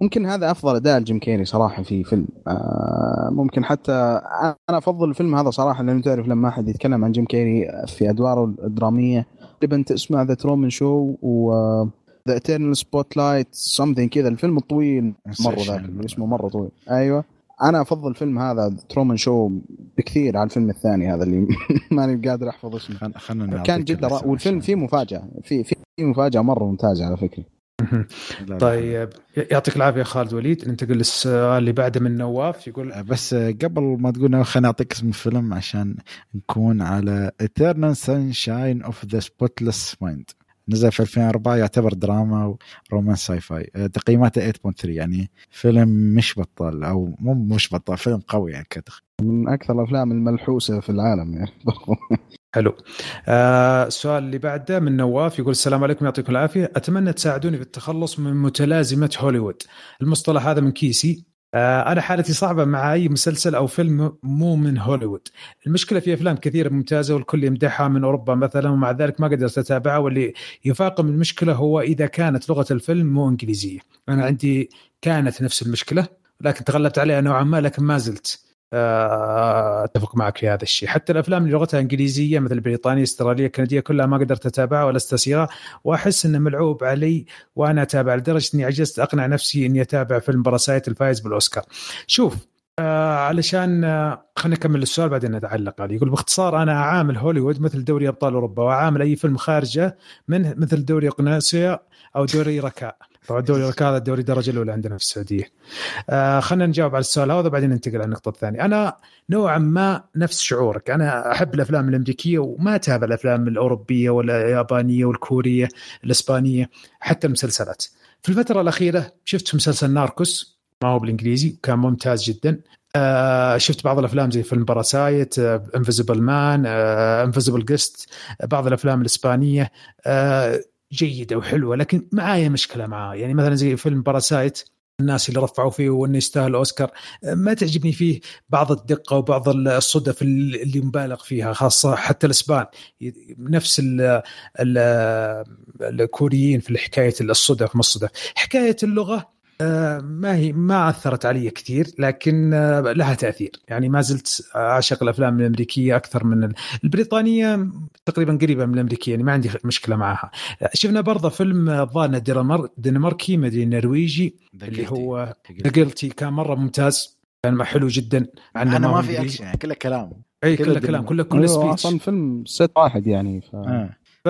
ممكن هذا أفضل أداء لجيم كيري صراحة في فيلم. آه ممكن حتى أنا أفضل الفيلم هذا صراحة لأنه تعرف لما أحد يتكلم عن جيم كيري في أدواره الدرامية تقريبا تسمع The Truman Show و The Eternal Spotlight something كذا. الفيلم الطويل مرة ذاك اسمه مرة طويل. أيوه. أنا أفضل فيلم هذا Truman Show بكثير على الفيلم الثاني هذا اللي ماني قادر أحفظ اسمه. خل- خلنا كان جدا والفيلم فيه مفاجأة. في في مفاجأة مرة ممتازة على فكرة. طيب يعطيك العافية خالد وليد. ننتقل للسؤال اللي بعده من نواف يقول بس قبل ما تقول خليني أعطيك اسم الفيلم عشان نكون على Eternal Sunshine of the Spotless Mind. نزل في 2004 يعتبر دراما و romance sci-fi آه، تقييماته 8.3 يعني فيلم مش بطال أو مو مش بطال فيلم قوي يعني كتخ من أكثر الأفلام الملحوسة في العالم يعني. حلو. آه السؤال اللي بعده من نواف يقول السلام عليكم يعطيكم العافية. أتمنى تساعدوني في التخلص من متلازمة هوليوود. المصطلح هذا من كيسي. أنا حالتي صعبة مع أي مسلسل أو فيلم مو من هوليوود. المشكلة في أفلام كثيرة ممتازة والكل يمدحها من أوروبا مثلا ومع ذلك ما قدرت أتابعها. واللي يفاقم المشكلة هو إذا كانت لغة الفيلم مو إنجليزية. أنا عندي كانت نفس المشكلة لكن تغلبت عليها نوعا ما لكن ما زلت. آه، أتفق معك في هذا الشيء. حتى الأفلام اللي لغتها إنجليزية مثل بريطانيا استراليه كنديه كلها ما قدرت أتابعها ولا استسيرها وأحس إنه ملعوب علي وأنا أتابع لدرجة إني عجزت أقنع نفسي إني أتابع فيلم Parasite الفايز بالأوسكار. شوف آه علشان آه خلينا نكمل السؤال بعدين نعلق عليه. يقول باختصار أنا أعامل هوليوود مثل دوري أبطال أوروبا وأعامل أي فيلم خارجه منه مثل دوري آسيا أو دوري ركاء. طبعا دوري ركاء هذا الدوري الدرجه الأولى عندنا في السعودية. آه خلينا نجاوب على السؤال هذا وبعدين ننتقل على النقطة الثانية. أنا نوعا ما نفس شعورك. أنا أحب الأفلام الأمريكية وما أتابع الأفلام الأوروبية ولا اليابانية والكورية الإسبانية حتى المسلسلات. في الفترة الأخيرة شفت مسلسل Narcos ما هو بالإنجليزي كان ممتاز جدا. آه شفت بعض الأفلام زي فيلم Parasite Invisible Man Invisible Guest بعض الأفلام الإسبانية. آه جيدة وحلوة لكن معايا مشكلة معاه يعني مثلا زي فيلم Parasite الناس اللي رفعوا فيه وإنه يستاهل اوسكار ما تعجبني فيه بعض الدقة وبعض الصدف اللي مبالغ فيها خاصة حتى الإسبان. نفس ال ال الكوريين في حكاية الصدف ما الصدف. حكاية اللغة ما هي ما أثرت علي كثير لكن لها تأثير. يعني ما زلت أعشق الأفلام الأمريكية أكثر من البريطانية تقريبا قريبة من الأمريكية يعني ما عندي مشكلة معها. شفنا برضه فيلم الظاهر دنماركي مدري نرويجي اللي هو قلتي كان مرة ممتاز كان حلو جدا أنا ما في أكشن يعني كله كلام. اي كله كلام كله كله سبيتش أصلا فيلم ست واحد يعني ف... آه. ف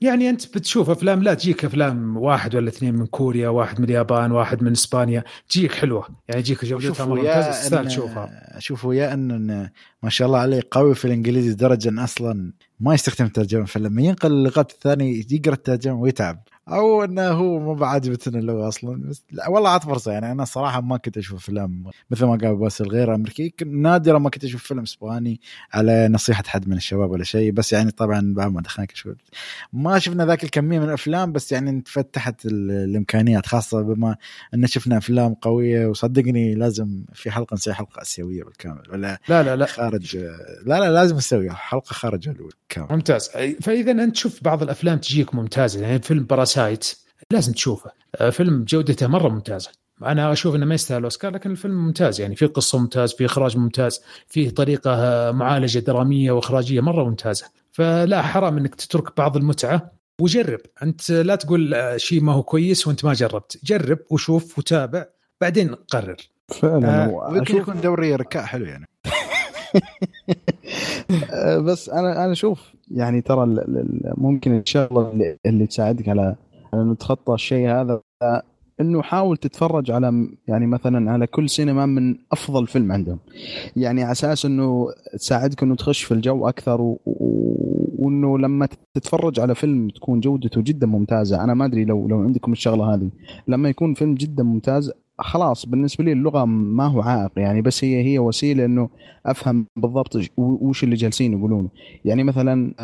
يعني أنت بتشوف أفلام لا تجيك أفلام واحد ولا اثنين من كوريا واحد من اليابان واحد من إسبانيا تجيك حلوة. يعني تجيك جودتها مره ممتازه تستاهل تشوفها. شوفوا يا أن ما شاء الله عليه قوي في الإنجليزي لدرجه أن أصلا ما يستخدم ترجمة فلما ينقل اللغات الثانية يقرأ الترجمة ويتعب. أو إنه هو مو بعجبتنا اللغة أصلا. بس لا والله عاد فرصة يعني. أنا صراحة ما كنت أشوف افلام مثل ما قال باسل غير أمريكي. نادرا ما كنت أشوف فيلم إسباني على نصيحة حد من الشباب ولا شيء. بس يعني طبعا بعد ما دخلنا شوي ما شفنا ذاك الكمية من الأفلام بس يعني فتحت الإمكانيات. خاصة بما إن شفنا أفلام قوية وصدقني لازم في حلقة نسوي حلقة آسيوية بالكامل. ولا لا لا لا. خارج لا لا لازم نسوي حلقة خارج هوليوود. كامل. ممتاز. فإذا أنت تشوف بعض الأفلام تجيك ممتازة يعني فيلم Parasite لازم تشوفه. فيلم جودته مرة ممتازة. أنا أشوف إنه ما يستاهل اوسكار لكن الفيلم ممتاز. يعني في قصة ممتاز في إخراج ممتاز فيه طريقة معالجة درامية وإخراجية مرة ممتازة. فلا حرام إنك تترك بعض المتعة وجرب. أنت لا تقول شيء ما هو كويس وأنت ما جربت. جرب وشوف وتابع بعدين قرر. فعلا. آه، يمكن يكون دوري ركاء حلو يعني. بس أنا أنا أشوف يعني ترى ممكن الشغله اللي, اللي تساعدك على على إنه تتخطى الشيء هذا إنه حاول تتفرج على يعني مثلا على كل سينما من أفضل فيلم عندهم يعني على أساس إنه تساعدك إنه تخش في الجو أكثر. و... وإنه لما تتفرج على فيلم تكون جودته جدا ممتازة أنا ما أدري لو لو عندكم الشغلة هذه لما يكون فيلم جدا ممتاز خلاص بالنسبة لي اللغة ما هو عائق يعني بس هي هي وسيلة إنه أفهم بالضبط وش اللي جالسين يقولونه. يعني مثلا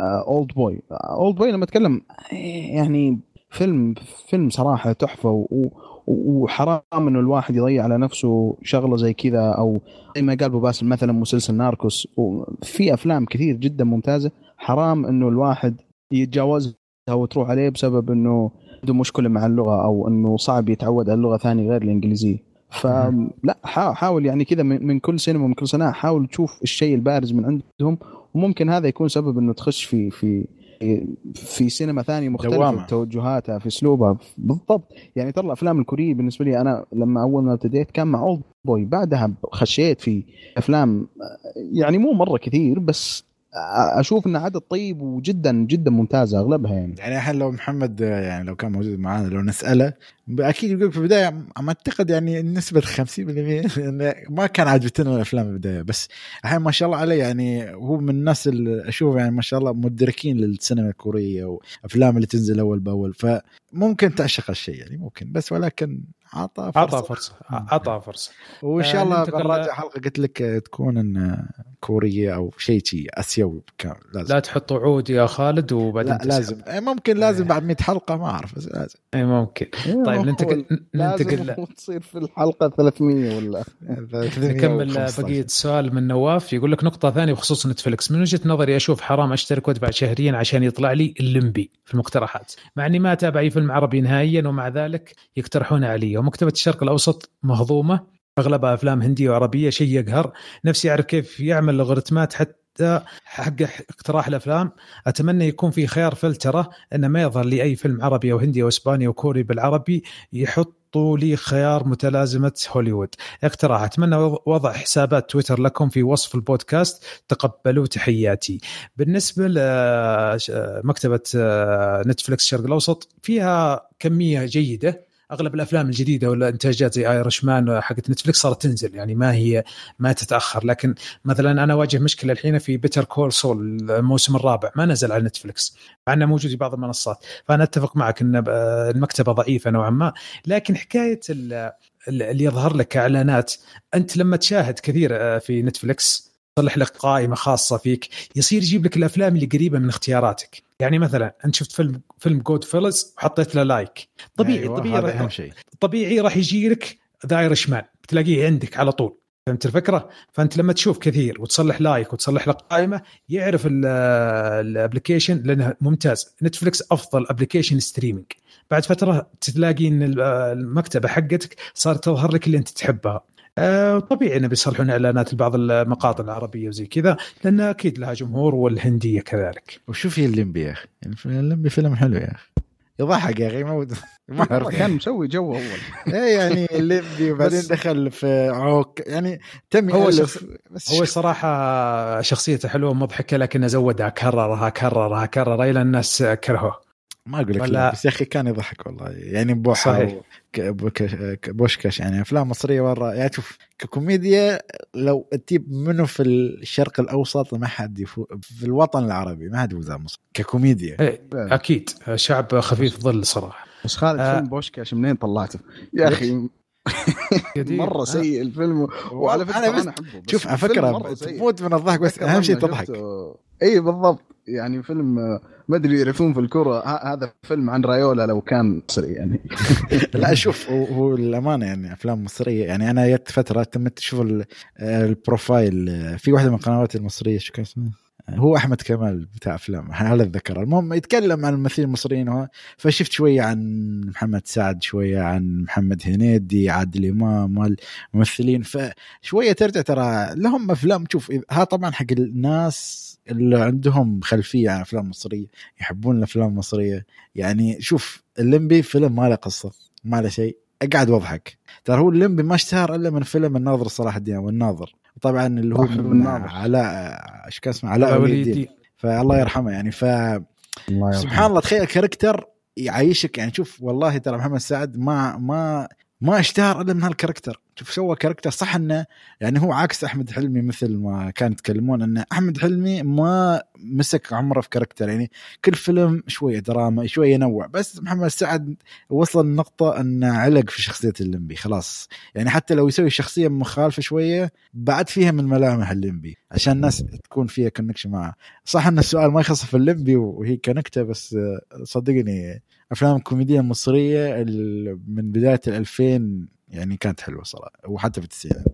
Oldboy Oldboy لما أتكلم يعني فيلم فيلم صراحة تحفة وحرام إنه الواحد يضيع على نفسه شغلة زي كذا أو زي ما قال أبو باسل مثلا مسلسل Narcos. وفي أفلام كثير جدا ممتازة حرام إنه الواحد يتجاوزها وتروح عليه بسبب إنه عنده مشكلة مع اللغة أو إنه صعب يتعود على لغه ثانية غير الإنجليزية. فلا حا- حاول يعني كذا من كل سينما من كل صناعه حاول تشوف الشيء البارز من عندهم وممكن هذا يكون سبب إنه تخش في في في سينما ثانية مختلفة دوامة. في توجهاتها في أسلوبها. بالضبط. يعني ترى الأفلام الكورية بالنسبة لي أنا لما أول ما ابتديت كان مع اولد بوي بعدها خشيت في أفلام يعني مو مرة كثير بس أشوف إن عدد طيب وجدا جدا ممتازه أغلبها يعني. يعني الحين لو محمد يعني لو كان موجود معنا لو نسأله أكيد يقول في البداية ما أعتقد يعني نسبه 50% لأن ما كان عجبتنا الافلام في البداية. بس الحين ما شاء الله عليه يعني هو من الناس اللي أشوف يعني ما شاء الله مدركين للسينما الكورية وأفلام اللي تنزل أول بأول. فممكن تعشق الشيء يعني ممكن. بس ولكن عطى فرصة. عطى فرصة. عطى فرصة. وإن شاء آه، الله ننتقل- بنراجع حلقة قلت لك آه، تكون إن كورية أو شيء شيء آسيوي لازم. لا تحط وعود يا خالد وبعدين لا. لازم. آه، ممكن لازم بعد 100 حلقة ما أعرف بس لازم. اي ممكن. طيب ننتقل ننتقل لازم تصير في الحلقة 300 ولا؟ نكمل بقية السؤال من نواف يقول لك نقطة ثانية بخصوص نتفلكس من وجهة نظري أشوف حرام أشترك وادفع شهريا عشان يطلع لي الليمبي في المقترحات مع إني ما أتابع أي فيلم عربي نهائيا ومع ذلك يقترحون علي. ومكتبة الشرق الأوسط مهضومة أغلبها أفلام هندية وعربية شيء يقهر. نفسي أعرف كيف يعمل لوغاريتمات حتى حق اقتراح الأفلام أتمنى يكون في خيار فلترة إنه ما يظهر لي أي فيلم عربي أو هندي أو إسباني أو كوري بالعربي يحطوا لي خيار متلازمة هوليوود. اقتراح أتمنى وضع حسابات تويتر لكم في وصف البودكاست. تقبلوا تحياتي. بالنسبة لمكتبه نتفلكس الشرق الأوسط فيها كمية جيدة. أغلب الأفلام الجديدة والإنتاجات زي Irishman حقت نتفلكس صارت تنزل يعني ما هي ما تتأخر. لكن مثلا أنا أواجه مشكلة الحين في Better Call Saul الموسم الرابع ما نزل على نتفلكس مع إنه موجود في بعض المنصات. فأنا أتفق معك إن المكتبة ضعيفة نوعا ما. لكن حكاية اللي يظهر لك إعلانات أنت لما تشاهد كثير في نتفلكس يصلح لك قائمة خاصة فيك يصير يجيب لك الأفلام اللي قريبة من اختياراتك. يعني مثلا أنت شفت فيلم فيلم Goodfellas وحطيت له like طبيعي أيوة طبيعي هذا أهم شيء. طبيعي راح يجي لك The Irishman تلاقيه عندك على طول. فهمت الفكرة؟ فأنت لما تشوف كثير وتصلح like وتصلح لك قائمة يعرف ال application لأنه ممتاز. نتفلكس أفضل application streaming بعد فترة تلاقي إن المكتبة حقتك صارت تظهر لك اللي أنت تحبها. آه طبيعي انه بيصلحون إعلانات لبعض المقاطع العربية وزي كذا لأن أكيد لها جمهور والهندية كذلك. وشوف هي الليمبي يا أخي. يعني الليمبي فيلم حلو يا أخي. يضحك يا أخي ما ما أعرف كان مسوي جو أول. إيه يعني الليمبي وبعدين دخل في عوكل. يعني تم هو شخص بس هو صراحة شخصيته حلوة ومضحكة لكنه زودها كررها كررها كررها إلى الناس كرهوه. ما أقول لك لا بس يا أخي كان يضحك والله. يعني بوحه بوشكش يعني أفلام مصرية ورا يعني شوف ككوميديا لو تجيب منه في الشرق الأوسط ما حد يفوق في الوطن العربي ما حد يفوز مصر ككوميديا. إيه أكيد. شعب خفيف ظل صراحة. بس خالد آه. فيلم بوشكاش منين طلعته؟ يا أخي. مرة سيء الفيلم. وعلى فكرة أنا, أنا أحبه شوف على فكرة تموت من الضحك بس أهم شيء تضحك. اي بالضبط. يعني فيلم ما أدري يعرفون في الكرة هذا فيلم عن رايولا لو كان مصري يعني لا شوف هو الامانه يعني أفلام مصرية يعني أنا جت فترة تمت تشوف البروفايل في واحدة من القنوات المصرية شو كان اسمها؟ هو أحمد كمال بتاع أفلام هذا الذكر. المهم يتكلم عن الممثلين المصريين فشفت شوية عن محمد سعد شوية عن محمد هنيدي عادل إمام الممثلين فشوية ترجع ترى لهم أفلام. شوف ها طبعا حق الناس اللي عندهم خلفية عن أفلام مصرية يحبون الأفلام المصرية. يعني شوف الليمبي فيلم ما له قصة ما له شيء أقعد وأضحك. ترى هو الليمبي ما اشتهر إلا من فيلم الناظر صلاح الدين والناظر. طبعا اللي هو من. علاء إيش كان اسمه علاء ولي الدين فالله يرحمه يعني. ف الله يرحمه. سبحان الله تخيل character يعيشك. يعني شوف والله ترى محمد سعد ما ما ما اشتهر إلا من هال character. سوى character صح إنه يعني هو عكس أحمد حلمي مثل ما كانوا يتكلمون إن أحمد حلمي ما مسك عمره في character. يعني كل فيلم شوية دراما شوية ينوع بس محمد سعد وصل لنقطة إنه علق في شخصية الليمبي خلاص. يعني حتى لو يسوي شخصية مخالفة شوية بعد فيها من ملامح الليمبي عشان الناس تكون فيها connection معه صح إن السؤال ما يخص في الليمبي وهي كنكته بس صدقني أفلام الكوميديا المصريه ال- من بداية ال 2000 يعني كانت حلوة صراحة وحتى في التسعينات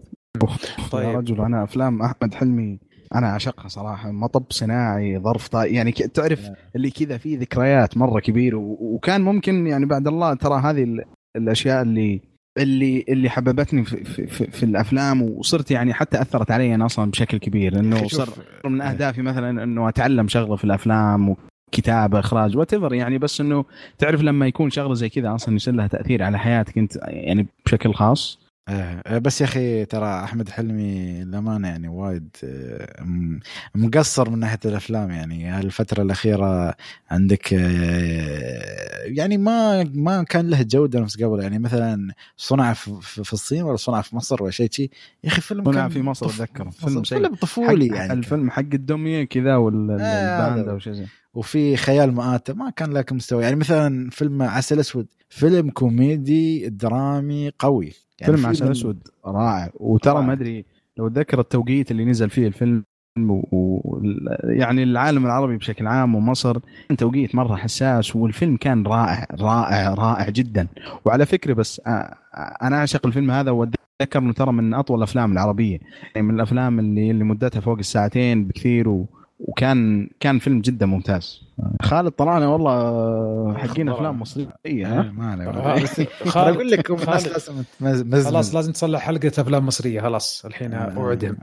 طيب. يا رجل أنا أفلام أحمد حلمي أنا أعشقها صراحة مطب صناعي ظرف طا... يعني. تعرف اللي كذا فيه ذكريات مرة كبير. وكان ممكن يعني بعد الله ترى هذه ال... الأشياء اللي اللي اللي حببتني في, في, في, في الأفلام وصرت يعني حتى أثرت علي أنا أصلا بشكل كبير انه صار من أهدافي مثلا إنه أتعلم شغلة في الأفلام وكتابه إخراج وات يعني بس إنه تعرف لما يكون شغلة زي كذا أصلا يصير لها تأثير على حياتك أنت يعني بشكل خاص. آه، بس يا أخي ترى أحمد حلمي للأمانة يعني وايد آه، م- مقصر من ناحية الأفلام يعني. الفترة الأخيرة عندك آه، يعني ما ما كان له جودة نفس قبل. يعني مثلا صنع في, الصين ولا صنع في مصر ولا شيء شيء يا أخي فيلم صنع كان في مصر أتذكر. فيلم, فيلم طفولي يعني. الفيلم حق الدمية كذا والباندا. وشيء زي وفي خيال مآتة ما كان لك مستوى. يعني مثلا فيلم عسل أسود فيلم كوميدي درامي قوي. يعني فيلم عسل أسود. رائع. وترى. ما أدري لو اتذكر التوقيت اللي نزل فيه الفيلم و... و... يعني العالم العربي بشكل عام ومصر كان توقيت مرة حساس والفيلم كان رائع رائع رائع جدا. وعلى فكرة بس أنا أعشق الفيلم هذا وأتذكر إنه ترى من أطول الأفلام العربية. يعني من الأفلام اللي اللي مدتها فوق الساعتين بكثير و... وكان كان فيلم جدا ممتاز. خالد طلعنا والله حقين أفلام مصرية. ما آه. بس خالد- ترى أقول لك. الناس لازم خلاص لازم تصلح حلقة أفلام مصرية خلاص الحين أوعدهم.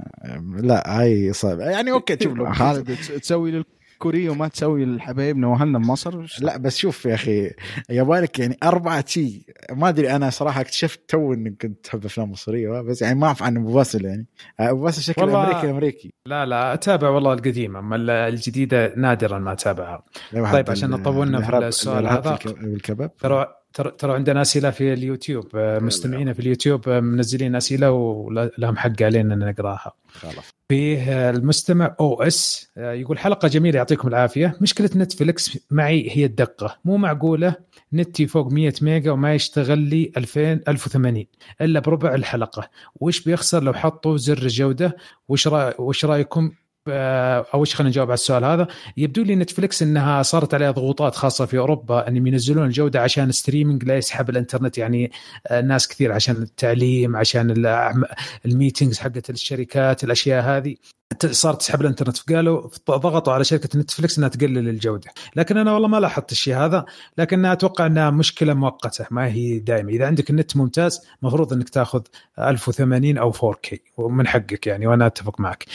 لا هاي صعبة. يعني أوكي شوف خالد تس- تسوي للكوريه وما تسوي لحبايبنا واهلنا بمصر لا بس شوف يا أخي يبالك يعني أربعة شيء ما أدري أنا صراحة اكتشفت تو إني كنت تحب أفلام مصرية بس يعني ما أعرف عن أبو باسل يعني. أبو باسل شكله والله- أمريكي أمريكي. لا لا أتابع والله القديمه أما الجديدة نادرا ما أتابعها. طيب، عشان ال- طولنا في السؤال هذا. والكباب ترى ترى ترى عندنا أسئلة في اليوتيوب آه، مستمعينا في اليوتيوب آه، منزلين أسئلة ولهم حق علينا إن نقراها. خلاص. فيه المستمع OS آه، يقول حلقة جميلة يعطيكم العافية. مشكلة نتفلكس معي هي الدقة. مو معقولة؟ نتي فوق 100 ميجا وما يشتغل لي 2000 1080 إلا بربع الحلقة. وش بيخسر لو حطوا زر الجودة؟ وش رأي وش رأيكم؟ آه، أو وش خلينا نجاوب على السؤال هذا. يبدو لي نتفلكس إنها صارت عليها ضغوطات خاصة في أوروبا انهم ينزلون الجودة عشان streaming لا يسحب الإنترنت. يعني آه، ناس كثير عشان التعليم عشان ال- ال meetings حقت الشركات الأشياء هذه صارت تسحب الإنترنت. فقالوا ضغطوا على شركة نتفلكس إنها تقلل الجودة. لكن أنا والله ما لاحظت الشيء هذا لكن أتوقع إنها مشكلة مؤقتة ما هي دائمة. إذا عندك النت ممتاز مفروض إنك تأخذ 1080 أو 4K ومن حقك يعني وأنا أتفق معك.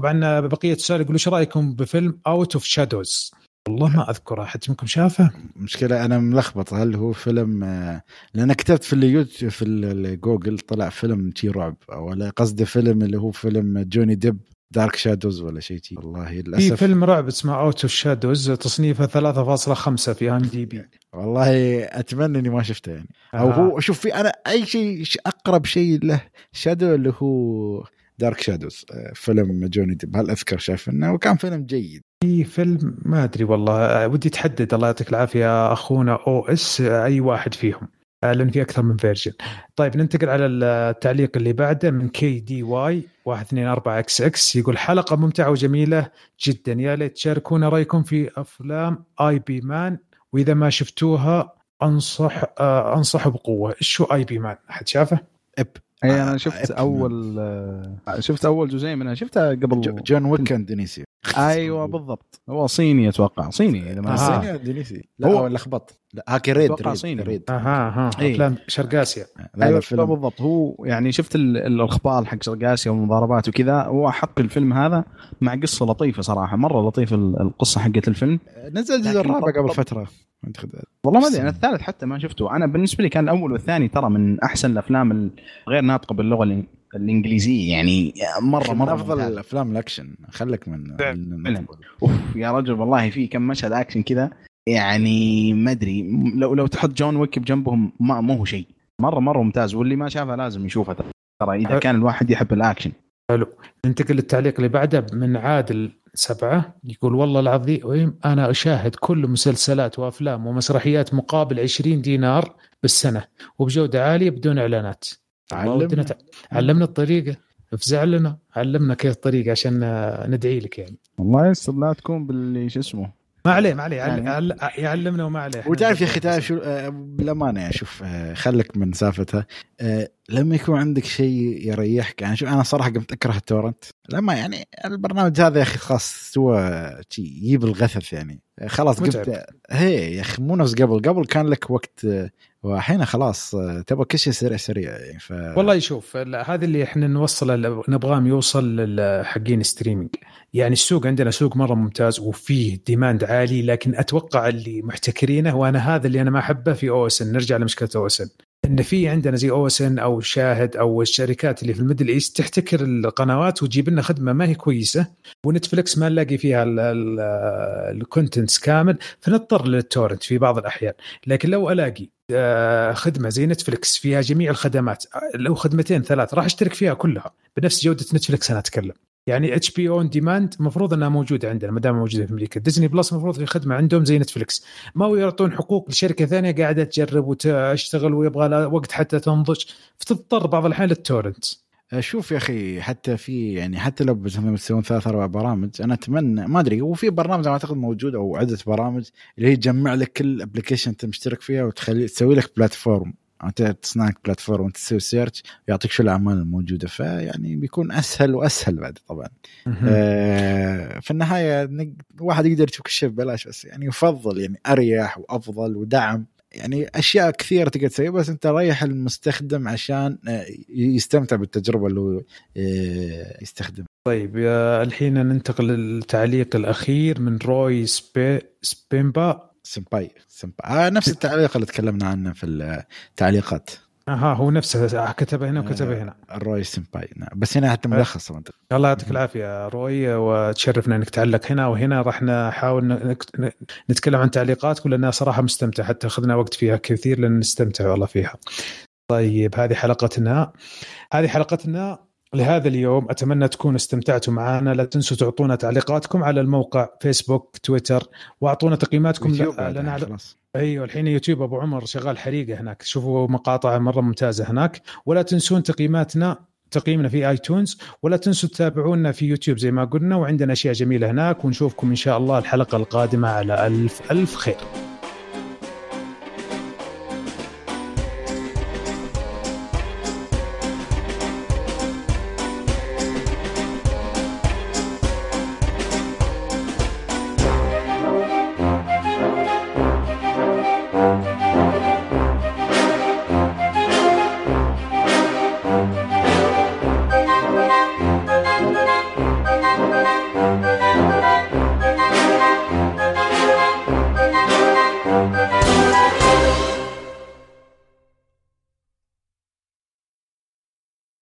طبعا بقية السؤال يقول إيش رأيكم بفيلم Out of Shadows والله ما أذكره أحد منكم شافه؟ مشكلة أنا ملخبط. هل هو فيلم آه، لأن كتبت في اليوتيوب في ال- الجوجل طلع فيلم شي رعب ولا قصده فيلم اللي هو فيلم جوني ديب Dark Shadows ولا شيء شي. والله في للأسف. فيلم رعب اسمه Out of Shadows تصنيفه 3.5 في IMDb والله أتمنى إني ما شفته يعني. أو هو شوف في أنا أي شيء أقرب شيء له shadow اللي هو Dark Shadows آه، فيلم جوني ديب هل أذكر شايفنه وكان فيلم جيد. في فيلم ما أدري والله آه، ودي تحدد. الله يعطيك العافية أخونا OS آه، أي واحد فيهم. لأن في أكثر من version. طيب ننتقل على التعليق اللي بعده من كي دي واي 124 إكس إكس. يقول حلقة ممتعة وجميلة جدا. يا ليت تشاركونا رأيكم في أفلام Ip Man. وإذا ما شفتوها انصح آه انصح بقوة. هو Ip Man؟ أحد شافه؟ إب. اي أنا شفت أول آه، شفت أول جزئين منها. شفتها قبل جو- John Wick اندونيسيا أيوه بالضبط. هو صيني أتوقع. صيني إذا ما آه. صيني إندونيسي. لا هو- لخبط لا هاكي Raid أتوقع Raid, صيني. Raid. أها أها إيه. أفلام شرق اسيا أيوه فيلم. بالضبط. هو يعني شفت ال- ال- الأخبار حق شرق اسيا والمضاربات وكذا. هو حق الفيلم هذا مع قصة لطيفة صراحة. مرة لطيفة ال- القصة حقت الفيلم. نزل الجزء الرابع قبل. فترة والله ما أدري أنا الثالث حتى ما شفته. أنا بالنسبة لي كان الأول والثاني ترى من أحسن الأفلام الغير ناطقة باللغة الإنجليزية يعني مرة من مرة أفضل ممتاز. أفلام الأكشن خليك من فعلاً. أوف يا رجل والله في كم مشهد أكشن كذا يعني ما أدري لو لو تحط John Wick بجنبهم ما مو هو شيء مرة مرة ممتاز واللي ما شافه لازم يشوفه ترى إذا حلو. كان الواحد يحب الأكشن ننتقل للتعليق اللي بعده من عادل سبعة يقول والله العظيم أنا أشاهد كل مسلسلات وأفلام ومسرحيات مقابل 20 دينار بالسنة وبجودة عالية بدون إعلانات علمنا. علمنا الطريقة. افزع لنا علمنا كيف الطريقة عشان ندعي لك يعني. الله يستر. لا تكون باللي شو اسمه. ما عليه ما عليه. يعني- يعل- يعلمنا وما عليه. وتعرف يا أخي تعرف شو آه، بالأمانة يعني شوف آه، خلك من سالفتها. آه، لما يكون عندك شيء يريحك يعني شوف أنا صراحة قمت أكره التورنت. لما يعني البرنامج هذا يا أخي خلاص سوى يجيب الغثث يعني. خلاص. قمت هي يا أخي مو نفس قبل. قبل كان لك وقت آه، والحين خلاص آه، تبغى كل شيء سريع سريع يعني ف والله يشوف ال- هذا اللي إحنا نوصله نبغاه يوصل لحقين streaming يعني السوق عندنا سوق مرة ممتاز وفيه demand عالي لكن أتوقع اللي محتكرينه وأنا هذا اللي أنا ما أحبه في OSN نرجع لمشكلة OSN إن في عندنا زي OSN أو شاهد أو الشركات اللي في ال Middle East تحتكر القنوات وتجيب لنا خدمة ما هي كويسة و Netflix ما نلاقي فيها ال contents كامل فنضطر لل torrent في بعض الأحيان. لكن لو ألاقي آه، خدمة زي Netflix فيها جميع الخدمات لو خدمتين ثلاث راح أشترك فيها كلها. بنفس جودة Netflix أنا أتكلم. يعني HBO on demand المفروض إنها موجودة عندنا ما دام موجودة في أمريكا. Disney Plus المفروض في خدمة عندهم زي Netflix ما يعطون حقوق لشركة ثانية قاعدة تجرب وتشتغل ويبغى لها وقت حتى تنضج. فتضطر بعض الأحيان لل torrent. شوف يا أخي حتى في يعني حتى لو تسوون ثلاث أربع برامج أنا أتمنى ما أدري هو في برنامج ما أعتقد موجود أو عدة برامج اللي هي تجمع لك كل application أنت مشترك فيها وتخلي تسوي لك platform انت تصنع platform تسوي search يعطيك شو الأعمال الموجودة. فيعني بيكون أسهل وأسهل بعد طبعا. آه في النهاية الواحد يقدر يشوف كل شيء ببلاش بس يعني يفضل يعني أريح وأفضل ودعم. يعني أشياء كثيرة تقدر تسويها بس أنت ريح المستخدم عشان آه، يستمتع بالتجربة اللي هو آه، يستخدم طيب الحين ننتقل للتعليق الأخير من روي سبي سبيمبا. سمباي سمباي آه نفس التعليق اللي تكلمنا عنه في التعليقات. أها هو نفسه كتبه هنا وكتبه هنا. الروي سمباي نعم. بس هنا حتى ملخص منطق الله يعطيك العافية روي وتشرفنا إنك تعلق هنا وهنا. راح نحاول نتكلم عن تعليقاتك لانها صراحة مستمتع. حتى أخذنا وقت فيها كثير لأن نستمتع والله فيها. طيب هذه حلقتنا. هذه حلقتنا لهذا اليوم أتمنى تكونوا استمتعتوا معنا. لا تنسوا تعطونا تعليقاتكم على الموقع فيسبوك تويتر وأعطونا تقييماتكم لنا على- أيوه الحين يوتيوب أبو عمر شغال حريقة هناك. شوفوا مقاطع مرة ممتازة هناك. ولا تنسون تقييماتنا تقييمنا في ايتونز ولا تنسوا تتابعونا في يوتيوب زي ما قلنا وعندنا أشياء جميلة هناك. ونشوفكم إن شاء الله الحلقة القادمة على ألف ألف خير.